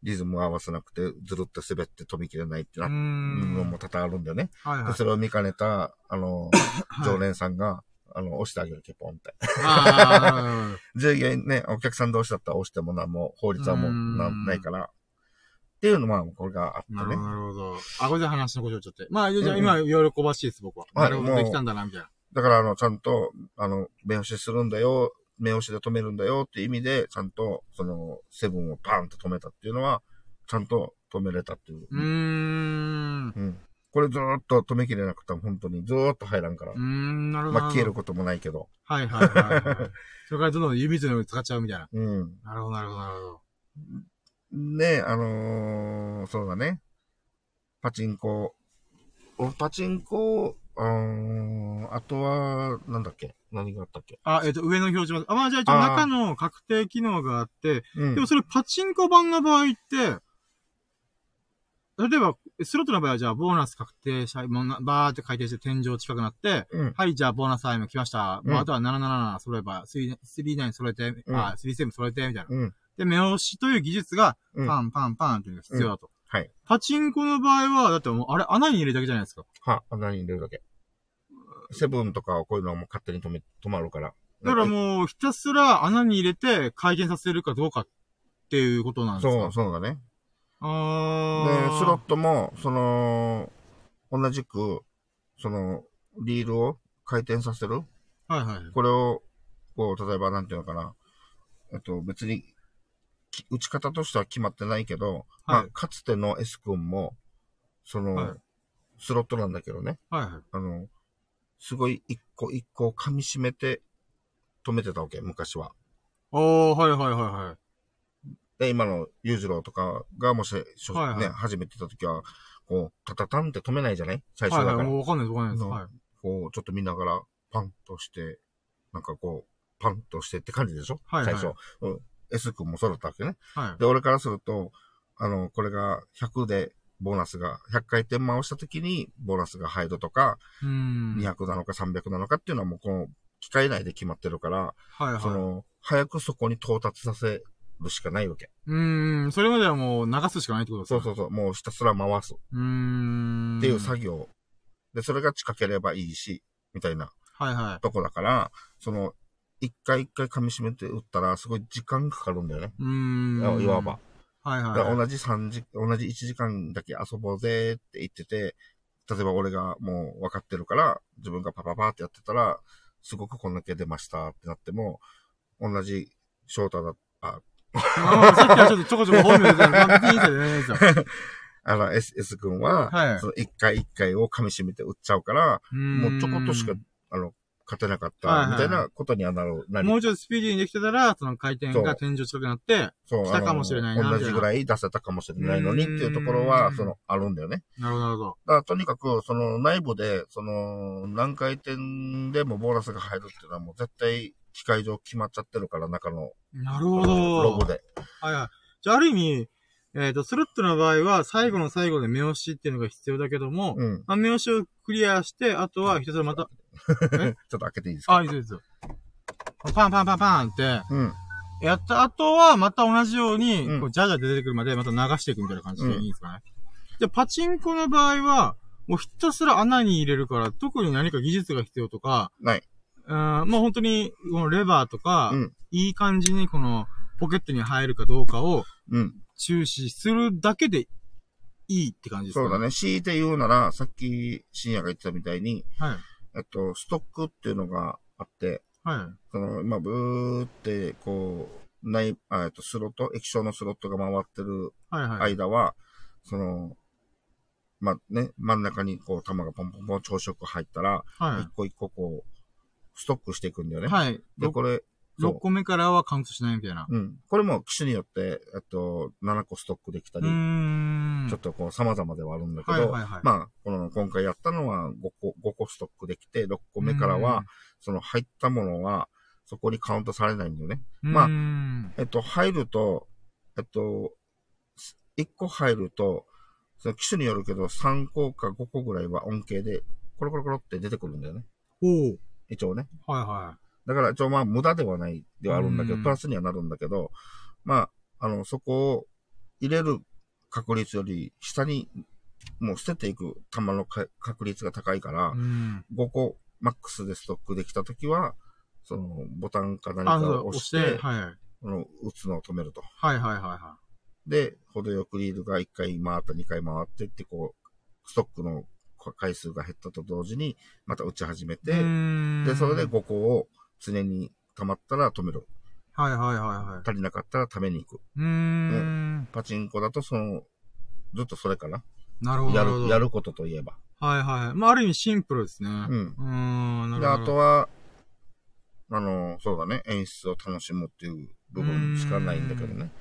リズム合わせなくてずるっと滑って飛びきれないってなのもん。多々あるんだよね。はいはい。でそれを見かねた、あの、はい常連さんが、あの、押してあげるけ、ポンって。あ 従業員ね、お客さん同士だったら押してもな、もう法律はもうなうんないから。っていうのまあ、これがあったね。なるほど。あ、これで話のことちょっと。まあ、じゃあうん今、喜ばしいです、僕は。はいなるほど、できたんだな、みたいな。だから、あの、ちゃんと、あの、目押しするんだよ、目押しで止めるんだよっていう意味で、ちゃんと、その、セブンをパーンと止めたっていうのは、ちゃんと止めれたっていう。うーん。ううん。これずーっと止めきれなくても本当にずーっと入らんからー。ん、なるほど。まあ、消えることもないけど。はいはいはいはい。それからどんどん指との使っちゃうみたいな。うん。なるほど、なるほど、なるほど。ねあのー、そうだね。パチンコ。おパチンコ、うーん、あとは、なんだっけ？何があったっけ？あ、えっ、と、上の表示まで。あ、まあじゃあ一応中の確定機能があって、うんでもそれパチンコ版の場合って、例えば、スロットの場合はじゃあボーナス確定した、もうなバーって回転して天井近くなって、うん。はい、じゃあボーナスタイム来ました。うんまあ、あとは777揃えば、3 39揃えて、うんあ、37揃えて、みたいな。うん。で、目押しという技術が、うんパンパンパンっていうのが必要だと。はい。パチンコの場合は、だってもう、あれ、穴に入れるだけじゃないですか。は、穴に入れるだけ。セブンとかはこういうのはもう勝手に止め、止まるから。だからもう、ひたすら穴に入れて回転させるかどうかっていうことなんですか？そう、そうだね。あでー。、スロットも、その、同じく、その、リールを回転させるはいはい。これを、こう、例えば、なんていうのかな。えっと、別に、き打ち方としては決まってないけど、まはいあ、かつての S 君も、その、はいスロットなんだけどね。はいはい。あの、すごい一個一個噛み締めて止めてたわけ、昔は。おー、はいはいはいはい。で、今の裕次郎とかがもし、はいはいね、初めてた時は、こう、タタタンって止めないじゃない？最初はいはい、だから。もうわかんないですわかんないです。うんはい。こう、ちょっと見ながら、パンとして、なんかこう、パンとしてって感じでしょ？はいはい最初。うん。S 君もそうだったわけね。はい。で、俺からすると、あの、これが100で、ボーナスが、100回転回した時に、ボーナスが入るとか、うーん。200なのか300なのかっていうのはもうこの、機械内で決まってるから、はいはい。その、早くそこに到達させるしかないわけ。うーん。それまではもう流すしかないってことですね。そうそうそう、もうひたすら回すっう。ん。ていう作業。で、それが近ければいいし、みたいなはいはい。とこだから、その、一回一回噛み締めて打ったら、すごい時間かかるんだよね。うーん。いわば。。はいはい。だから同じ3時、同じ1時間だけ遊ぼうぜって言ってて、例えば俺がもう分かってるから、自分がパパパってやってたら、すごくこんだけ出ましたってなっても、同じ翔太だ、あ、あさっきはちょっとちょこちょこ本名出てたの、別にいいですよね。いいですよ。あの、S、S 君は、はいその一回一回を噛み締めて打っちゃうから、ももうちょこっとしか、あの、勝てなかった、みたいなことにはなる。なりもうちょっとスピーディーにできてたら、その回転が天井近くなって、そう、来たかもしれないな同じぐらい出せたかもしれないのにっていうところは、うんその、あるんだよね。なるほど、なるほど。だからとにかく、その内部で、その、何回転でもボーナスが入るっていうのはもう絶対機械上決まっちゃってるから、中のなるほど。ロゴで。はいはい。じゃあ、ある意味、えっ、と、スロットの場合は、最後の最後で目押しっていうのが必要だけども、うん。まあ、目押しをクリアして、あとはひたすらまた、ちょっと開けていいですか？あ、いいですよ。パンパンパンパンって、うん。やった後は、また同じように、うんこう、ジャジャ出てくるまで、また流していくみたいな感じでうんいいですかね？じゃあ、パチンコの場合は、もうひたすら穴に入れるから、特に何か技術が必要とか、ない。うん、まあ本当に、このレバーとか、うんいい感じにこの、ポケットに入るかどうかをうん。注視するだけでいいって感じですかそうだ。ね。強いて言うなら、さっき深夜が言ってたみたいに、はい。えっと、ストックっていうのがあって、はい。その、今、ブーって、こう、ない、あえっと、スロット、液晶のスロットが回ってるはいはい。間は、その、まあね、真ん中にこう、玉がポンポンポン朝食入ったら、は一個一個こう、ストックしていくんだよい。ね。はい。で、これ、6そ個目からはカウントしないみたいな。う。うん。これも機種によって、えっと、7個ストックできたうり、ーん。ちょっとこう、様々ではあるんだけど、はいはいはい。まあ、この、今回やったのは5個、5個ストックできて、6個目からは、その入ったものは、そこにカウントされないんだよね。うん、まあうーんえっと、入ると、えっと、1個入ると、その機種によるけど、3個か5個ぐらいは恩恵で、コロコロコロって出てくるんだよね。おう一応ね。はいはだから、一応まあ、無駄ではないではあるんだけど、うんプラスにはなるんだけど、まあ、あの、そこを入れる確率より下に、もう捨てていく球のか確率が高いからい。う、ん。5個マックスでストックできたときは、その、ボタンか何あ、かを押し、押してて、はいはい。この、打つのを止めると。はいはいはいはで、程よくリールが1回回った、2回回ってって、こう、ストックの回数が減ったと同時に、また打ち始めい。て、で、それで5個を常に溜まったら止める。はいはいはいはい。足りなかったら貯めに行く。うーん。パチンコだと、その、ずっとそれかな。なるほど。やる。やることといえば。はいはい。まあ、ある意味シンプルですね。うん。うーん。なで、るほど。あとは、あの、そうだね、演出を楽しむっていう部分しかないんだけどね。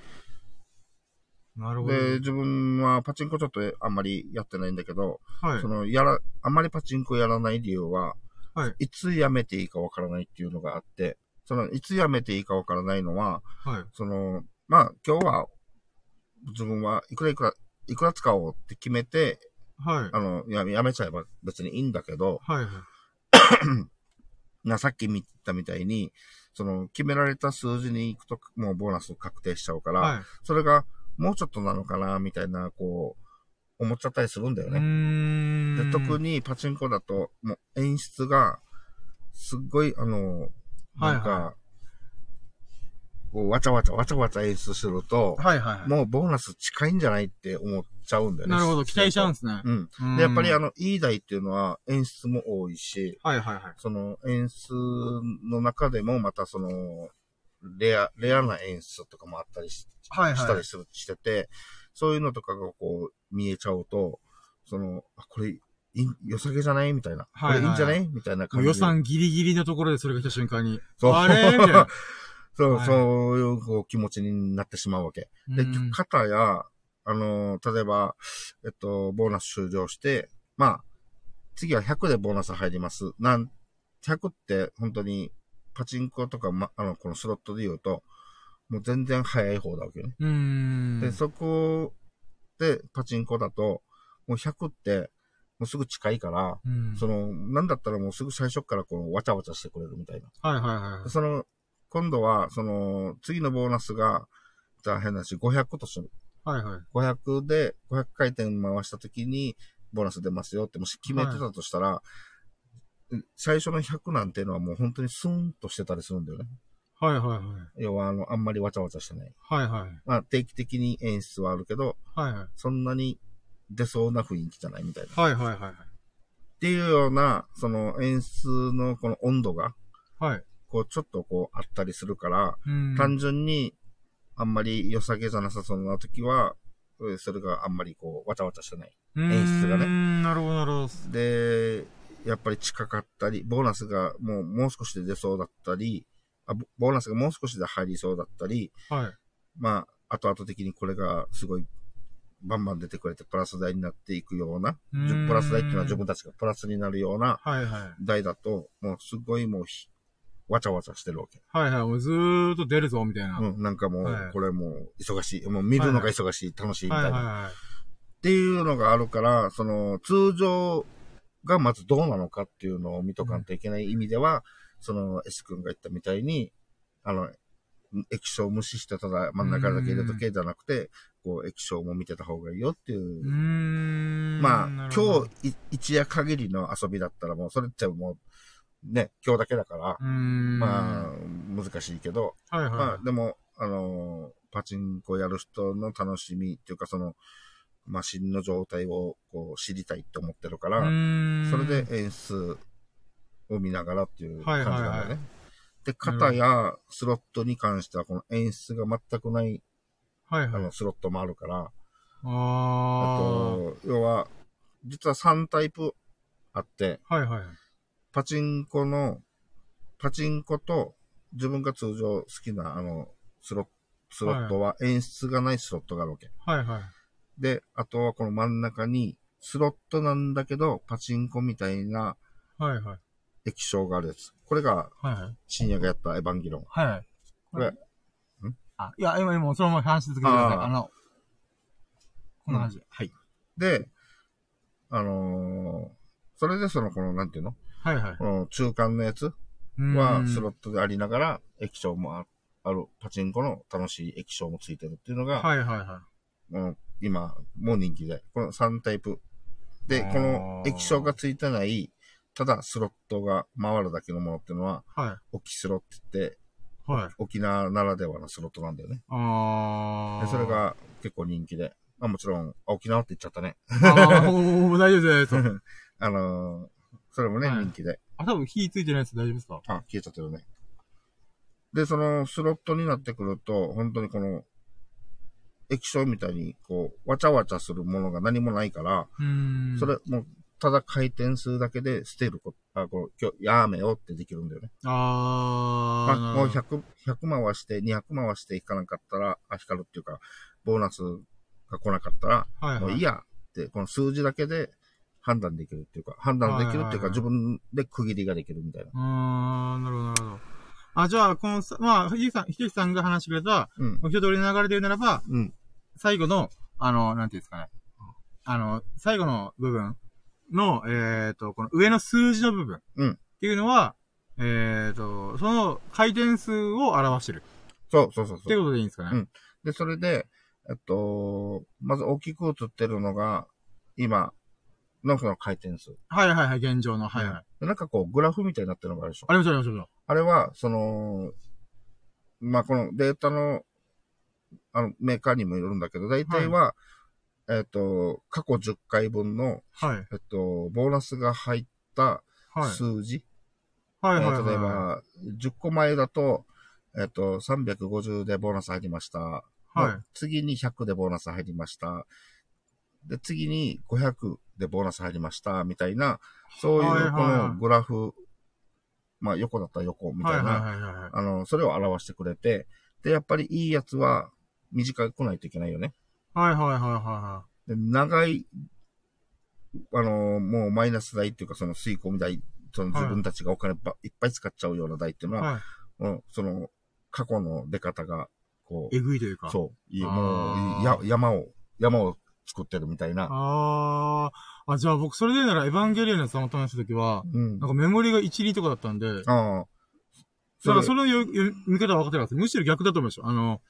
なるほど。で、自分はパチンコちょっとあんまりやってないんだけど、はいそ。の、やら、あんまりパチンコやらない理由は、はい。いつやめていいかわからないっていうのがあって、その、いつやめていいかわからないのは、はい。その、まあ、今日は、自分はいくらいくら、いくら使おうって決めて、はい。あの、ややめちゃえば別にいいんだけど、はい。はい。なさっき見たみたいに、その、決められた数字に行くと、もうボーナス確定しちゃうから、はい。それがもうちょっとなのかな、みたいな、こう、思っちゃったりするんだよね。ん。で、特にパチンコだと、もう演出が、すっごい、あの、なんか、はいはこう、わちゃわちゃ、わちゃわちゃ演出すると、はいはいはい。もうボーナス近いんじゃないって思っちゃうんだよね。なるほど。期待しちゃうんですね。うん。うんで、やっぱりあの、いい台っていうのは演出も多いし、はいはいはい。その演出の中でもまたその、レア、レアな演出とかもあったりし,、はいはいたりするしてて、そういうのとかがこう見えちゃうと、その、あ、これい良さげじゃない？みたいな。はいはいこれいいんじゃない？みたいなも感じ予算ギリギリのところでそれが来た瞬間に、そうあれ？みたいな。そう、はいそういうこう気持ちになってしまうわけ。でうん、方や、あのー例えば、えっと、ボーナス終了して、まあ、次は100でボーナス入ります。なん、100って本当に、パチンコとか、ま、あの、このスロットで言うと、もう全然早い方だわけよね。うーん。で、そこで、パチンコだと、もう100って、もうすぐ近いから、うん、その、なんだったらもうすぐ最初からこの、わちゃわちゃしてくれるみたいな。はいはいはいで。その、今度は、その、次のボーナスが、じゃあ変な話、500とする。はいはい。500で、500回転回した時に、ボーナス出ますよって、もし決めてたとしたら、最初の100なんていうのはもう本当にスーンとしてたりするんだよね。はいはいはい。要は、あの、あんまりわちゃわちゃしてない。はいはい。まあ、定期的に演出はあるけど、はいはい。そんなに出そうな雰囲気じゃないみたいな。っはいはいはいはい。ていうような、その演出のこの温度が、はい。こう、ちょっとこう、あったりするから、うん。単純に、あんまり良さげじゃなさそうな時は、えーそれがあんまりこう、わちゃわちゃしてない。演出がねうーんなるほどなるほど。で、やっぱり近かったり、ボーナスがもう、もう少しで出そうだったり、あボボーナスがもう少しで入りそうだったり、はい。まあ、後々的にこれがすごい、バンバン出てくれてプラス台になっていくような、うプラス台っていうのは自分たちがプラスになるようなはいはい。台だと、もうすごいもうひ、わちゃわちゃしてるわけ。はいはい。もうずーっと出るぞ、みたいな。うん、なんかもう、はいこれもう忙しい。もう見るのが忙しい、楽しいみたいな。はいはいはい。っていうのがあるから、その、通常がまずどうなのかっていうのを見とかんといけない意味では、その、S 君が言ったみたいに、あの、液晶を無視してただ真ん中だけ入れとけじゃなくて、こう、液晶も見てた方がいいよっていうう。まあ、今日い一夜限りの遊びだったらもう、それってもう、ね、今日だけだから。まあ、難しいけど、はいはい。まあ、でも、あのーパチンコやる人の楽しみっていうか、その、マシンの状態をこう知りたいって思ってるから、それで演出を見ながらっていう感じなんだよね。はいはいはいで、型やスロットに関しては、この演出が全くない、はいはい。あの、スロットもあるから、ああと、要は、実は3タイプあって、あ。はいはい。パチンコの、パチンコと自分が通常好きなあの、スロット、スロットは演出がないスロットがあるわけ。はいはい。で、あとはこの真ん中に、スロットなんだけど、パチンコみたいなはいはい。液晶があるやつ。これが。深夜がやったエヴァンゲロン。はいはい。これ、あ、いや、今、今、そのまま話し続けてください。あの、こんな感じ。はい。で、あのーそれでその、この、なんていうの？はいはい。この中間のやつはスロットでありながら、液晶もあある、パチンコの楽しい液晶もついてるっていうのが、はいはいはもう今、もう人気で、この3タイプ。で、この液晶がついてない、ただスロットが回るだけのものっていうのは、い。はい。沖スロって言って、はい。沖縄ならではのスロットなんだよね。ああ。で、それ。が結構人気で。まあもちろん、あ沖縄って言っちゃったね。あ大丈夫です。あのーそれもね、はい人気で。あ、多分火ついてないやつ大丈夫ですか？あ、消えちゃってるね。で、そのスロットになってくると、本当にこの、液晶みたいに、こう、わちゃわちゃするものが何もないから、うーん。それ、もう、ただ回転数だけで捨てること、あ、こう、今日、やめようってできるんだよね。ああ。まあ、もう100、100回して、200回していかなかったら、あ、光るっていうか、ボーナスが来なかったら、はいはい。もういいやって、この数字だけで判断できるっていうか、判断できるっていうか、自分で区切りができるみたいな。あー、なるほど、なるほど。あ、じゃあ、このさ、まあ、ひでさん、ひでさんが話してくれた、うん。一通りの流れで言うならば、うん。最後の、あの、なんていうんですかね。あの、最後の部分の、えっ、と、この上の数字の部分。うんっていうのは、えっ、と、その回転数を表してる。そうそうそうってそう。ことでいいんですかね。うんで、それで、えっと、まず大きく映ってるのが、今のその回転数。はいはいはい、現状の。はいはい。でなんかこう、グラフみたいになってるのがあるでしょ。ありました、ありました。あれは、その、まあ、このデータの、あの、メーカーにもよるんだけど、大体は、えっと、過去10回分の、はい。えっと、ボーナスが入ったはい。数字？はいはいはい。えー例えば、10個前だと、えっと、350でボーナス入りました。はい。次に100でボーナス入りました。で、次に500でボーナス入りました、みたいな、そういうこはいのグラフ、まあ横だったら横みたいな、はいはいはいはい。あの、それを表してくれて、で、やっぱりいいやつは短くないといけないよね。はいはいはいはで長い、あの、もうマイナス代っていうか、その吸い込み代、その自分たちがお金ばいっぱい使っちゃうような代っていうのは、いはい。その、過去の出方が、こえぐいというか。う、そう、いいあもーうや、山を、山を作ってるみたいな。あー。あ、じゃあ僕それで言うならエヴァンゲリオンのやつたまたました時は、うん。なんかメモリが1、2とかだったんで、だかああ。らそれのよよ見方は分かってなかった。むしろ逆だと思いました。あの、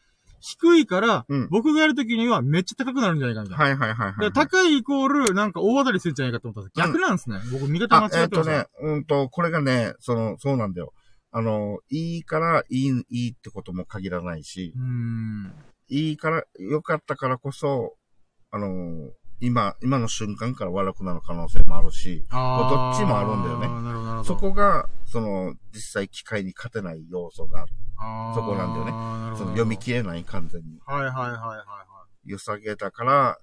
低いから、うん僕がやるときにはめっちゃ高くなるんじゃないかみたいな。はいはいはいはい。で高いイコール、なんか大当たりするんじゃないかと思ったんです逆なんですね。僕見方間違ってました。ね、うんと、これがね、その、そうなんだよ。あの、いいからいい、いいってことも限らないしう、ーん。いいから、良かったからこそ、あの、今、今の瞬間から悪くなる可能性もあるし、あどっちもあるんだよね。そこが、その、実際機械に勝てない要素がある。あーそこなんだよね。その読み切れない完全に。はいはいはいはいは良さげだから、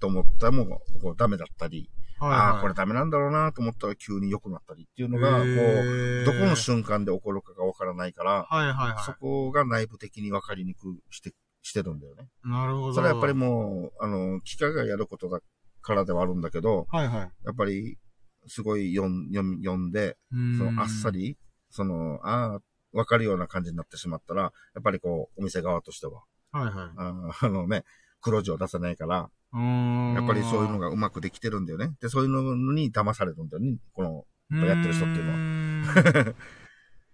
と思ったらもう、こうダメだったり、い。はいはい、ああ、これダメなんだろうなと思ったら急に良くなったりっていうのが、こう、どこの瞬間で起こるかがわからないから、はいはいはい。そこが内部的に分かりにくくして、してるんだよね。なるほど。それはやっぱりもう、あの、機械がやることだからではあるんだけど、はいはい。やっぱり、すごい読ん読ん読んで、そのあっさ。り、その、ああ、分かるような感じになってしまったら、やっぱりこう、お店側としては、はいはい。あーあのね、黒字を出せないから。やっぱりそういうのがうまくできてるんだよね。で、そういうのに騙されるんだよね。この、やってる人っていうのはは。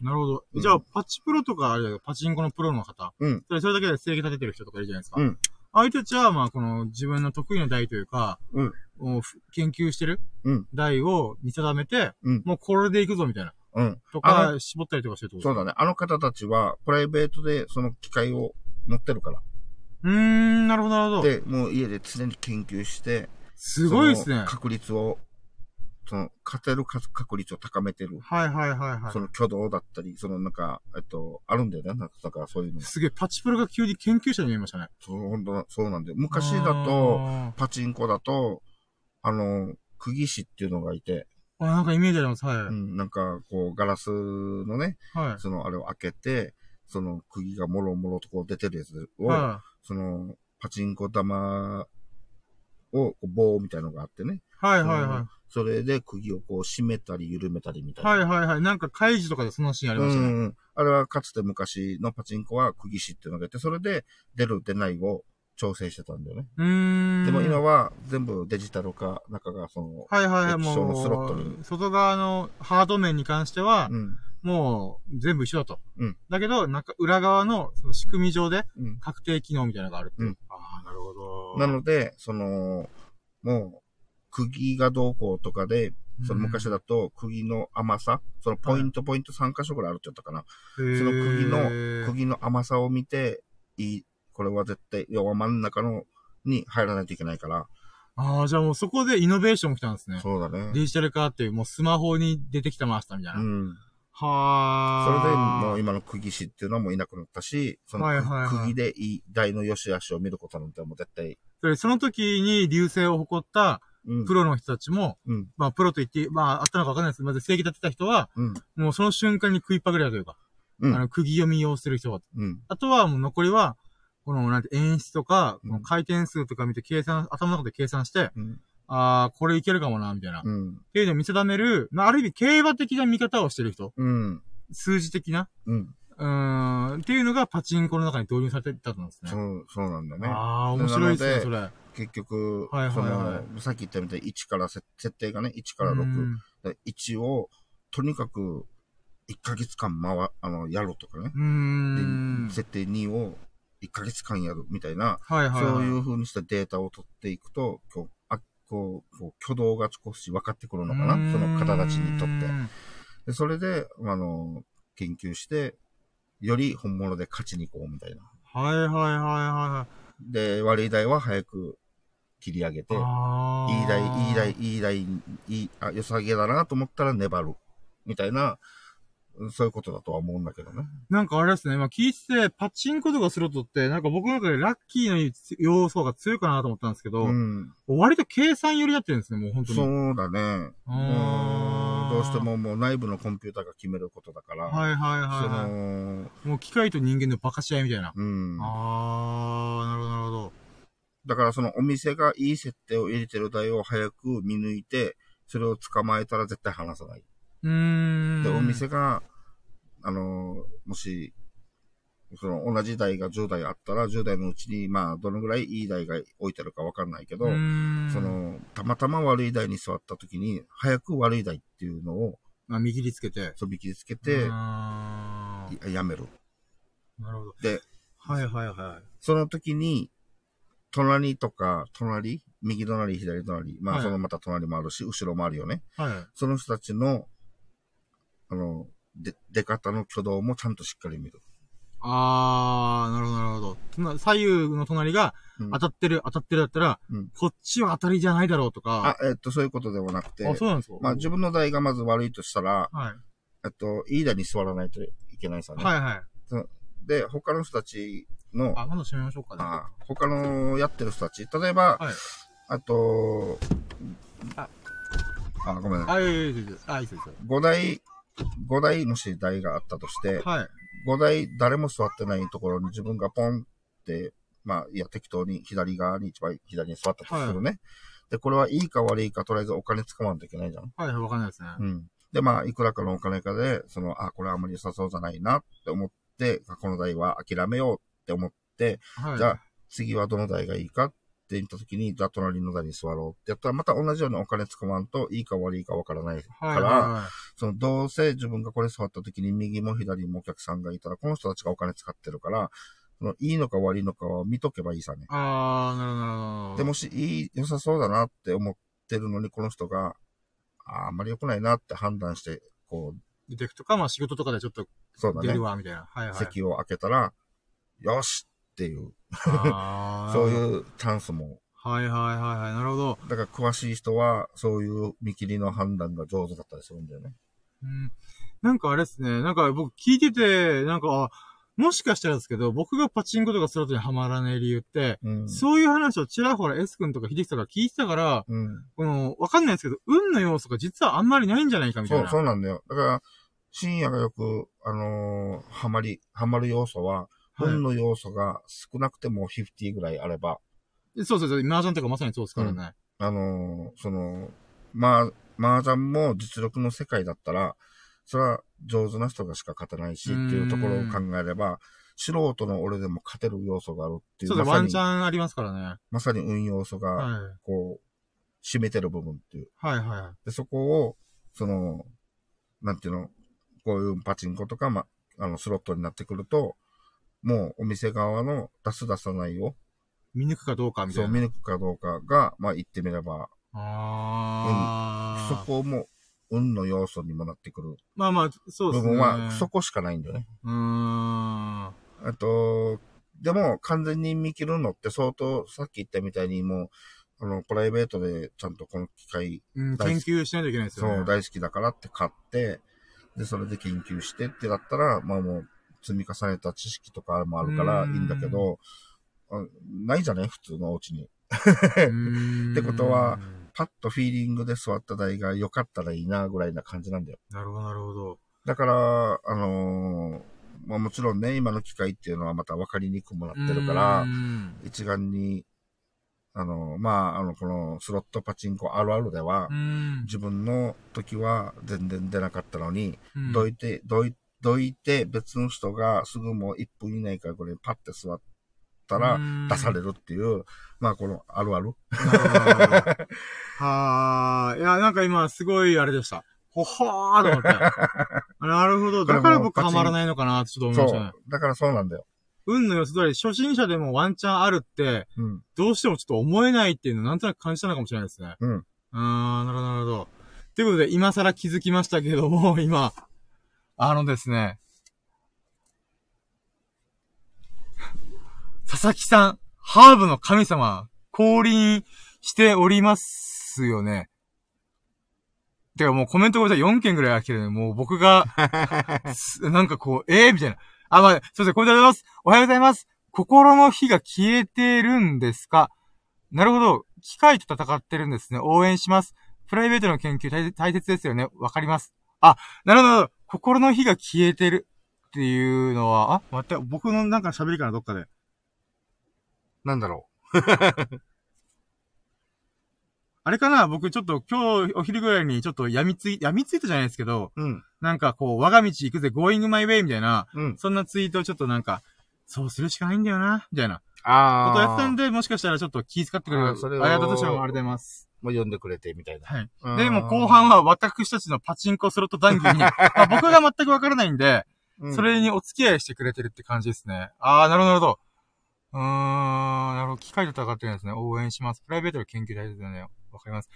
なるほど。うんじゃあ、パチプロとかあパチンコのプロの方。うん。それだけで正義立ててる人とかいるじゃないですか。うん。ああいう人たちは、まあ、この自分の得意な台というか、うん。もうふ研究してるうん。台を見定めて、うん。もうこれでいくぞみたいな。うん。とあか、絞ったりとかしてるとそうだね。あの方たちは、プライベートでその機械を持ってるから。うーん、なるほど、なるほど。で、もう家で常に研究して、すごいですね。確率を、その、勝てる確確率を高めてる。はいはいはいはいそ。の挙動だったり、そのなんか、えっと、あるんだよね。なんか、だからそういうの。すげえ、パチプロが急に研究者に見えましたね。そう、本当だそうなんだよ。昔だと、あパチンコだと、あの、釘師っていうのがいて、ー、あなんかイメージあります。はい。うん、なんか、こう、ガラスのね、はい。その、あれを開けて、その、釘がもろもろとこう出てるやつを、はその、パチンコ玉を、棒みたいのがあってね。い。はいはいはい。それで釘をこう締めたり緩めたりみたいな。はいはいはい。なんか、開示とかでそのシーンありましたね。うんうん。あれはかつて昔のパチンコは釘師っていうのがいて、それで出る出ないを調整してたんだよね。うーん。でも今は全部デジタル化、中がその、はいはいはい、液晶のスロットもにう、外側のハード面に関しては、うん、もう、全部一緒だと。うんだけど、なんか、裏側の、その仕組み上で、うん。確定機能みたいなのがあるって。うんああ、なるほど。なので、その、もう、釘がどうこうとかで、その昔だと釘の甘さ、そのポイントポイント3箇所ぐらいあるって言ったかな。その釘の、釘の甘さを見て、いい、これは絶対、要は真ん中の、に入らないといけないから。ああ、じゃあもうそこでイノベーションも来たんですね。そうだね。デジタル化っていう、もうスマホに出てきたマスターみたいな。うん。はあ。それでもう今の釘師っていうのはもういなくなったし、そのはいはいはい釘でいい台の良し悪しを見ることなんてもう絶対、それその時に流星を誇ったうん。プロの人たちも、うん。まあプロと言って、まああったのかわかんないですけど、まず正義立てた人は、うん。もうその瞬間に食いっぱぐれたというか、うんあの、釘読みをする人が。うん。あとはもう残りは、この、なんて演出とか、うんこの回転数とか見て計算、頭の中で計算して、うん。ああ、これいけるかもな、みたいな。っうん。ていうのを見定める、まあある意味競馬的な見方をしてる人。うん。数字的な。うん。うーん、っていうのがパチンコの中に導入されてたんですね。そう、そうなんだね。ああ、面白いですね、そなれ。結局、はいはいはいその、さっき言ったみたいに1からせ、設定がね、1からう6。んで1を、とにかく、1ヶ月間回、あの、やるとかね。うーんで、。設定2を1ヶ月間やるみたいな、はいはい、はい。そういう風にしたデータを取っていくと、こう、あ、こう、こう挙動が少し分かってくるのかなその方たちにとってで、それで、あの、研究して、より本物で勝ちに行こうみたいな。はいはいはいはい。で、悪い台は早く切り上げて、いい台、いい台、いい台、いい、あ、良さげだなと思ったら粘る。みたいな、そういうことだとは思うんだけどね。なんかあれですね、まあ聞いてて、パチンコとかスロットって、なんか僕の中でラッキーの要素が強いかなと思ったんですけど、うん。割と計算寄りになってるんですね、もう本当に。そうだね。うどうしてももう内部のコンピューターが決めることだから、はいはいそはい、はい。の、もう機械と人間の馬鹿し合いみたいな。うん。あー、なるほどなるほど。だからそのお店がいい設定を入れてる台を早く見抜いて、それを捕まえたら絶対離さない。で、お店が、あの、もし、その同じ台が10台あったら、10台のうちに、まあ、どのぐらいいい台が置いてるかわかんないけど。そ、の、たまたま悪い台に座った時に、早く悪い台っていうのを、まあ、見切りつけて。そびきりつけて、ややめる。なるほど。で、はいはいはい。その時に、隣とか、隣、右隣、左隣、まはいあそのまた隣もあるし、後ろもあるよね。はい。その人たちの、あの、で、出方の挙動もちゃんとしっかり見る。あー、なるほどなるほど。とな左右の隣がうん当たってる、当たってるだったら、うんこっちは当たりじゃないだろうとか。あ、えっと、そういうことではなくて、あ、そうなんですかまあ自分の台がまず悪いとしたら、はい。えっと、いい台に座らないといけないさね。はいはい。で、他の人たちの、あ、窓閉めましょうかね。あ他のやってる人たち、例えば、はい。あと、ああ、ごめん。あ、いやいやいやいやあ、いいですよ。5台、5台もし台があったとして、はい。5台誰も座ってないところに自分がポンって、まあ、いや、適当に左側に一番左に座ったとするね。で、これはいいか悪いか、とりあえずお金使わんといけないじゃん。はい、わかんないですね。うん。で、まあ、いくらかのお金かで、その、あ、これはあんまり良さそうじゃないなって思って、この台は諦めようって思って、はい。じゃあ、次はどの台がいいかって言った時に、じゃあ隣の台に座ろうってやったら、また同じようにお金使わんと、いいか悪いかわからないから、はいはいはい。その、どうせ自分がこれ座った時に右も左もお客さんがいたら、この人たちがお金使ってるから、その、いいのか悪いのかは見とけばいいさね。あー、なるほどなるほど。で、もし、いい、良さそうだなって思ってるのに、この人が、あーあんまり良くないなって判断して、こう、ディテクとか、まあ仕事とかでちょっとそうだね出る。わ、みたいな。はいはい。席を開けたら、よしっていう、そういうチャンスも。はいはいはいはい。なるほど。だから詳しい人は、そういう見切りの判断が上手だったりするんだよね。うん。なんかあれですね。なんか僕聞いてて、なんか、あもしかしたらですけど、僕がパチンコとかスロットにはまらない理由って、うん。そういう話をちらほら S 君とか秀樹とか聞いてたから、うん。この、わかんないですけど、運の要素が実はあんまりないんじゃないかみたいそう、な。そうなんだよ。だから、深夜がよく、あのーハマり、ハマる要素は、はい運の要素が少なくても50ぐらいあれば、そうそうそう、麻雀とかまさにそうですからね。あのーその、まあ、麻雀も実力の世界だったら、それは上手な人がしか勝てないしっていうところを考えれば、素人の俺でも勝てる要素があるっていう、そうだ、ワンチャ、ンありますからね。まさに運要素が、はい。こう、占めてる部分っていう。はいはで、そこを、その、なんていうの、こういうパチンコとか、ま、あの、スロットになってくると、もうお店側の出す出さないを、い。見抜くかどうかみたそう。見抜くかどうかが、まあ言ってみれば、あー。そこも運の要素にもなってくるまあまあ、そうですね。部分は、そこしかないんだよね。うーん。あと、でも完全に見切るのって相当、さっき言ったみたいにもう、あの、プライベートでちゃんとこの機械、うん、大好き研究しないといけないですよね。そう、大好きだからって買って、で、それで研究してってだったら、まあもう、積み重ねた知識とかもあるからいいんだけど、あないじゃない普通のお家に。ってことは、パッとフィーリングで座った台が良かったらいいな、ぐらいな感じなんだよ。なるほど、なるほど。だから、あのーまあもちろんね、今の機械っていうのはまた分かりにくくもなってるから一概に、あの、まあ、あの、このスロットパチンコあるあるではう、ん。自分の時は全然出なかったのに、うんどいて、どい、どいて別の人がすぐもう1分以内からこれパッて座ったらうん出されるっていう、まあこのあるある。はー。いや、なんか今、すごいあれでした。ほほーと思って。なるほど。だから僕ハマらないのかなってちょっと思いそましたねう。。だからそうなんだよ。運の要素通り、初心者でもワンチャンあるって、うん。どうしてもちょっと思えないっていうのをなんとなく感じたのかもしれないですね。うん。あー、なるほど、なるほど。ということで、今更気づきましたけども、今、あのですね、佐々木さん、ハーブの神様、降臨しておりますよね。てかもうコメントごめんなさい、4件ぐらい来てるね。もう僕が、すなんかこう、えー、みたいな。あ、まあ、すいません、コメントありがとうございます。おはようございます。心の火が消えてるんですか？なるほど。機械と戦ってるんですね。応援します。プライベートの研究大大切ですよね。わかります。あ、なるほど。心の火が消えてるっていうのは、あ、待って、僕のなんか喋りかな、どっかで。なんだろ あれかな僕ちょっと今日お昼ぐらいにちょっと闇つい、闇ツイートじゃないですけど、う。うん。なんかこう、我が道行くぜ、going my way みたいな、うん。そんなツイートをちょっとなんか、そうするしかないんだよな、みたいなあことをやってたんで、もしかしたらちょっと気遣ってくれる。あーそれをありがとうございます。ありがとうございます。もう読んでくれて、みたいな。はい。うんで、もう後、半は私たちのパチンコスロット談義に、まあ僕が全くわからないんで、うんそれにお付き合いしてくれてるって感じですね。あー、なるほど、なるほど。うーん、なるほど。機械と戦ってるんですね。応援します。プライベートの研究大切だね。わかります。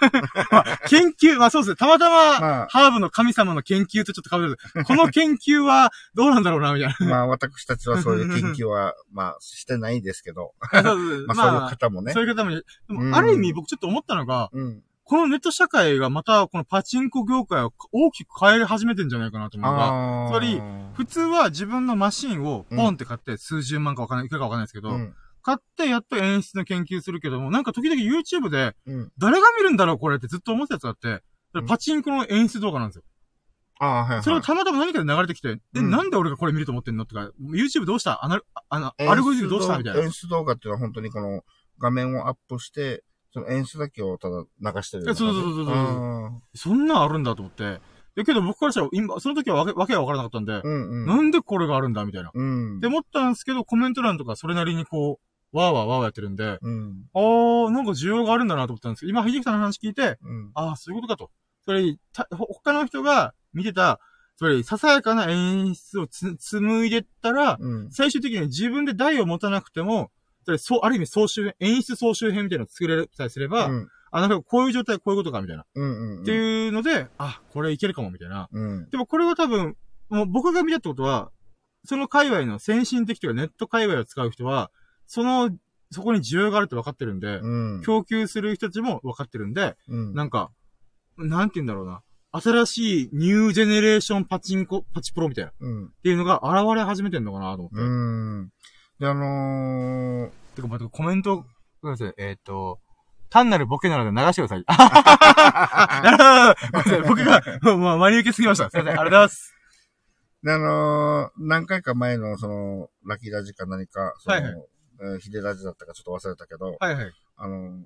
まあ、研究、まあそうですね。たまたま、まあハーブの神様の研究とちょっと被る。この研究はどうなんだろうな、みたいな。まあ、私たちはそういう研究は、まあ、してないですけど。まあ、そういう方もねそう。いう方も。でも、うんある意味僕ちょっと思ったのが、うん。このネット社会がまたこのパチンコ業界を大きく変え始めてんじゃないかなと思うのが、あつまり普通は自分のマシンをポンって買って数十万かわかんない、いくらかわかんないですけど、うん。買ってやっと演出の研究するけども、なんか時々 YouTube でうん。誰が見るんだろうこれってずっと思ってたやつがあって、うんパチンコの演出動画なんですよ。ああ、はいはい。それをたまたま何かで流れてきて、で、うんなんで俺がこれ見ると思ってんのとか、YouTube どうした？あの、あの、アルゴリズムどうした？みたいな。演出動画っていうのは本当にこの画面をアップして、その演出だけをただ流してる。そうそうそうそうそうあそんなんあるんだと思って。だけど僕からしたら、今、その時はわけ、わけがわからなかったんで、ーうんうん。なんでこれがあるんだみたいな。うん。って思ったんですけど、コメント欄とかそれなりにこう、わーわーわーやってるんで、うん。あー、なんか需要があるんだなと思ったんですけど、今、秀樹さんの話聞いて、うん。あー、そういうことかと。それ、他の人が見てた、それ、ささやかな演出をつ、紡いでったら、うん。最終的に自分で台を持たなくても、それ、そう、ある意味総集編、演出総集編みたいなのを作れるさえすれば、うん。あ、なんかこういう状態、こういうことか、みたいな。うん。うん。っていうので、あ、これいけるかも、みたいな。うん。でもこれは多分、もう僕が見たってことは、その界隈の先進的というかネット界隈を使う人は、その、そこに需要があるって分かってるんで、うん。供給する人たちも分かってるんで、うん。なんか、なんて言うんだろうな。新しいニュージェネレーションパチンコ、パチプロみたいな。っうん。ていうのが現れ始めてんのかなと思って。うん。で、あのー、てか、待って、コメント、ください。えっ、と、単なるボケなので流してください。あなるほどごめんなさい。僕が、もう、もう真に受けすぎました。すいません。ありがとうございます。で、あのー、何回か前の、その、ラキラジか何か、その、はいはいえーヒデラジだったかちょっと忘れたけど、はいはい。あのー、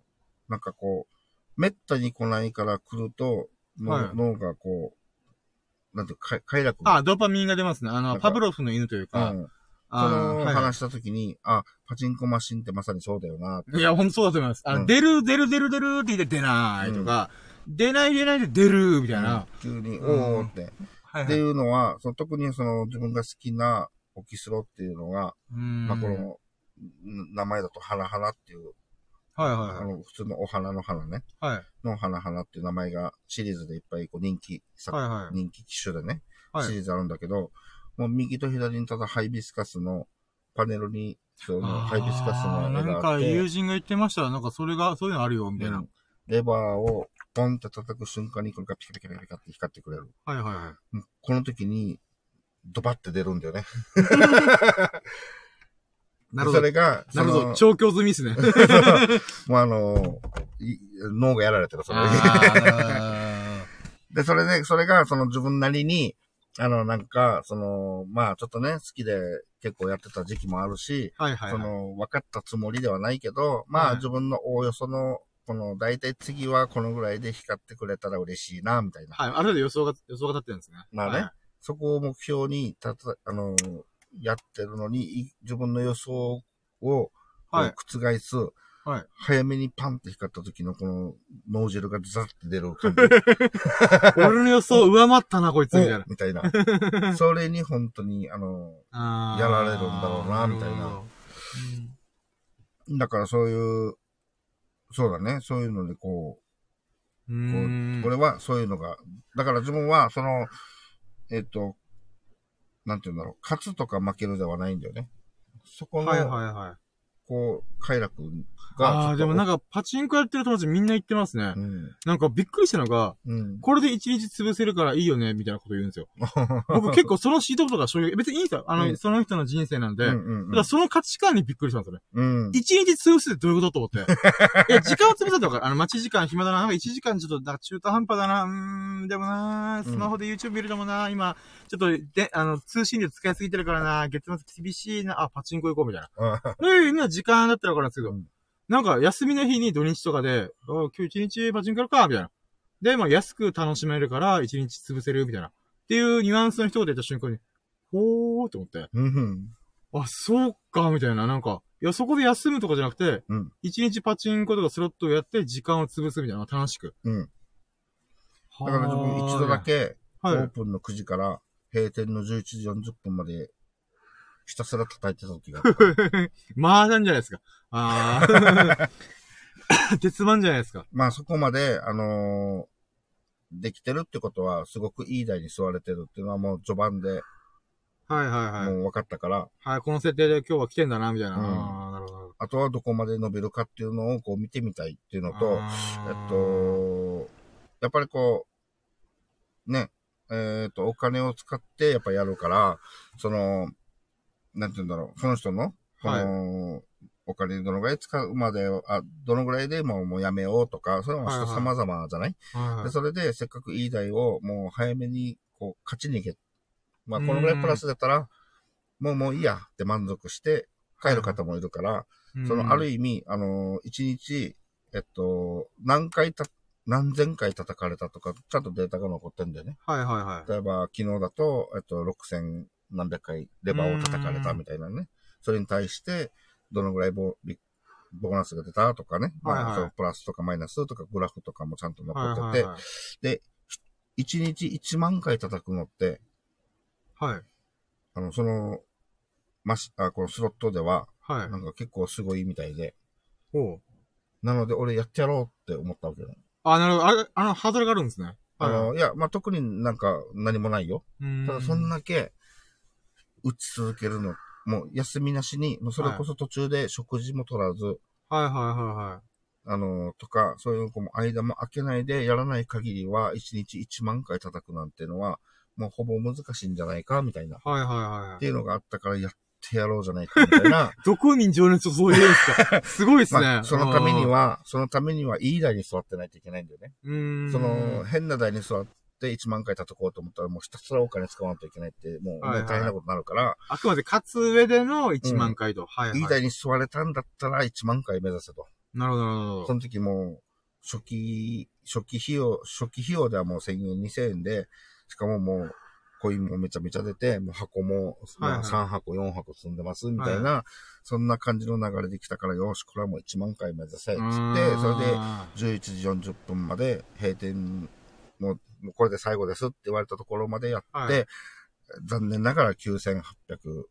なんかこう、めったに来ないから来ると、脳はい脳がこう、なんていうか、快楽。あ、ドーパミンが出ますね。あの、なんかパブロフの犬といううか、ん。そあのはいは話したときに、あ、パチンコマシンってまさにそうだよな。い。いや、ほんとそうだと思います。あの、うん出る、出る、出る、出るって言って出ないとか、出ない、出ないで出るみたいな。急に、うんおーって。はいっていうのは、その特にその自分が好きなオキスロっていうのが、うん。まあこの、ん名前だと花花っていう、はいあはの、普通のお花の花ね、いはい。はい。の花花っていう名前がシリーズでいっぱいこう人気作、はいはい人気機種でね、はいシリーズあるんだけど、もう右と左にただハイビスカスのパネルに、そのハイビスカスのあーなんか絵があって、友人が言ってました。なんかそれが、そういうのあるよ、みたいな。うんレバーをポンって叩く瞬間にこれがピカピカピカピカって光ってくれる。はいはいはい。この時に、ドバって出るんだよね。なるほど。それが、なるほど。調教済みですね。もうあの、い脳がやられてる、それに。あ で、それで、それが、その自分なりに、あの、なんか、その、まあ、ちょっとね、好きで結構やってた時期もあるし、ーはいはいはい。その、分かったつもりではないけど、まあ、はい自分のおおよその、この、大体次はこのぐらいで光ってくれたら嬉しいな、みたいな。はい。ある程度予想が、予想が立ってるんですね。まあねはいそこを目標に、たた、あの、やってるのに、い自分の予想を、はい覆す、はい早めにパンって光った時のこの脳汁がザッて出る感じ。俺の予想上回ったな、こいつ、みたいな。おみたいな。それに本当に、あの、あーやられるんだろうなみたいなだからそういう、そうだね、そういうのでこうう、こん。う、これはそういうのが、だから自分は、その、えっと、なんて言うんだろう、勝つとか負けるではないんだよね。そこの、はいはいはい。こう、快楽が。ああ、でもなんか、か、パチンコやってる友達みんな言ってますねう。ん。なんかびっくりしたのが、うん。これで一日潰せるからいいよね、みたいなこと言うんですよ。僕結構その指導とか衝撃、別にいいんですよ。あの、うんその人の人生なんで。うんうんただその価値観にびっくりしたんですよね。うん。一日潰すってどういうことと思って。いや、時間を潰すとか、あの、待ち時間暇だな。なんか1時間ちょっと、中途半端だな。うーん、でもな、スマホで YouTube 見るのもな、今、ちょっと、で、あの、通信量使いすぎてるからな、月末厳しいな、あ、パチンコ行こうみたいな。ええ今時間だったらわかるんですけど、うんなんか休みの日に土日とかで、あ今日一日パチンコやるか、みたいな。で、まあ安く楽しめるから一日潰せる、みたいな。っていうニュアンスの一言言った瞬間に、ほーって思って、うん。あ、そうか、みたいな、なんか、いや、そこで休むとかじゃなくて、うん一日パチンコとかスロットをやって時間を潰すみたいな、楽しく。うん。だから自分一度だけ、オはい。ープンの9時から閉店の11時40分まで、ひたすら叩いてた時があった。麻雀じゃないですか。あー。鉄板じゃないですか。まあそこまで、あのーできてるってことは、すごくいい台に座れてるっていうのはもう序盤ではいはいはい。もう分かったから、はい、この設定で今日は来てんだな、みたいな。うんあーなるほど。あとはどこまで伸びるかっていうのをこう見てみたいっていうのと、あえーっ、と、やっぱりこう、ね、えっ、と、お金を使ってやっぱやるから、その、なんて言うんだろう、その人の、その、お金どのぐらい使うまで、あ、どのぐらいでもうもうやめようとか、それは人様々じゃない、はいはいで、それでせっかくいい台をもう早めにこう勝ちに行け。まあこのぐらいプラスだったら、もうもういいやって満足して帰る方もいるから、そのある意意味、あの、一日、えっと、何回た、何千回叩かれたとか、ちゃんとデータが残ってんだよね。はいはいはい。例えば、昨日だと、えっと、6000何百回レバーを叩かれたみたいなね。それに対して、どのぐらいボビボーナスが出たとかね。まあ、はいはいそのプラスとかマイナスとかグラフとかもちゃんと残ってて、はいはいはい。で、一日1万回叩くのって、はい。あの、その、マシ、あ、このスロットでは、はいな。んか結構すごいみたいで、ほう。なので俺やってやろうって思ったわけよ。あ、なるほど。あれ、あの、ハードルがあるんですね。あの、いや、まあ、特になんか何もないよ。ただそんな。だけ、打ち続けるの、もう休みなしに、もうそれこそ途中で食事も取らず、はいはいはいはあの、とか、そういうこう間も空けないでやらない限りは、1日1万回叩くなんていうのは、もうほぼ難しいんじゃないか、みたいな。っい。はいはいはいていうのがあったから、やってやろうじゃないか、みたいな。どこに情熱を注いでるんですか？すごいですね。まあ、そのためには、そのためには、いい台に座ってないといけないんだよね。うーん。その、変な台に座って1万回叩こうと思ったら、もうひたすらお金使わないといけないって、もう、はいはいね大変なことになるから、あくまで勝つ上での1万回と。はいはい。いい台に座れたんだったら1万回目指せと。なるほどなるほど。その時もう、初期、初期費用、初期費用ではもう1000円、2000円で、しかももう、コインもめちゃめちゃ出て、もう箱も、まあはいはい3箱、4箱積んでます、みたいな、そんな感じの流れできたから、よし、これはもう1万回目指せ、つって、それで、あ11時40分まで閉店もう、もうこれで最後ですって言われたところまでやって、はい残念ながら9800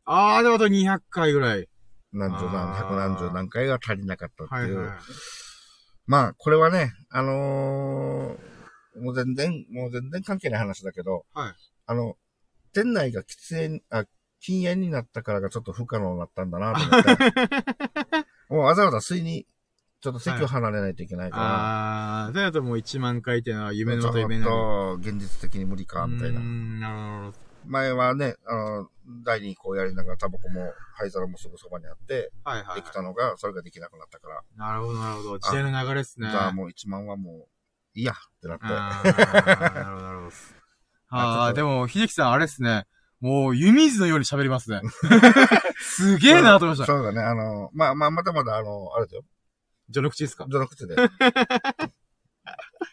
あー、でもあと200回ぐらい。何十何、百何十何回が足りなかったっていう。はいはい。まあ、これはね、あのーもう全然、もう全然関係ない話だけど、はいあの、店内が喫煙、あ、禁煙になったからがちょっと不可能になったんだなと思って。もうわざわざ吸いに、ちょっと席を離れないといけないから、あー、それだともう1万回っていうのは夢のちょっまた夢なと現実的に無理か、みたいうな。ん、なるほど。前はね、あの、第二こうやりながらタバコも灰皿もすぐそばにあって、はいはいでき。たのが、それができなくなったから、なるほど、なるほど。時代の流れですね。じゃあもう1万はもう、いいやってなって。なるほど、なるほど。ああ、でも、秀樹さん、あれっすね。もう、湯水のように喋りますね。すげえなと思いました。そうだね。あの、まあまあ、まだまだ、あの、あれだよ。序の口ですか？序の口で。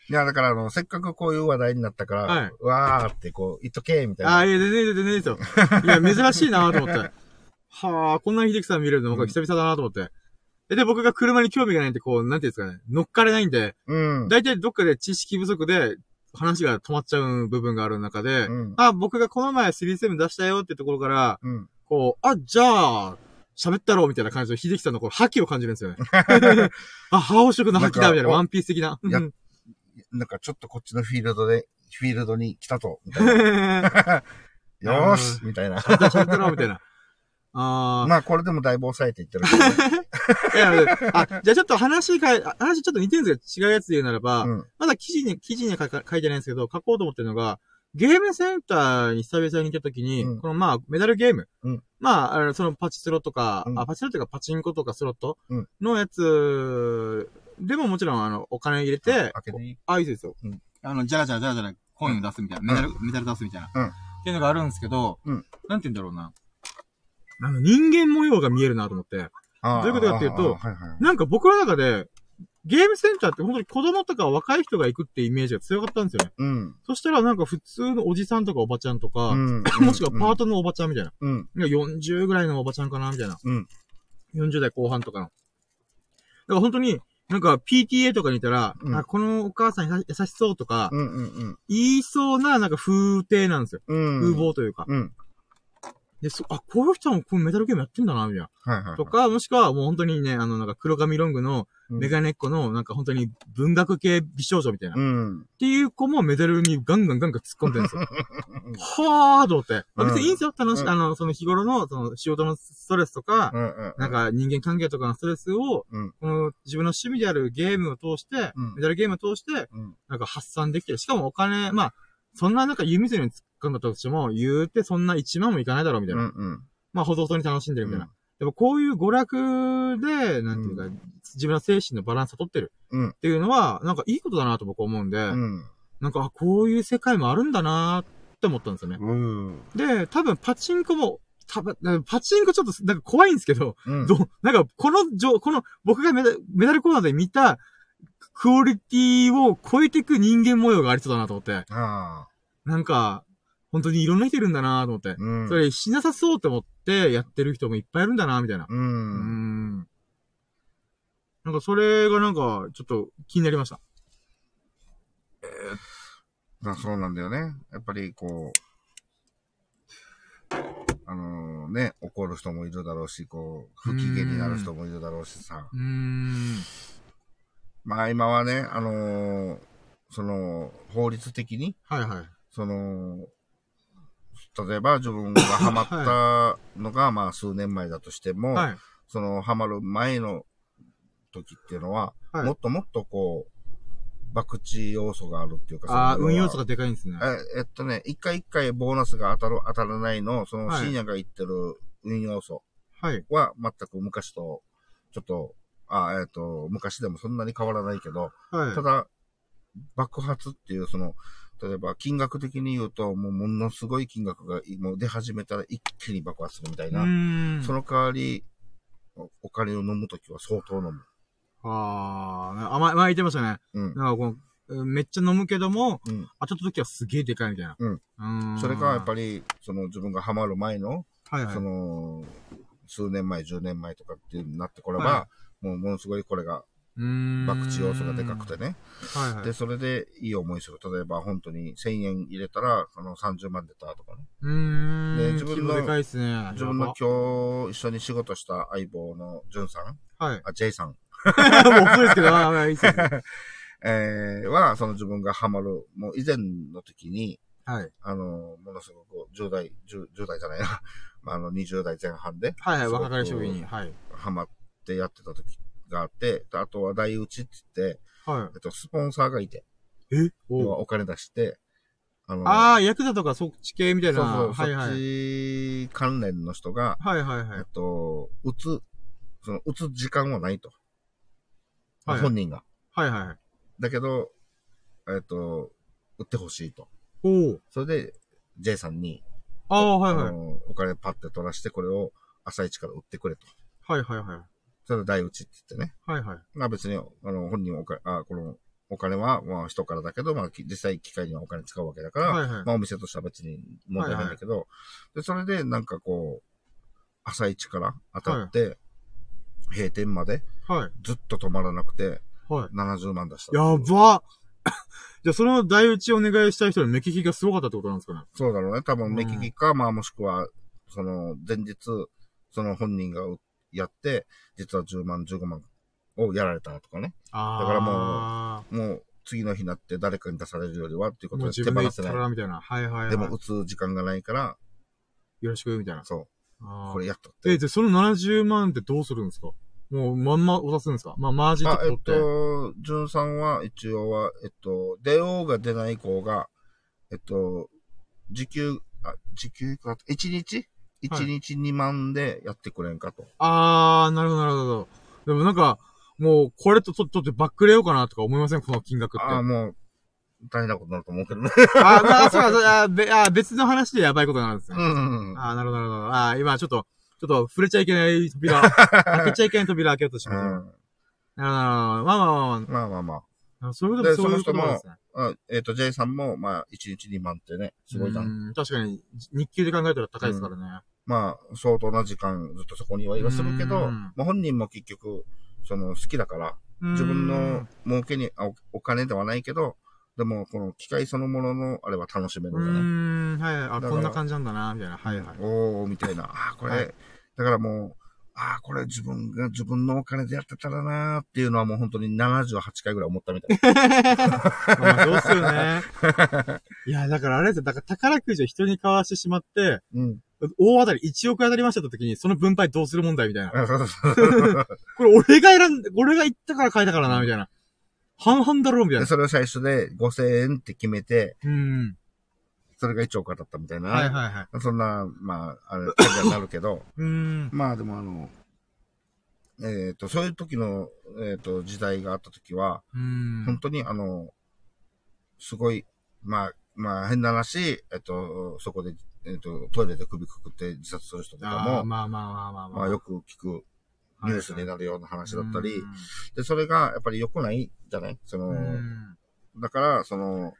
いや、だから、あの、せっかくこういう話題になったから、はいうわーってこう、言っとけ、みたいな。ああ、いや、全然、全然、全然ですよ。いや、珍しいなと思って。はあ、こんな秀樹さん見れるの？僕は久々だなと思って。で、で僕が車に興味がないんで、こう、なんていうんですかね、乗っかれないんで、うん。大体どっかで知識不足で、話が止まっちゃう部分がある中で、うん。あ、僕がこの前37出したよってところから、うん。こう、あ、じゃあ、喋ったろうみたいな感じで、秀樹さんのこう、覇気を感じるんですよね。あ、覇色の覇気だみたいな、ワンピース的な。やうんなんかちょっとこっちのフィールドで、フィールドに来たと、みたいな。よーしみたいな。喋ったろうみたいな。あー、まあ、これでもだいぶ抑えていってるね。いや、あ、じゃあちょっと話かい、あ話ちょっと似てるんですけど、違うやつで言うならば、うん。まだ記事に、記事には書いてないんですけど、書こうと思ってるのが、ゲームセンターに久々に行った時に、うんこのまあ、メダルゲーム。うんまあ、あのそのパチスロとか、うんあ、パチスロというかパチンコとかスロット？うんのやつ、でももちろんあの、お金入れて、開けていい？あ、いいですよ。うんあの、じゃらじゃらじゃらじゃらコインを出すみたいな、メダル、メダル出すみたいな。うんっていうのがあるんですけど、うんなんて言うんだろうな。あの、人間模様が見えるなと思って。あーどういうことかっていうとはいはい。なんか僕の中で、ゲームセンターって本当に子供とか若い人が行くってイメージが強かったんですよね。うん。そしたらなんか普通のおじさんとかおばちゃんとか、うん。もしくはパートのおばちゃんみたいな。うん。いや40ぐらいのおばちゃんかなみたいな。うん。40代後半とかの。だから本当に、なんか PTA とかにいたら、うんあ、このお母さん優優しそうとか、うん。うん。言いそうななんか風景なんですよ。うん。風貌というか。うん。で、そ、あ、こういう人もこのメダルゲームやってんだな、みたいな。はいはい。とか、もしくはもう本当にね、あの、なんか黒髪ロングのうん、メガネっ子の、なんか本当に文学系美少女みたいな。っうん。ていう子もメダルにガンガンガンガン突っ込んでるんですよ。はーと思って。まあ別にいいんですよ。楽しい、うんあの、その日頃の、その仕事のストレスとか、うん。うん。なん、か人間関係とかのストレスを、うんこの自分の趣味であるゲームを通して、うんメダルゲームを通して、うん。なんか発散できてる。しかもお金、まあ、そんななんか湯水に突っ込んだとしても、言うてそんな1万もいかないだろうみたいな。うん。まあ、ほどほどに楽しんでるみたいな。でもこういう娯楽で、なんていうか、う自分の精神のバランスを取ってるうんっていうのは、なんかいいことだなと僕は思うんで、うん。なんか、あこういう世界もあるんだなって思ったんですよね。うん。で、多分パチンコも、多分、パチンコちょっとなんか怖いんですけど、うん。どう、なんか、この上、この、僕がメダメダルコーナーで見た、クオリティを超えていく人間模様がありそうだなと思って。なんか、本当にいろんな人いるんだなと思って、うん。それしなさそうと思ってやってる人もいっぱいいるんだなみたいな。う。うんん。なんかそれがなんか、ちょっと気になりました。だそうなんだよね。やっぱりこう、あのね、怒る人もいるだろうし、こう、不機嫌になる人もいるだろうしさ。うーん。まあ今はね、あのーその、法律的に、はいはい。その、例えば自分がハマったのが、まあ数年前だとしても、はい。そのハマる前の時っていうのは、はいもっともっとこう、博打要素があるっていうか、ああ、運要素がでかいんですね。ええっとね、一回一回ボーナスが当たる、当たらないの、そのはい深夜が言ってる運要素はい。は全く昔と、ちょっと、あえっと、昔でもそんなに変わらないけど、はい。ただ、爆発っていう、その、例えば金額的に言うと、もうものすごい金額がもう出始めたら一気に爆発するみたいうな。その代わり、おお金を飲むときは相当飲む。ああ、あ、前、前言ってましたね。うん。なんかこの、うんめっちゃ飲むけども、うん。当たった時はすげえでかいみたいな。うん。うーん。それがやっぱり、り、その自分がハマる前の、はいはい。その、数年前、10年前とかってなってこれば、はもうものすごいこれが、うーん。博打要素がでかくてね。はいはい。で、それでいい思いする。例えば本当に1000円入れたら、あの30万出たとかね。うーん。で自分の規模でかいっすね。自分の今日一緒に仕事した相棒のジュンさん、はい。あ、ジェイさん、もう遅いですけど、ああ、いいっすね。えー、は、その自分がハマる、もう以前の時に、はい。あの、ものすごく10代、10, 10代じゃないな、まあ、あの20代前半で、はいはい、若かりしぶりに。はい。ハマってやってた時があって、であとは台打ちって言って、はえっと、スポンサーがいて、い。え要はお金出して、あの、ああ、ヤクザとかそっち系みたいな。そうそう、はいはい。そっち関連の人が、はいはいはいえっ。と、打つ、その、打つ時間はないと。はい本人が。はいはい。だけど、えっと、打ってほしいと。おお。それで、J さんに、ああ、はいはい。お金パッて取らして、これを朝一から売ってくれと。はいはいはい。それで台打ちって言ってね。はいはい。まあ別に、あの、本人はお金、あ、この、お金は、まあ人からだけど、まあき実際機械にはお金使うわけだから、はいはい。まあお店としては別に問題ないんだけど、で、それでなんかこう、朝一から当たって、閉店まではい。ずっと止まらなくて、はい。70万出した。やば じゃあ、その台打ちお願いしたい人の目利きがすごかったってことなんですかね？そうだろうね。多分目利きか、まあもしくは、その前日、その本人がやって、実は10万、15万をやられたとかね。ああ。だからももう次の日になって誰かに出されるよりはっていうこう、とで手放せない。らみたいな。はいはいはい。でも打つ時間がないから、よろしく、みたいな。そう、これやったっえ、て。で、その70万ってどうするんですか？もう、まんま渡すんですか？まあ、マージンとあ、えっか取って。と、じゅんさんは一応は、えっと、出ようが出ない子が、えっと、時給、あ、時給か、1日？?1 日2万でやってくれんかと。あー、なるほど、なるほど。でもなんか、もう、これとと取ってバックれようかなとか思いません？この金額って。ああ、もう、大変なことになると思うけどね。あー、まあ、そうか、そうあーべあー別の話でやばいことになるんですね。うん。あー、なるほど、なるほど。あー、今ちょっと、ちょっと触れちゃいけない扉、開けちゃいけない扉開けようとしうました。なるん。ほど、なるほど。まあまあまあままあまあまああ。そういうことでそういうことですね。あ。あえっ、と、J さんも、まあ、1日2万ってね、すごいじゃん。うん確かに、日給で考えたら高いですからね。まあ、相当な時間ずっとそこにはいはするけど、うんまあ本人も結局、その、好きだから、自分の儲けにあおお金ではないけど、でも、この機械そのものの、あれは楽しめるうんだね。ーん、はいはい。あ、こんな感じなんだな、みたいな。はいはい。おー、みたいな。ああ、これ、はいだからもう、ああ、これ自分が自分のお金でやってたらなーっていうのはもう本当に78回ぐらい思ったみたい。まあ、そうっすよね。いや、だからあれですよ。だから宝くじを人に買わしてしまって、うん。大当たり1億当たりました時に、その分配どうする問題みたいな。これ俺が選んで、俺が言ったから買えたからな、みたいな。半々だろう、みたいな。でそれを最初で5000円って決めて、うん。それが1億当たったみたいな。はいはいはい。そんな、まあ、あれ、感じになるけど、うーん。まあでもあの、えっ、と、そういう時の、えっ、と、時代があった時は、うーん。本当にあの、すごい、まあ、まあ変な話、えっ、と、そこで、えっ、と、トイレで首くくって自殺する人とかも、まあまあまあまあまあ。まあよく聞くニュースになるような話だったり、うで、それがやっぱり良くないじゃない？その。だから、その、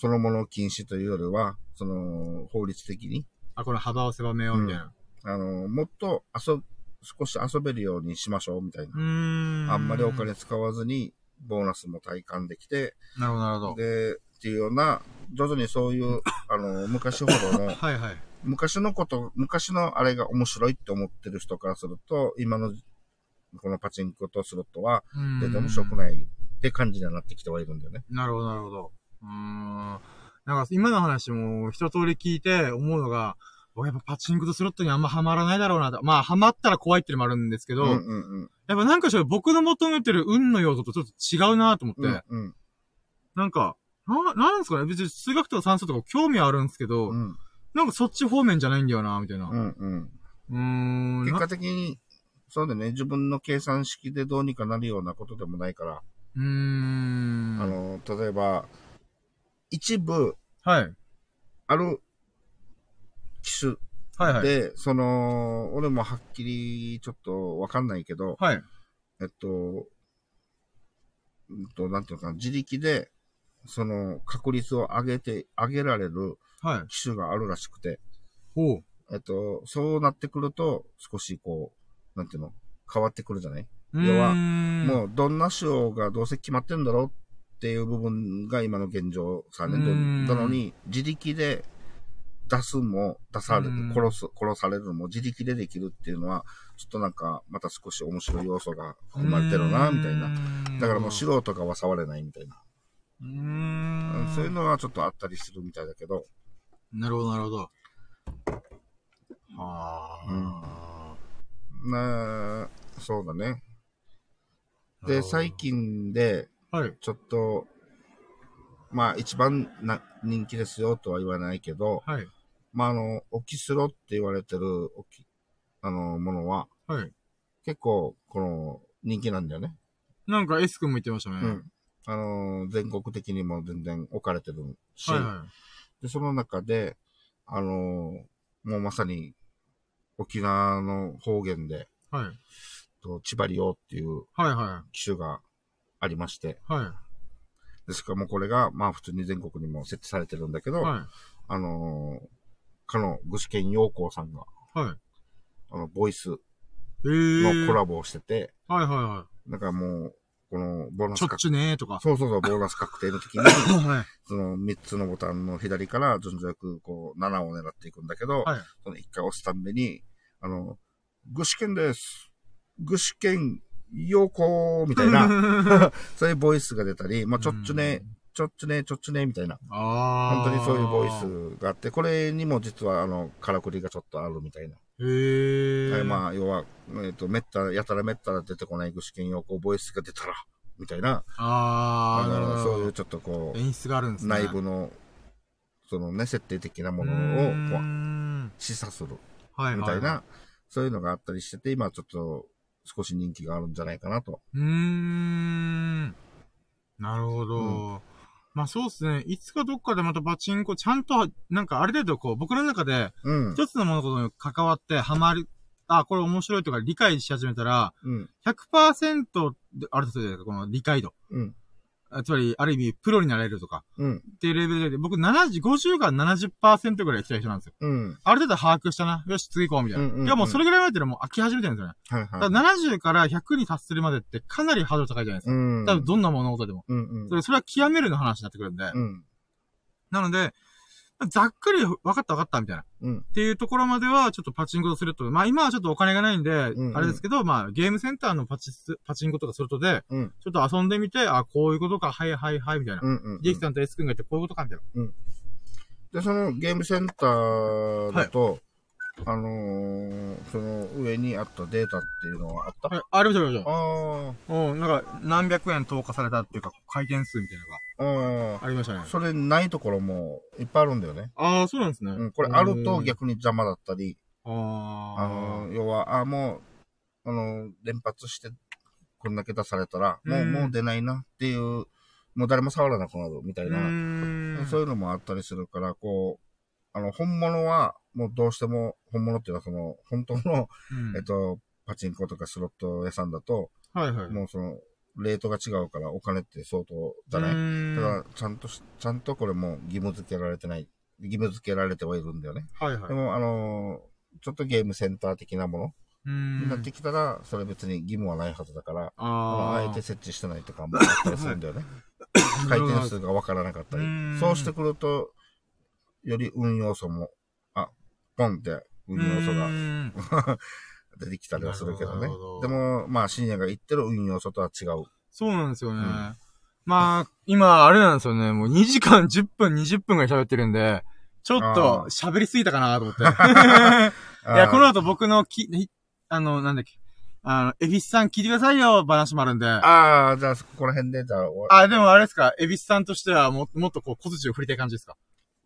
そのもの禁止というよりは、その、法律的に、あ、これ幅を狭めよう、みたいな。あの、もっと遊ぶ、少し遊べるようにしましょう、みたいな。あんまりお金使わずに、ボーナスも体感できて、なるほど、なるほど。で、っていうような、徐々にそういう、あの、昔ほどの、はいはい。昔のこと、昔のあれが面白いって思ってる人からすると、今の、このパチンコとスロットは、うーん全然面白くないって感じにはなってきてはいるんだよね。なるほど、なるほど。うーん。なんか、今の話も一通り聞いて思うのが、僕やっぱパチンコとスロットにあんまハマらないだろうなと。まあ、ハマったら怖いっていうのもあるんですけど、うんうんうん。やっぱなんかしら僕の求めてる運の要素とちょっと違うなと思って、うんうん。なんか、な、なんですかね？別に数学とか算数とか興味あるんですけど、うんなんかそっち方面じゃないんだよなみたいな。うんうん。うーん。結な果的に、そうだね、自分の計算式でどうにかなるようなことでもないから、うーん。あの、例えば、一部、はい。ある機種はいはい。で、その、俺もはっきりちょっとわかんないけど、はい。えっと、うんと、なんていうのかな、自力で、その、確率を上げて、上げられるはい。機種があるらしくて、ほう。えっと、そうなってくると、少しこう、なんていうの、変わってくるじゃない？要要はももう、どんな仕様がどうせ決まってんだろうっていう部分が今の現状さね。うんなのに、自力で出すも、出されるうん、殺す、殺されるも自力でできるっていうのは、ちょっとなんか、また少し面白い要素が含まれてるな、みたいな。だからもう素人がは触れないみたいな。うーん。そういうのはちょっとあったりするみたいだけど、なるほど、なるほど。はあ。なそうだね。で、最。近で、はい。ちょっと、まあ一番な人気ですよとは言わないけど、はい。まああの、オキスロって言われてる、オキ、あの、ものは、はい。結構、この、人気なんだよね。なんか S 君も言ってましたね。うん。あの、全国的にも全然置かれてるし、はいはで、その中で、あの、もうまさに、沖縄の方言で、い。はい。と千葉リオっていうはいは機種がありまして、い。はい。でしかもこれが、まあ普通に全国にも設置されてるんだけど、はあのーかの具志堅陽光さんが、い。はい。あの、ボイスえー。のコラボをしてて、はいはいはだからもう、このボーナい。ちょっス確ちゅねーとか。そうそうそう、ボーナス確定の時に、はい。その3つのボタンの左から順序よくこう7を狙っていくんだけど、はい。その1回押すたんびに、あの、具志堅です。具志堅陽光みたいな、そういうボイスが出たり、まあちょっちゅね、ちょっちゅね、ちょっちゅね、みたいな。あ本当にそういうボイスがあって、これにも実はあの、からくりがちょっとあるみたいな。へー。はいまあ、要は、えっ、と、めったら、やたらめったら出てこない具志堅用高ボイスが出たら、みたいな、あー、なるほの、ど。そういうちょっとこ演出があるんですう、ね。内部の、そのね、設定的なものうーをこんう示唆する、はいはいみたいな、そういうのがあったりしてて、今ちょっと、少し人気があるんじゃないかなと。うーん。なるほど。まあそうですね。いつかどっかでまたパチンコ、ちゃんと、なんかある程度こう、僕の中で、うん。一つの物事に関わってハマる、あ、これ面白いとか理解し始めたら、うん。100%で、あるとするじゃないですか、この理解度。うん。あつまり、ある意味、プロになれるとか、うん。っていうレベルで、僕70、50から70%ぐらい来た人なんですよ。うん。ある程度把握したな。よし、次行こう、みたいな。うんうんうんいや、もうそれぐらいまででもう飽き始めてるんですよね。はいはい。だから70から100に達するまでってかなりハードル高いじゃないですか。うん。多分どんな物事でも。うんうんそ。れそれは極めるの話になってくるんで。うん。なので、ざっくり分かった分かったみたいな。うん。っていうところまでは、ちょっとパチンコとすると、まあ今はちょっとお金がないんで、んうんあれですけど、まあゲームセンターのパチス、パチンコとかするとで、うん。ちょっと遊んでみて、あ、こういうことか、はいはいはい、みたいな。うん。うん。ジェイキさんと S 君が言ってこういうことか、みたいな。で、そのゲームセンターだと、あのー、その上にあったデータっていうのはあった、はい、ありました、ありましあた。うん、なんか、何百円投下されたっていうか、回転数みたいなのあ、あがありましたねあ、。それないところもいっぱいあるんだよね。ああ、そうなんですね。うん、これあるとうん逆に邪魔だったり、あああ。の、要は、あもう、あの、連発して、こんだけ出されたら、もう、うんもう出ないなっていう、もう誰も触らなくなるみたいうな。そういうのもあったりするから、こう、あの、本物は、もうどうしても、本物っていうのはその、本当の、うんえっと、パチンコとかスロット屋さんだと、はいはい。もうその、レートが違うからお金って相当じゃない、うーんだから、ちゃんとし、ちゃんとこれも義務付けられてない、義務付けられてはいるんだよね。はいはい。でも、あのーちょっとゲームセンター的なものうーんになってきたら、それ別に義務はないはずだから、あのああえて設置してないとかもあったりするんだよね。回転数がわからなかったり。そうしてくると、より運要素も、あ、ポンって運要素がが。出てきたりはするけどねど。でも、まあ、深夜が言ってる運要素とは違う。そうなんですよね。うんまあ、今、あれなんですよね。もう2時間10分、20分ぐらい喋ってるんで、ちょっと喋りすぎたかなと思って。いや、この後僕のき、ひあの、なんだっけ。あの、エビスさん聞いてくださいよ、話もあるんで。あああ、じゃあ、ここら辺で、じゃあ終わ、でもあれですか、エビスさんとしてはももっとこう、小槌を振りたい感じですか？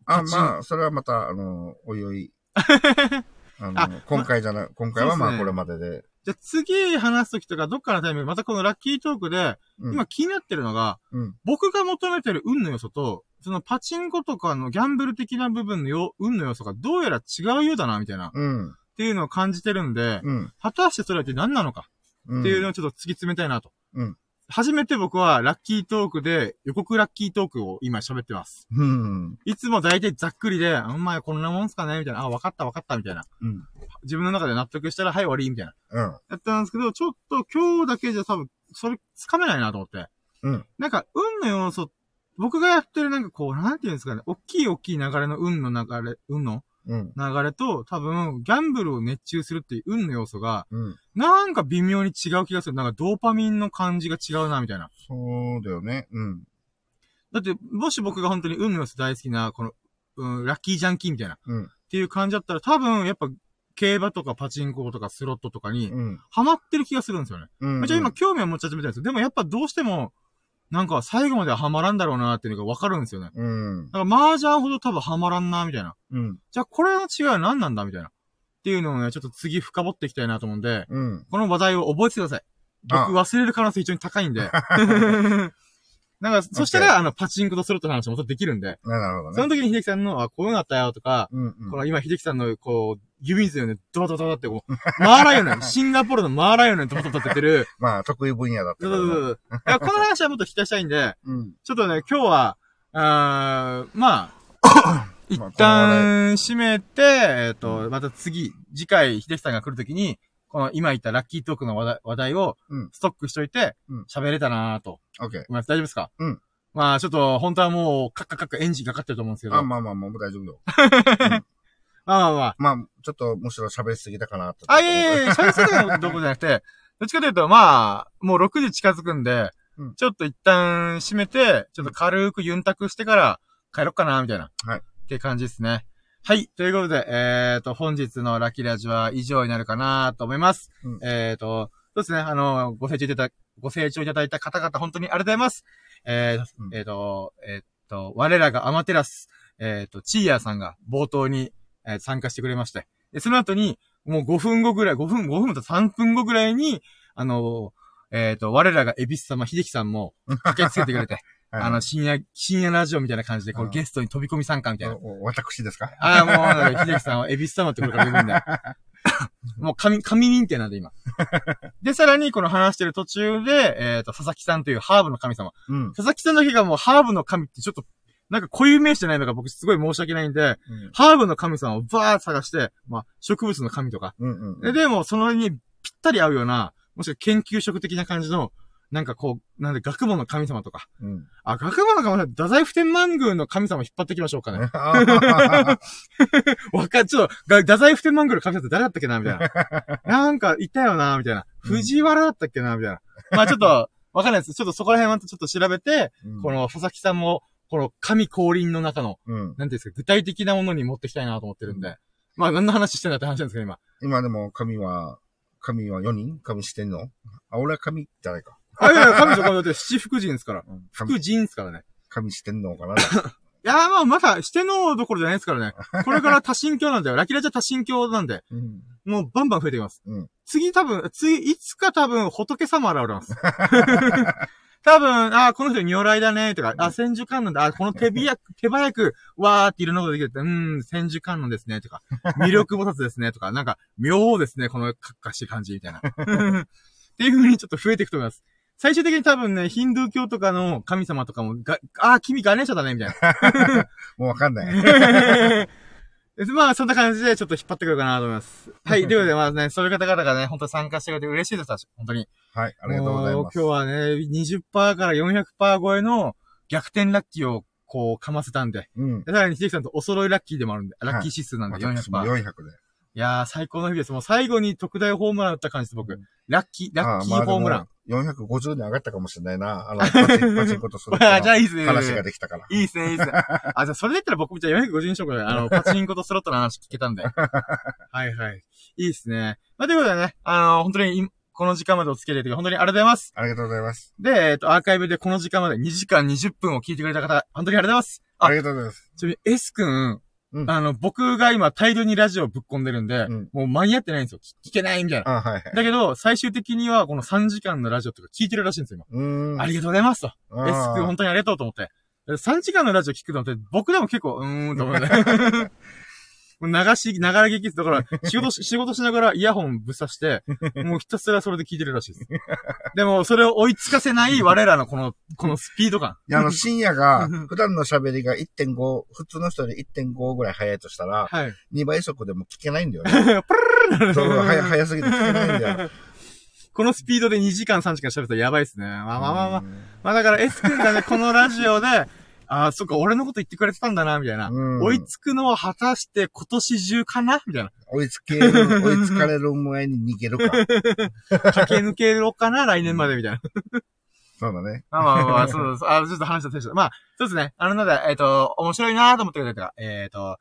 あ、まあ、それはまた、あの、おいおい。あのあ今回じゃない、今回はまあこれまでで。じゃあ次話すときとか、どっかのタイミング、またこのラッキートークで、うん、今気になってるのが、うん。僕が求めてる運の要素と、そのパチンコとかのギャンブル的な部分のよ運の要素がどうやら違うようだな、みたいな、っうん。ていうのを感じてるんで、うん。果たしてそれって何なのかうん。っていうのをちょっと突き詰めたいなと。うん初めて僕はラッキートークで予告ラッキートークを今喋ってます。うん。いつも大体ざっくりで、あんまりこんなもんすかねみたいな。あ、わかったわかったみたいな。うん。自分の中で納得したら、はい終わりみたいな。うん。やったんですけど、ちょっと今日だけじゃ多分、それつかめないなと思って。うん。なんか、運の要素、僕がやってるなんかこう、なんていうんですかね、大きい大きい流れの運の流れ、運のうん。流れと、多分、ギャンブルを熱中するっていう運の要素が、うん。なんか微妙に違う気がする。なんかドーパミンの感じが違うな、みたいな。そうだよね。うん。だって、もし僕が本当に運の要素大好きな、この、うん、ラッキージャンキーみたいな、っうん。ていう感じだったら、多分、やっぱ、競馬とかパチンコとかスロットとかに、うん。ハマってる気がするんですよね。うん。じゃあ今、興味は持ち始めたんですよ。でもやっぱどうしても、なんか最後まではハマらんだろうなっていうのがわかるんですよね。うん。だから麻雀ほど多分ハマらんな、みたいな。うん。じゃあこれの違いは何なんだみたいな。っていうのをね、ちょっと次深掘っていきたいなと思うんで、うん。この話題を覚えてください。あ僕忘れる可能性非常に高いんで。なんか、そしたら、あの、パチンコとスロットの話もできるんで、なるほどね。その時に秀樹さんの、あ、こういうのあったよとか、うん。うんこの今秀樹さんの、こう、指水をね、ドバドバドバってこう、マーライオンね、シンガポールのマーライオンね、ドバドバってってる、まあ、得意分野だったからな。そうそうそう。いや、この話はもっと聞きたしたいんで、うん。ちょっとね、今日は、あー まあ、一旦閉めて、えっ、と、また次、次回、秀樹さんが来るときに、この今言ったラッキートークの話題話題をうん、ストックしといてうん、喋れたなとオッケー。思います。大丈夫ですか？うん。まあ、ちょっと、本当はもう、カッカッカッカエンジンかかってると思うんですけど。あ、まあまあまあ、もう大丈夫よ。まあまあ。まあ、ちょっとむしろ喋りすぎたかなと。あ、いやいやいや、喋りすぎたのどこじゃなくて、どっちかというと、まあ、もう6時近づくんで、うんちょっと一旦閉めて、ちょっと軽くユンタクしてから帰ろっかな、みたいな。はいって感じですね。はい。ということで、えっ、と、本日のラッキーラジは以上になるかなと思います。うんえっ、と、そうですね、あの、ご清聴いただ、ご清聴いただいた方々、本当にありがとうございます。えーうんえっ、と、えっ、と、我らがアマテラス、えっ、と、チーヤーさんが冒頭に、えー参加してくれまして、で、その後に、もう5分後ぐらい、5分、5分と3分後ぐらいに、あの、えっ、と、我らがエビス様、秀樹さんも駆けつけてくれて、はいあの、深夜、深夜ラジオみたいな感じで、こう、うんゲストに飛び込み参加みたいな。私ですか？ああ、もう、秀樹さんはエビス様ってこれから呼ぶんだよ。もう神、神認定なんで、今。で、さらに、この話してる途中で、えっ、と、佐々木さんというハーブの神様。うん。佐々木さんだけがもうハーブの神ってちょっと、なんか固有名詞じゃないのが僕すごい申し訳ないんで、うんハーブの神様をバーッと探して、まあ、植物の神とか。うんうん。で、でも、そのにぴったり合うような、もしくは研究職的な感じの、なんかこう、なんで学問の神様とか。うん。あ、学問の神様、太宰府天満宮の神様引っ張ってきましょうかね。わか、ちょっと、が太宰府天満宮の神様って誰だったっけなみたいな。なんか、いたよなみたいな。うん藤原だったっけなみたいな。まあちょっと、わかんないです。ちょっとそこら辺はちょっと調べて、うんこの佐々木さんも、この神降臨の中の、うん。なんていうんですか、具体的なものに持ってきたいなと思ってるんで。まあ何の話してんだって話なんですけど、今。今でも神は、神は4人？神してんの？あ、俺は神じゃないか。あ、いやいや、神と神だって七福神ですから。神福神ですからね。神してんのかな？いやーまあ、まだ、してのどころじゃないですからね。これから多神教なんだよ。ラキラジは多神教なんで、うん。もうバンバン増えていきます。うん次多分、次、いつか多分、仏様現れます。多分、あーこの人如来だね、とか、あ、千手観音だ、あ、この手 早く、手早く、わーっていろんなことできるって、うん、千手観音ですね、とか、魅力菩薩ですね、とか、なんか、妙ですね、このかっかしい感じ、みたいな。っていう風にちょっと増えていくと思います。最終的に多分ね、ヒンドゥー教とかの神様とかも、が、あー、君ガネーシャだね、みたいな。もうわかんない。でまあ、そんな感じでちょっと引っ張ってくるかなと思います。はい。ということで、まあね、そういう方々がね、本当に参加してくれて嬉しいです、私本当に。はい、ありがとうございもます。今日はね、20%から400%超えの逆転ラッキーを、こう、かませたんで。うん。でさらに、秀樹さんとお揃いラッキーでもあるんで、ラッキー指数なんで400%。私も400で。いやー、最高の日です。もう最後に特大ホームラン打った感じです、僕。ラッキー、ラッキーホームラン。ン。450に上がったかもしれないな。あの、パチンパチンコとするあじゃあいいっすね。話ができたから。いいっすね、いいっすね。あ、じゃあそれで言ったら僕もじゃあ450にしようかな。あの、パチンコとスロットの話聞けたんで。はいはい。いいっすね。まあ、ということでね、あの、本当にい、この時間までお付き合いいただき本当にありがとうございます。ありがとうございます。で、えっ、と、アーカイブでこの時間まで2時間20分を聞いてくれた方、本当にありがとうございます。あありがとうございます。ちなみに S 君、うんあの、僕が今大量にラジオぶっ込んでるんで、うんもう間に合ってないんですよ。聞聞けないみたいな。あ、はいはい。だけど、最終的にはこの3時間のラジオとか聞いてるらしいんですよ、うーん。今。ありがとうございますと。あ S 君本当にありがとうと思って。3時間のラジオ聞くのって、僕でも結構、うーんと思うね。流し、ながら聞きです。だから、仕事し、仕事しながらイヤホンぶっ刺して、もうひたすらそれで聞いてるらしいです。でも、それを追いつかせない我らのこの、このスピード感。いや、あの、深夜が、普段の喋りが1.5、普通の人より1.5ぐらい早いとしたら、はい。2倍速でも聞けないんだよね。プルルそう、早、早すぎて聞けないんだよ。このスピードで2時間3時間喋ったらやばいっすね。まあまあまあまあ。うんまあだから S 君がね、このラジオで、ああ、そっか、俺のこと言ってくれてたんだな、みたいな。うん追いつくのは果たして今年中かな？みたいな。追いつける、追いつかれる前に逃げるか。駆け抜けろかな？来年まで、みたいな。そうだね。まあまあまあ、そうそう、あちょっと話した選手だ。まあ、そうですね。あの、ので、えっ、と、面白いなと思ってくれた方が、えっ、と、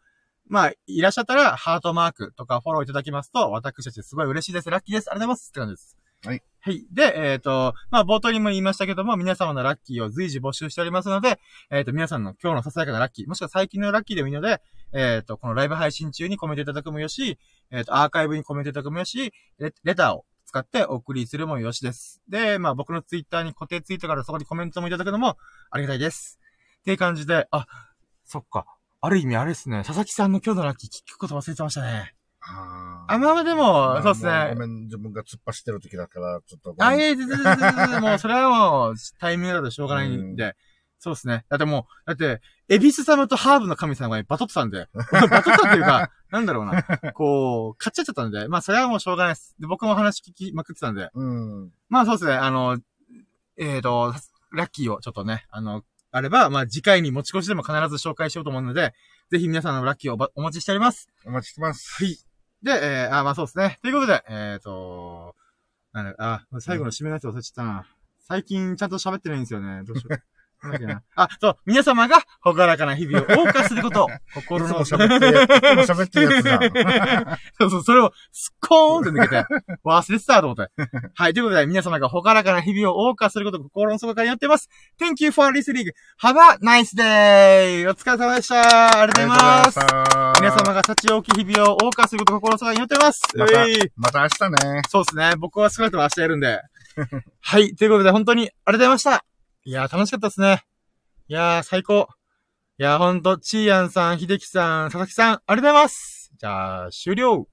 まあ、いらっしゃったら、ハートマークとかフォローいただきますと、私たちすごい嬉しいです。ラッキーです。ありがとうございます。って感じです。はい。はい。で、えっ、と、まあ、冒頭にも言いましたけども、皆様のラッキーを随時募集しておりますので、えっ、と、皆さんの今日のささやかなラッキー、もしくは最近のラッキーでもいいので、えっ、と、このライブ配信中にコメントいただくもよし、えっ、と、アーカイブにコメントいただくもよし、レレターを使ってお送りするもよしです。で、まあ僕のツイッターに固定ツイートからそこにコメントもいただくのもありがたいです。っていう感じで、あ、そっか。ある意味あれですね。佐々木さんの今日のラッキー聞くこと忘れてましたね。ああ、まあまあでも、そうですね。もごめん、自分が突っ走ってる時だから、ちょっと。あ、いえ、全然全然全然、もうそれはもうタイミングだとしょうがないんで。そうですね。だってもう、だって、エビス様とハーブの神様がバトってたんで、バトったっていうか、なんだろうな。こう、買っちゃっちゃったんで、まあそれはもうしょうがないです。で、僕も話聞きまくってたんで、うん。まあそうですね、あの、えっ、と、ラッキーをちょっとね、あの、あれば、まあ次回に持ち越しでも必ず紹介しようと思うので、ぜひ皆さんのラッキーをお待ちしております。お待ちしてます。はい。で、えー、あ、まあそうですね。ということで、えっ、と、なんだ、あ、最後の締めのやつ忘れちゃったな。最近ちゃんと喋ってないんですよね。どうしよう。あ、そう、皆様が、ほがらかな日々を謳歌すること、心のいつも喋って喋ってるやつだ。そうそう、それをスッコーンって抜けて、忘れてたと思って。はい、ということで、皆様がほがらかな日々を謳歌すること、心の底からやってます。Thank you for listening. Have a nice day! お疲れ様でしたありがとうございます。皆様が幸多き日々を謳歌すること、心の底からやってます。またまた明日ね。そうですね。僕は少なくとも明日やるんで。はい、ということで、本当にありがとうございました。いやー、楽しかったですね。いやー、最高。いやー、ほんと、ちーやんさん、ひできさん、佐々木さん、ありがとうございます。じゃあ、終了。